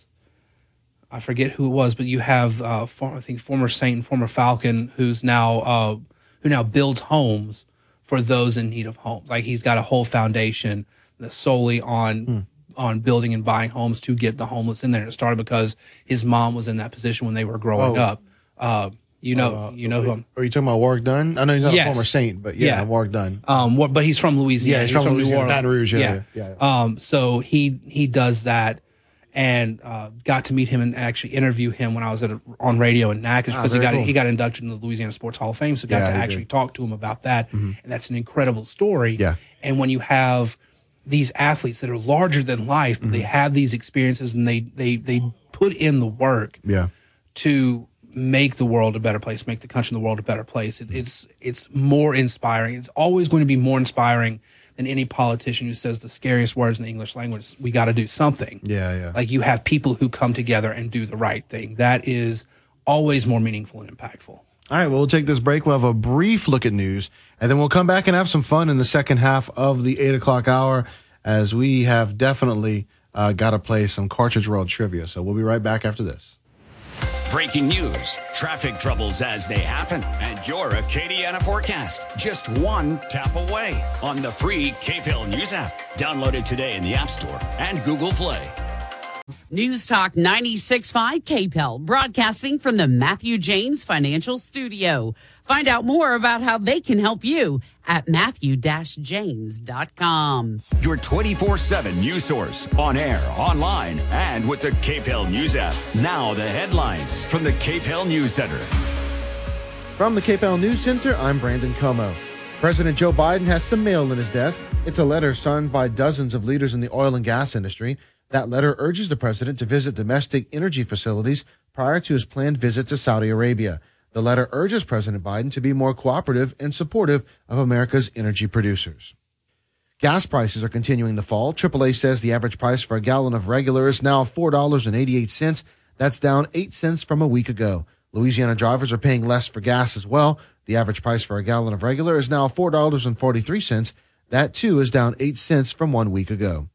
I forget who it was, but you have uh, for, I think former Saint and former Falcon who's now uh, who now builds homes for those in need of homes. Like he's got a whole foundation that's solely on on building and buying homes to get the homeless in there. It started because his mom was in that position when they were growing Oh. up. Uh, you know, you know who I'm. Are you talking about Warrick Dunn? I know he's not Yes. a former Saint, but yeah, Yeah. Warrick Dunn. Um, what, but he's from Louisiana. Yeah, he's from Louisiana, Baton Rouge area. Yeah, Um, so he he does that, and uh, got to meet him and actually interview him when I was at a, on radio in Natchez Ah, because he got cool. he got inducted in the Louisiana Sports Hall of Fame, so got Yeah, to actually did. Mm-hmm. talk to him about that, and that's an incredible story. Yeah. and when you have these athletes that are larger than life, but Mm-hmm. they have these experiences and they they they put in the work Yeah. to make the world a better place, make the country and the world a better place. It, it's it's more inspiring. It's always going to be more inspiring than any politician who says the scariest words in the English language. We got to do something. Yeah, yeah. Like you have people who come together and do the right thing. That is always more meaningful and impactful. All right, well, we'll take this break. We'll have a brief look at news, and then we'll come back and have some fun in the second half of the eight o'clock hour, as we have definitely uh, got to play some Cartridge World trivia. So we'll be right back after this. Breaking news, traffic troubles as they happen, and your Acadiana forecast. Just one tap away on the free KPEL News app. Download it today in the App Store and Google Play. News Talk 96.5 KPEL, broadcasting from the Matthew James Financial Studio. Find out more about how they can help you at matthew-james.com. Your 24 7 news source on air, online, and with the KPEL News app. Now, the headlines from the KPEL News Center. From the KPEL News Center, I'm Brandon Comeaux. President Joe Biden has some mail in his desk. It's a letter signed by dozens of leaders in the oil and gas industry. That letter urges the president to visit domestic energy facilities prior to his planned visit to Saudi Arabia. The letter urges President Biden to be more cooperative and supportive of America's energy producers. Gas prices are continuing to fall. AAA says the average price for a gallon of regular is now $4.88. That's down 8 cents from a week ago. Louisiana drivers are paying less for gas as well. The average price for a gallon of regular is now $4.43. That too is down 8 cents from one week ago.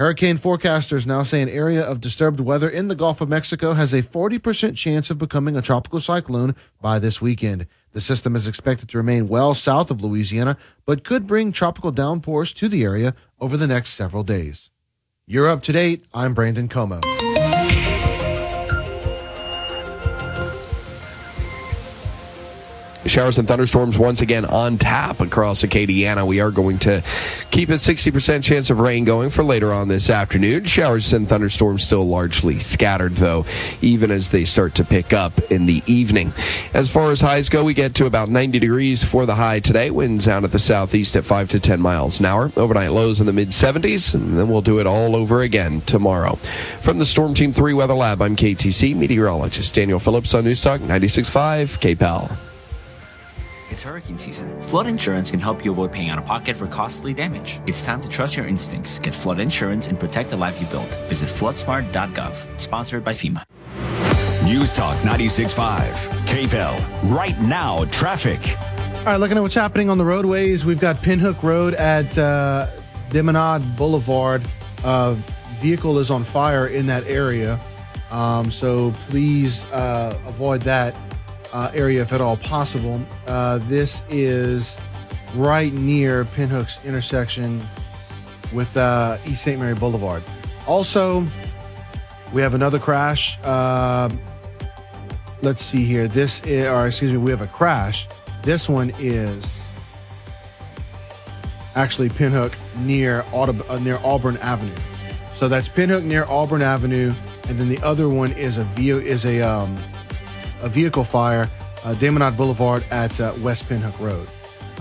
Hurricane forecasters now say an area of disturbed weather in the Gulf of Mexico has a 40% chance of becoming a tropical cyclone by this weekend. The system is expected to remain well south of Louisiana, but could bring tropical downpours to the area over the next several days. You're up to date. I'm Brandon Comeaux. Showers and thunderstorms once again on tap across Acadiana. We are going to keep a 60% chance of rain going for later on this afternoon. Showers and thunderstorms still largely scattered, though, even as they start to pick up in the evening. As far as highs go, we get to about 90 degrees for the high today. Winds out at the southeast at 5 to 10 miles an hour. Overnight lows in the mid 70s, and then we'll do it all over again tomorrow. From the Storm Team 3 Weather Lab, I'm KATC meteorologist Daniel Phillips on News Talk 96.5 KPEL. It's hurricane season. Flood insurance can help you avoid paying out of pocket for costly damage. It's time to trust your instincts. Get flood insurance and protect the life you build. Visit floodsmart.gov. Sponsored by FEMA. News Talk 96.5, KPEL. Right now, traffic. All right, looking at what's happening on the roadways, we've got Pinhook Road at uh, Demanade Boulevard. Uh, vehicle is on fire in that area, um, so please uh, avoid that uh, area if at all possible. Uh, this is right near Pinhook's intersection with uh, East St. Mary Boulevard. Also, we have another crash. Uh, let's see here. This is, or excuse me, we have a crash. This one is actually Pinhook near uh, near Auburn Avenue. So that's Pinhook near Auburn Avenue, and then the other one is a ve- is a um, a vehicle fire, uh, Demanade Boulevard at uh, West Pinhook Road.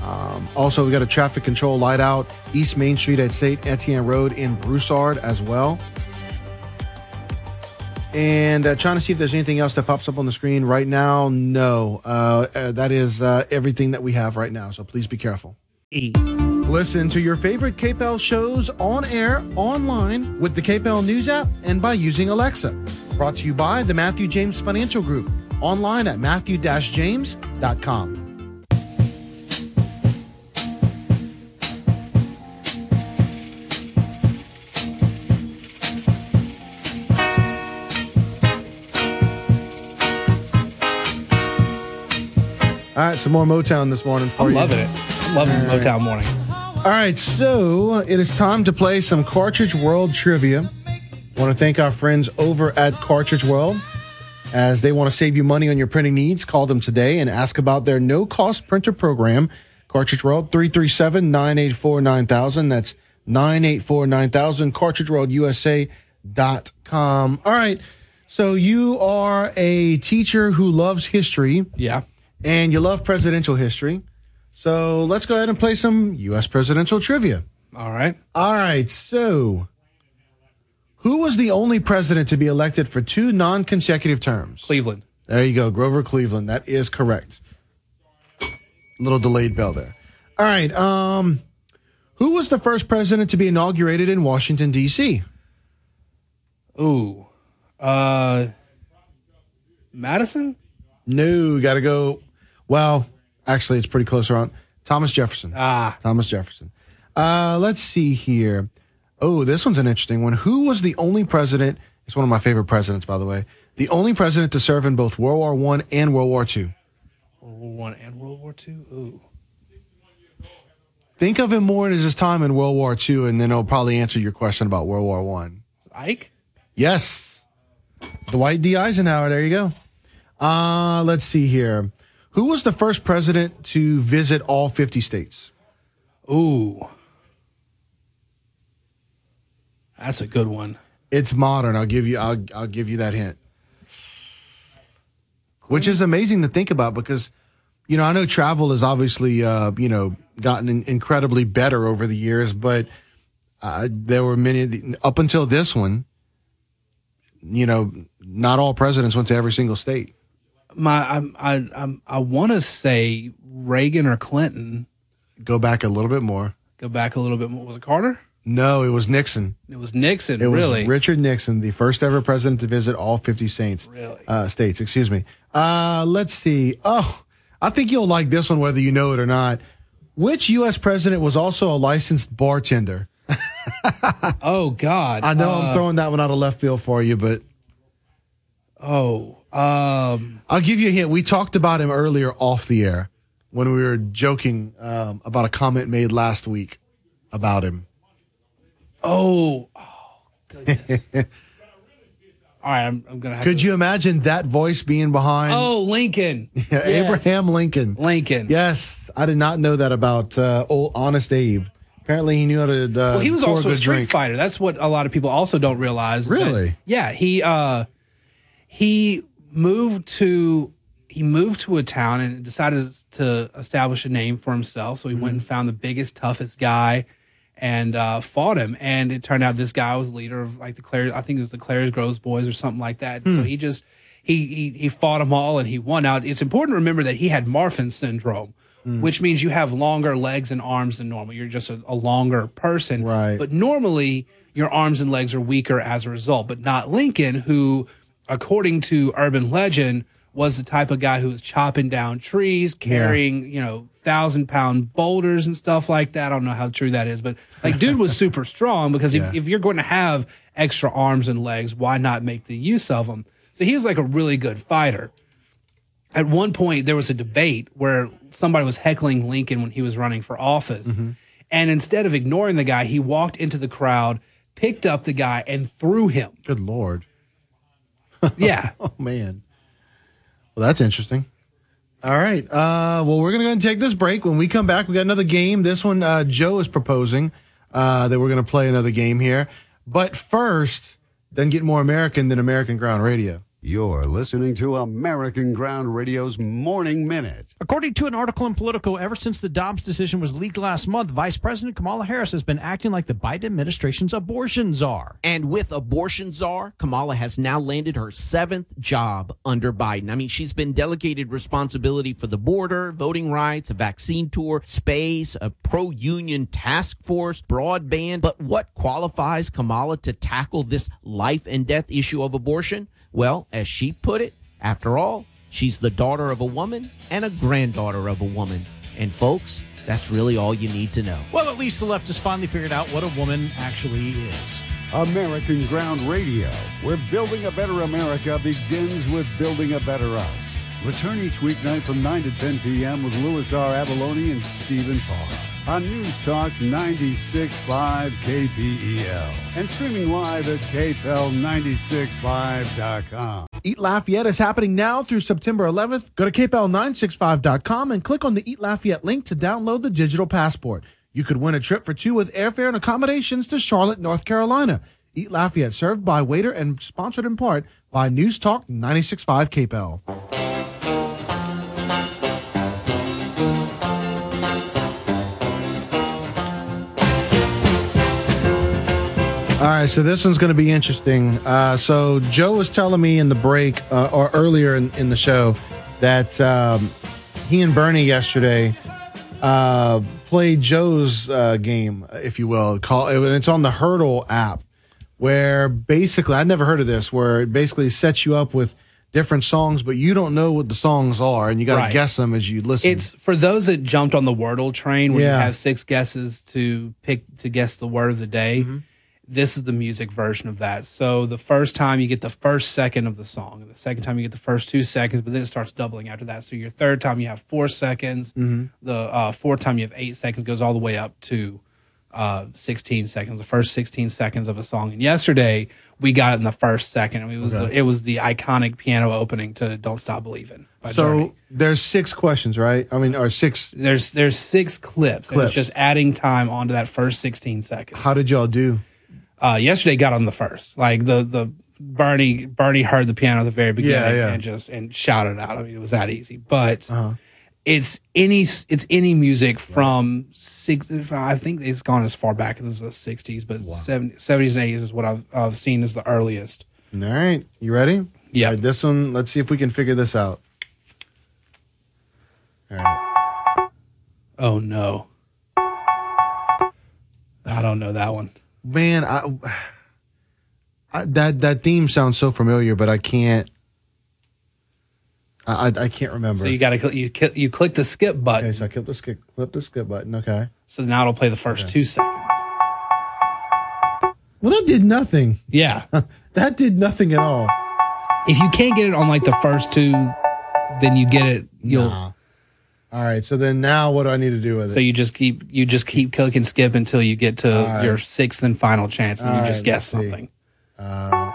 Um, also, we got a traffic control light out East Main Street at St. Etienne Road in Broussard as well. And uh, trying to see if there's anything else that pops up on the screen right now. No, uh, uh, that is uh, everything that we have right now. So please be careful. Listen to your favorite KPEL shows on air, online, with the KPEL News app, and by using Alexa. Brought to you by the Matthew James Financial Group, online at matthew-james.com. All right, some more Motown this morning for I'm you. loving it. I'm loving All right. Motown Morning. All right, so it is time to play some Cartridge World trivia. want to thank our friends over at Cartridge World. As they want to save you money on your printing needs, call them today and ask about their no cost printer program. Cartridge World 337 984 9000. That's 984 9000. CartridgeWorldUSA.com. com. All right. So you are a teacher who loves history. Yeah. And you love presidential history. So let's go ahead and play some U.S. presidential trivia. All right. All right. So who was the only president to be elected for two non consecutive terms? Cleveland. There you go. Grover Cleveland. That is correct. Little delayed bell there. All right. Um, who was the first president to be inaugurated in Washington, D.C.? Ooh. Uh Madison? No, got to go. Well, actually, it's pretty close around. Thomas Jefferson. Ah. Thomas Jefferson. Uh, let's see here. Oh, this one's an interesting one. Who was the only president? It's one of my favorite presidents, by the way. The only president to serve in both World War One and World War Two. World War One and World War Two? Ooh. Think of him more as his time in World War Two, and then it'll probably answer your question about World War One. Ike? Yes. Dwight D. Eisenhower. There you go. Uh, let's see here. Who was the first president to visit all 50 states? Ooh. That's a good one. It's modern. I'll give you I'll I'll give you that hint. Which is amazing to think about because you know, I know travel has obviously uh, you know, gotten in- incredibly better over the years, but uh, there were many the, up until this one, you know, not all presidents went to every single state. My I'm I I'm, I want to say Reagan or Clinton. Go back a little bit more. Go back a little bit more. Was it Carter? No, it was Nixon. It was Nixon. It really? was? Richard Nixon, the first ever president to visit all 50 saints, Really? uh, states. Excuse me. Uh, let's see. Oh, I think you'll like this one, whether you know it or not. Which U.S. president was also a licensed bartender? oh God! I know Uh, I'm throwing that one out of left field for you, but oh, um, I'll give you a hint. We talked about him earlier off the air when we were joking um, about a comment made last week about him. Oh, oh goodness. All right, I'm, I'm gonna have Could to. you imagine that voice being behind? Oh, Lincoln. Yeah, Yes. Abraham Lincoln. Lincoln. Yes, I did not know that about uh, old Honest Abe. Apparently, he knew how to. Uh, well, he was also a street drink. fighter. That's what a lot of people also don't realize. is that- Really? yeah. He uh, he moved to he moved to a town and decided to establish a name for himself. So he went and found the biggest, toughest guy and uh, fought him. And it turned out this guy was leader of like the Clare. I think it was the Clary's Groves Boys or something like that. So Hmm. he just he, he he fought them all and he won out. It's important to remember that he had Marfan syndrome. Hmm. Which means you have longer legs and arms than normal. You're just a, a longer person. Right. But normally your arms and legs are weaker as a result, but not Lincoln, who, according to urban legend, was the type of guy who was chopping down trees, carrying, you know, thousand pound boulders and stuff like that. I don't know how true that is, but like, dude was super strong because Yeah. if, if you're going to have extra arms and legs, why not make the use of them? So he was like a really good fighter. At one point, there was a debate where somebody was heckling Lincoln when he was running for office. Mm-hmm. And instead of ignoring the guy, he walked into the crowd, picked up the guy, and threw him. Good lord. Yeah. oh man. Well, that's interesting. All right. Uh, well, we're gonna go and take this break. When we come back, we got another game. This one, uh, Joe is proposing uh, that we're gonna play another game here. But first, doesn't get more American than American Ground Radio. You're listening to American Ground Radio's Morning Minute. According to an article in Politico, ever since the Dobbs decision was leaked last month, Vice President Kamala Harris has been acting like the Biden administration's abortion czar. And with abortion czar, Kamala has now landed her seventh job under Biden. I mean, she's been delegated responsibility for the border, voting rights, a vaccine tour, space, a pro union task force, broadband. But what qualifies Kamala to tackle this life and death issue of abortion? Well, as she put it, after all, she's the daughter of a woman and a granddaughter of a woman. And folks, that's really all you need to know. Well, at least the left has finally figured out what a woman actually is. American Ground Radio, where building a better America begins with building a better us. Return each weeknight from 9 to 10 p.m. with Louis R. Avallone and Stephen Parr on News Talk 96.5 KPEL and streaming live at KPEL965.com. Eat Lafayette is happening now through September 11th. Go to kpel965.com and click on the Eat Lafayette link to download the digital passport. You could win a trip for two with airfare and accommodations to Charlotte, North Carolina. Eat Lafayette, served by Waitr and sponsored in part by News Talk 96.5 KPEL. All right, so this one's going to be interesting. Uh, so Joe was telling me in the break uh, or earlier in, in the show that um, he and Bernie yesterday uh, played Joe's uh, game, if you will. Call and it's on the Heardle app, where basically I'd never heard of this, where it basically sets you up with different songs, but you don't know what the songs are, and you got to Right. guess them as you listen. It's for those that jumped on the Wordle train where Yeah. you have six guesses to pick to guess the word of the day. Mm-hmm. This is the music version of that. So the first time you get the first second of the song, and the second time you get the first two seconds, but then it starts doubling after that. So your third time you have four seconds. Mhm. The uh, fourth time you have eight seconds, goes all the way up to uh, 16 seconds. The first 16 seconds of a song. And yesterday we got it in the first second. and It was Okay. it was the iconic piano opening to "Don't Stop Believing." by so Journey. there's six questions, right? I mean, or six. There's there's six clips, and Clips. it's just adding time onto that first 16 seconds. How did y'all do? Uh, yesterday got on the first, like the the Bernie Bernie heard the piano at the very beginning Yeah, yeah. and just and shouted out. I mean, it was that easy, but. Uh-huh. It's any it's any music from six. I think it's gone as far back as the sixties, but 70, 70s and eighties is what I've, I've seen as the earliest. All right, you ready? Yeah. this one. Let's see if we can figure this out. All right. Oh no, I don't know that one. Man, I, I that that theme sounds so familiar, but I can't. I I, I can't remember. So you got to you you click the skip button. Okay, so I click the skip clip the skip button. Okay. So now it'll play the first two seconds. Well, that did nothing. Yeah, that did nothing at all. If you can't get it on like the first two, then you get it. You'll. All right. So then now, what do I need to do with it? So you just keep you just keep clicking skip until you get to All right. your sixth and final chance, and All you just right, guess something. Uh,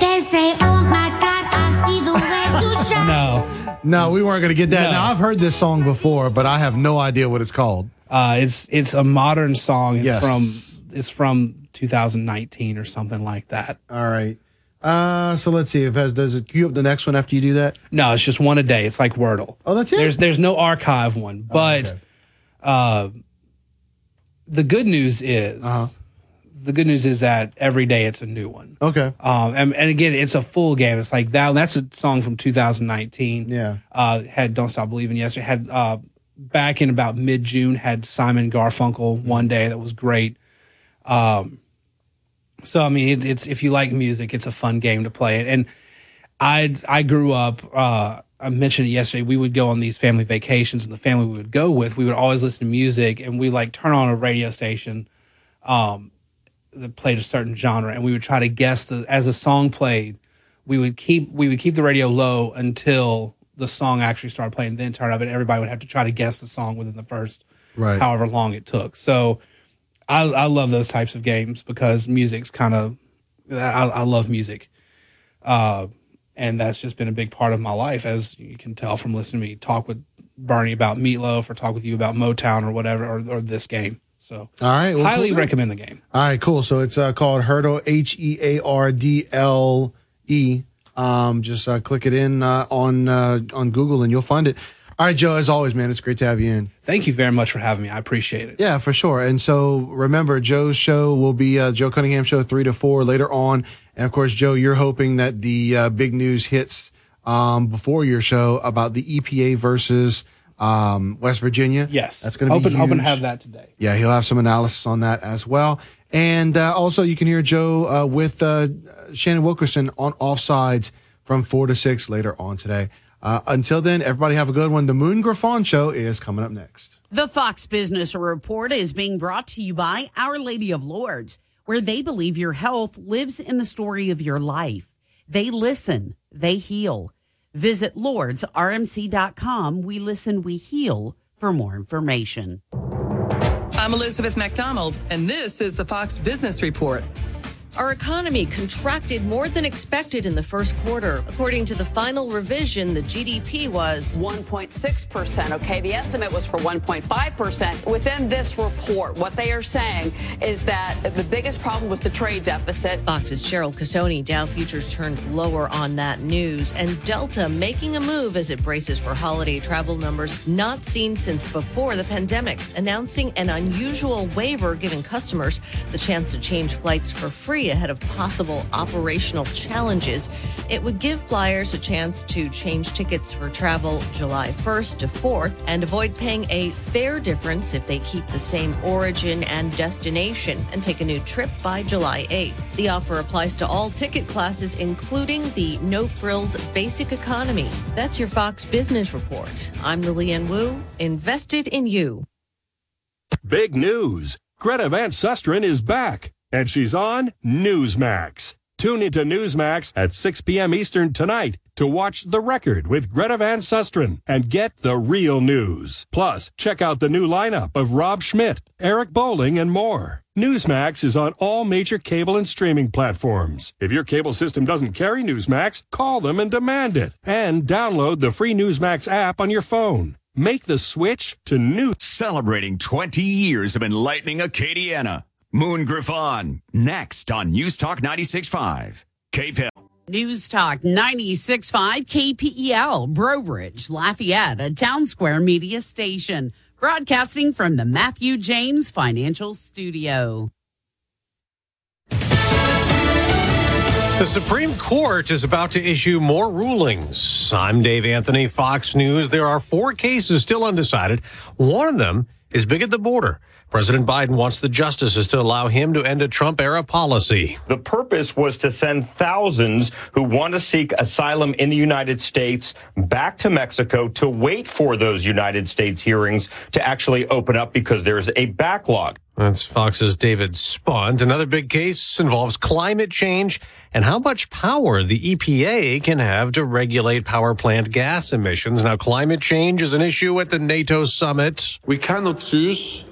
They say, oh my God, I see the way you shine. No, no, we weren't going to get that. No. Now I've heard this song before, but I have no idea what it's called. Uh, it's it's a modern song. It's Yes. from it's from 2019 or something like that. All right. Uh, so let's see if has does it queue up the next one after you do that. No, it's just one a day. It's like Wordle. Oh, that's it. There's there's no archive one, but uh, the good news is Uh-huh. the good news is that every day it's a new one. Okay. Um, and, and again, it's a full game. It's like that. That's a song from 2019. Yeah. Uh, had "Don't Stop Believing" yesterday. Had uh, back in about mid June. Had Simon Garfunkel one day that was great. Um, so I mean, it, it's if you like music, it's a fun game to play. And I I grew up. Uh, I mentioned it yesterday. We would go on these family vacations, and the family we would go with, we would always listen to music, and we like turn on a radio station. Um, that played a certain genre and we would try to guess the as a song played we would keep we would keep the radio low until the song actually started playing then turn it up and everybody would have to try to guess the song within the first Right. however long it took so i i love those types of games because music's kind of I, I love music uh and that's just been a big part of my life as you can tell from listening to me talk with bernie about meatloaf or talk with you about motown or whatever or, or this game so All right. well, highly cool. recommend the game All right, cool. So it's uh, called Heardle, H E A R D L E. Um, just uh, click it in uh, on uh, on Google and you'll find it. All right, Joe. As always, man, it's great to have you in. Thank you very much for having me. I appreciate it. Yeah, for sure. And so remember, Joe's show will be uh, Joe Cunningham show three to four later on. And of course, Joe, you're hoping that the uh, big news hits um, before your show about the EPA versus um, West Virginia. Yes. that's going to be hoping to have that today. Yeah, he'll have some analysis on that as well. And uh, also, you can hear Joe uh, with uh, Shannon Wilkerson on Offsides from 4 to 6 later on today. Uh, until then, everybody have a good one. The Moon Griffon Show is coming up next. The Fox Business Report is being brought to you by Our Lady of Lourdes, where they believe your health lives in the story of your life. They listen, they heal. Visit lourdesrmc.com. We listen, we heal for more information. I'm Elizabeth MacDonald, and this is the Fox Business Report. Our economy contracted more than expected in the first quarter. According to the final revision, the GDP was 1.6%. Okay, the estimate was for 1.5%. Within this report, what they are saying is that the biggest problem was the trade deficit. Fox's Cheryl Casone. Dow futures turned lower on that news, and Delta making a move as it braces for holiday travel numbers not seen since before the pandemic, announcing an unusual waiver giving customers the chance to change flights for free ahead of possible operational challenges. It would give flyers a chance to change tickets for travel July 1st to 4th and avoid paying a fare difference if they keep the same origin and destination and take a new trip by July 8th. The offer applies to all ticket classes, including the no frills basic economy. That's your Fox Business Report. I'm Lillian Wu, invested in you. Big news. Greta Van Susteren is back, and she's on Newsmax. Tune into Newsmax at 6 p.m. Eastern tonight to watch The Record with Greta Van Susteren and get the real news. Plus, check out the new lineup of Rob Schmitt, Eric Bolling, and more. Newsmax is on all major cable and streaming platforms. If your cable system doesn't carry Newsmax, call them and demand it. And download the free Newsmax app on your phone. Make the switch to new. Celebrating 20 years of enlightening Acadiana. Moon Griffon, next on News Talk 96.5. KPEL. News Talk 96.5 KPEL, Breaux Bridge, Lafayette, a town square media station, broadcasting from the Matthew James Financial Studio. The Supreme Court is about to issue more rulings. I'm Dave Anthony, Fox News. There are four cases still undecided. One of them is big at the border. President Biden wants the justices to allow him to end a Trump era policy. The purpose was to send thousands who want to seek asylum in the United States back to Mexico to wait for those United States hearings to actually open up because there's a backlog. That's Fox's David Spunt. Another big case involves climate change and how much power the EPA can have to regulate power plant gas emissions. Now, climate change is an issue at the NATO summit. We cannot choose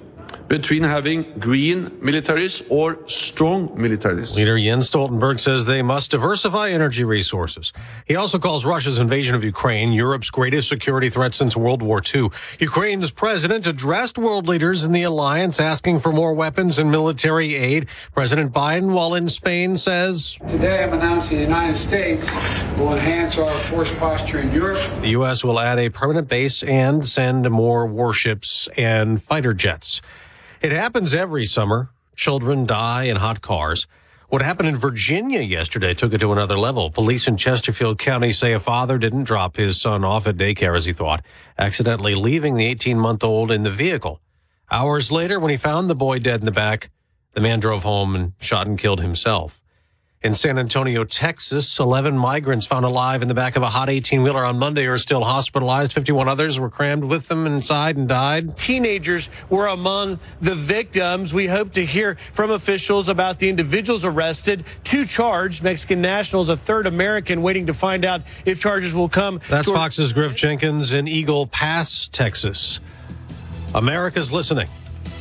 between having green militaries or strong militaries. Leader Jens Stoltenberg says they must diversify energy resources. He also calls Russia's invasion of Ukraine Europe's greatest security threat since World War II. Ukraine's president addressed world leaders in the alliance asking for more weapons and military aid. President Biden, while in Spain, says Today I'm announcing the United States will enhance our force posture in Europe. The U.S. will add a permanent base and send more warships and fighter jets. It happens every summer. Children die in hot cars. What happened in Virginia yesterday took it to another level. Police in Chesterfield County say a father didn't drop his son off at daycare as he thought, accidentally leaving the 18 month old in the vehicle. Hours later, when he found the boy dead in the back, the man drove home and shot and killed himself. In San Antonio, Texas, 11 migrants found alive in the back of a hot 18 wheeler on Monday are still hospitalized. 51 others were crammed with them inside and died. Teenagers were among the victims. We hope to hear from officials about the individuals arrested. Two charged Mexican nationals, a third American, waiting to find out if charges will come. That's Fox's Griff Jenkins in Eagle Pass, Texas. America's listening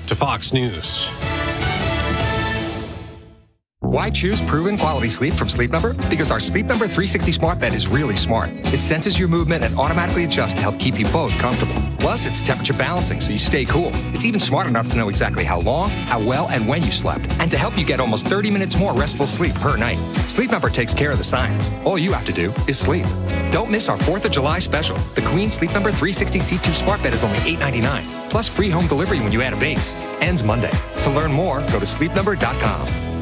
to Fox News. Why choose proven quality sleep from Sleep Number? Because our Sleep Number 360 smart bed is really smart. It senses your movement and automatically adjusts to help keep you both comfortable. Plus, it's temperature balancing so you stay cool. It's even smart enough to know exactly how long, how well, and when you slept, and to help you get almost 30 minutes more restful sleep per night. Sleep Number takes care of the science. All you have to do is sleep. Don't miss our 4th of July special. The Queen Sleep Number 360 C2 smart bed is only $8.99. Plus free home delivery when you add a base. Ends Monday. To learn more, go to sleepnumber.com.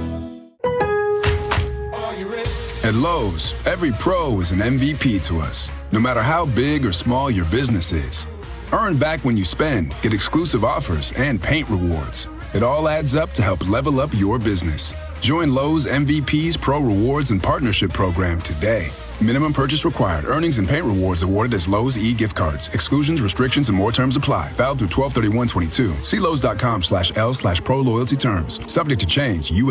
At Lowe's, every pro is an MVP to us, no matter how big or small your business is. Earn back when you spend, get exclusive offers, and paint rewards. It all adds up to help level up your business. Join Lowe's MVP's Pro Rewards and Partnership Program today. Minimum purchase required. Earnings and paint rewards awarded as Lowe's e-gift cards. Exclusions, restrictions, and more terms apply. Valid through 123122. See Lowe's.com slash L slash pro loyalty terms. Subject to change. U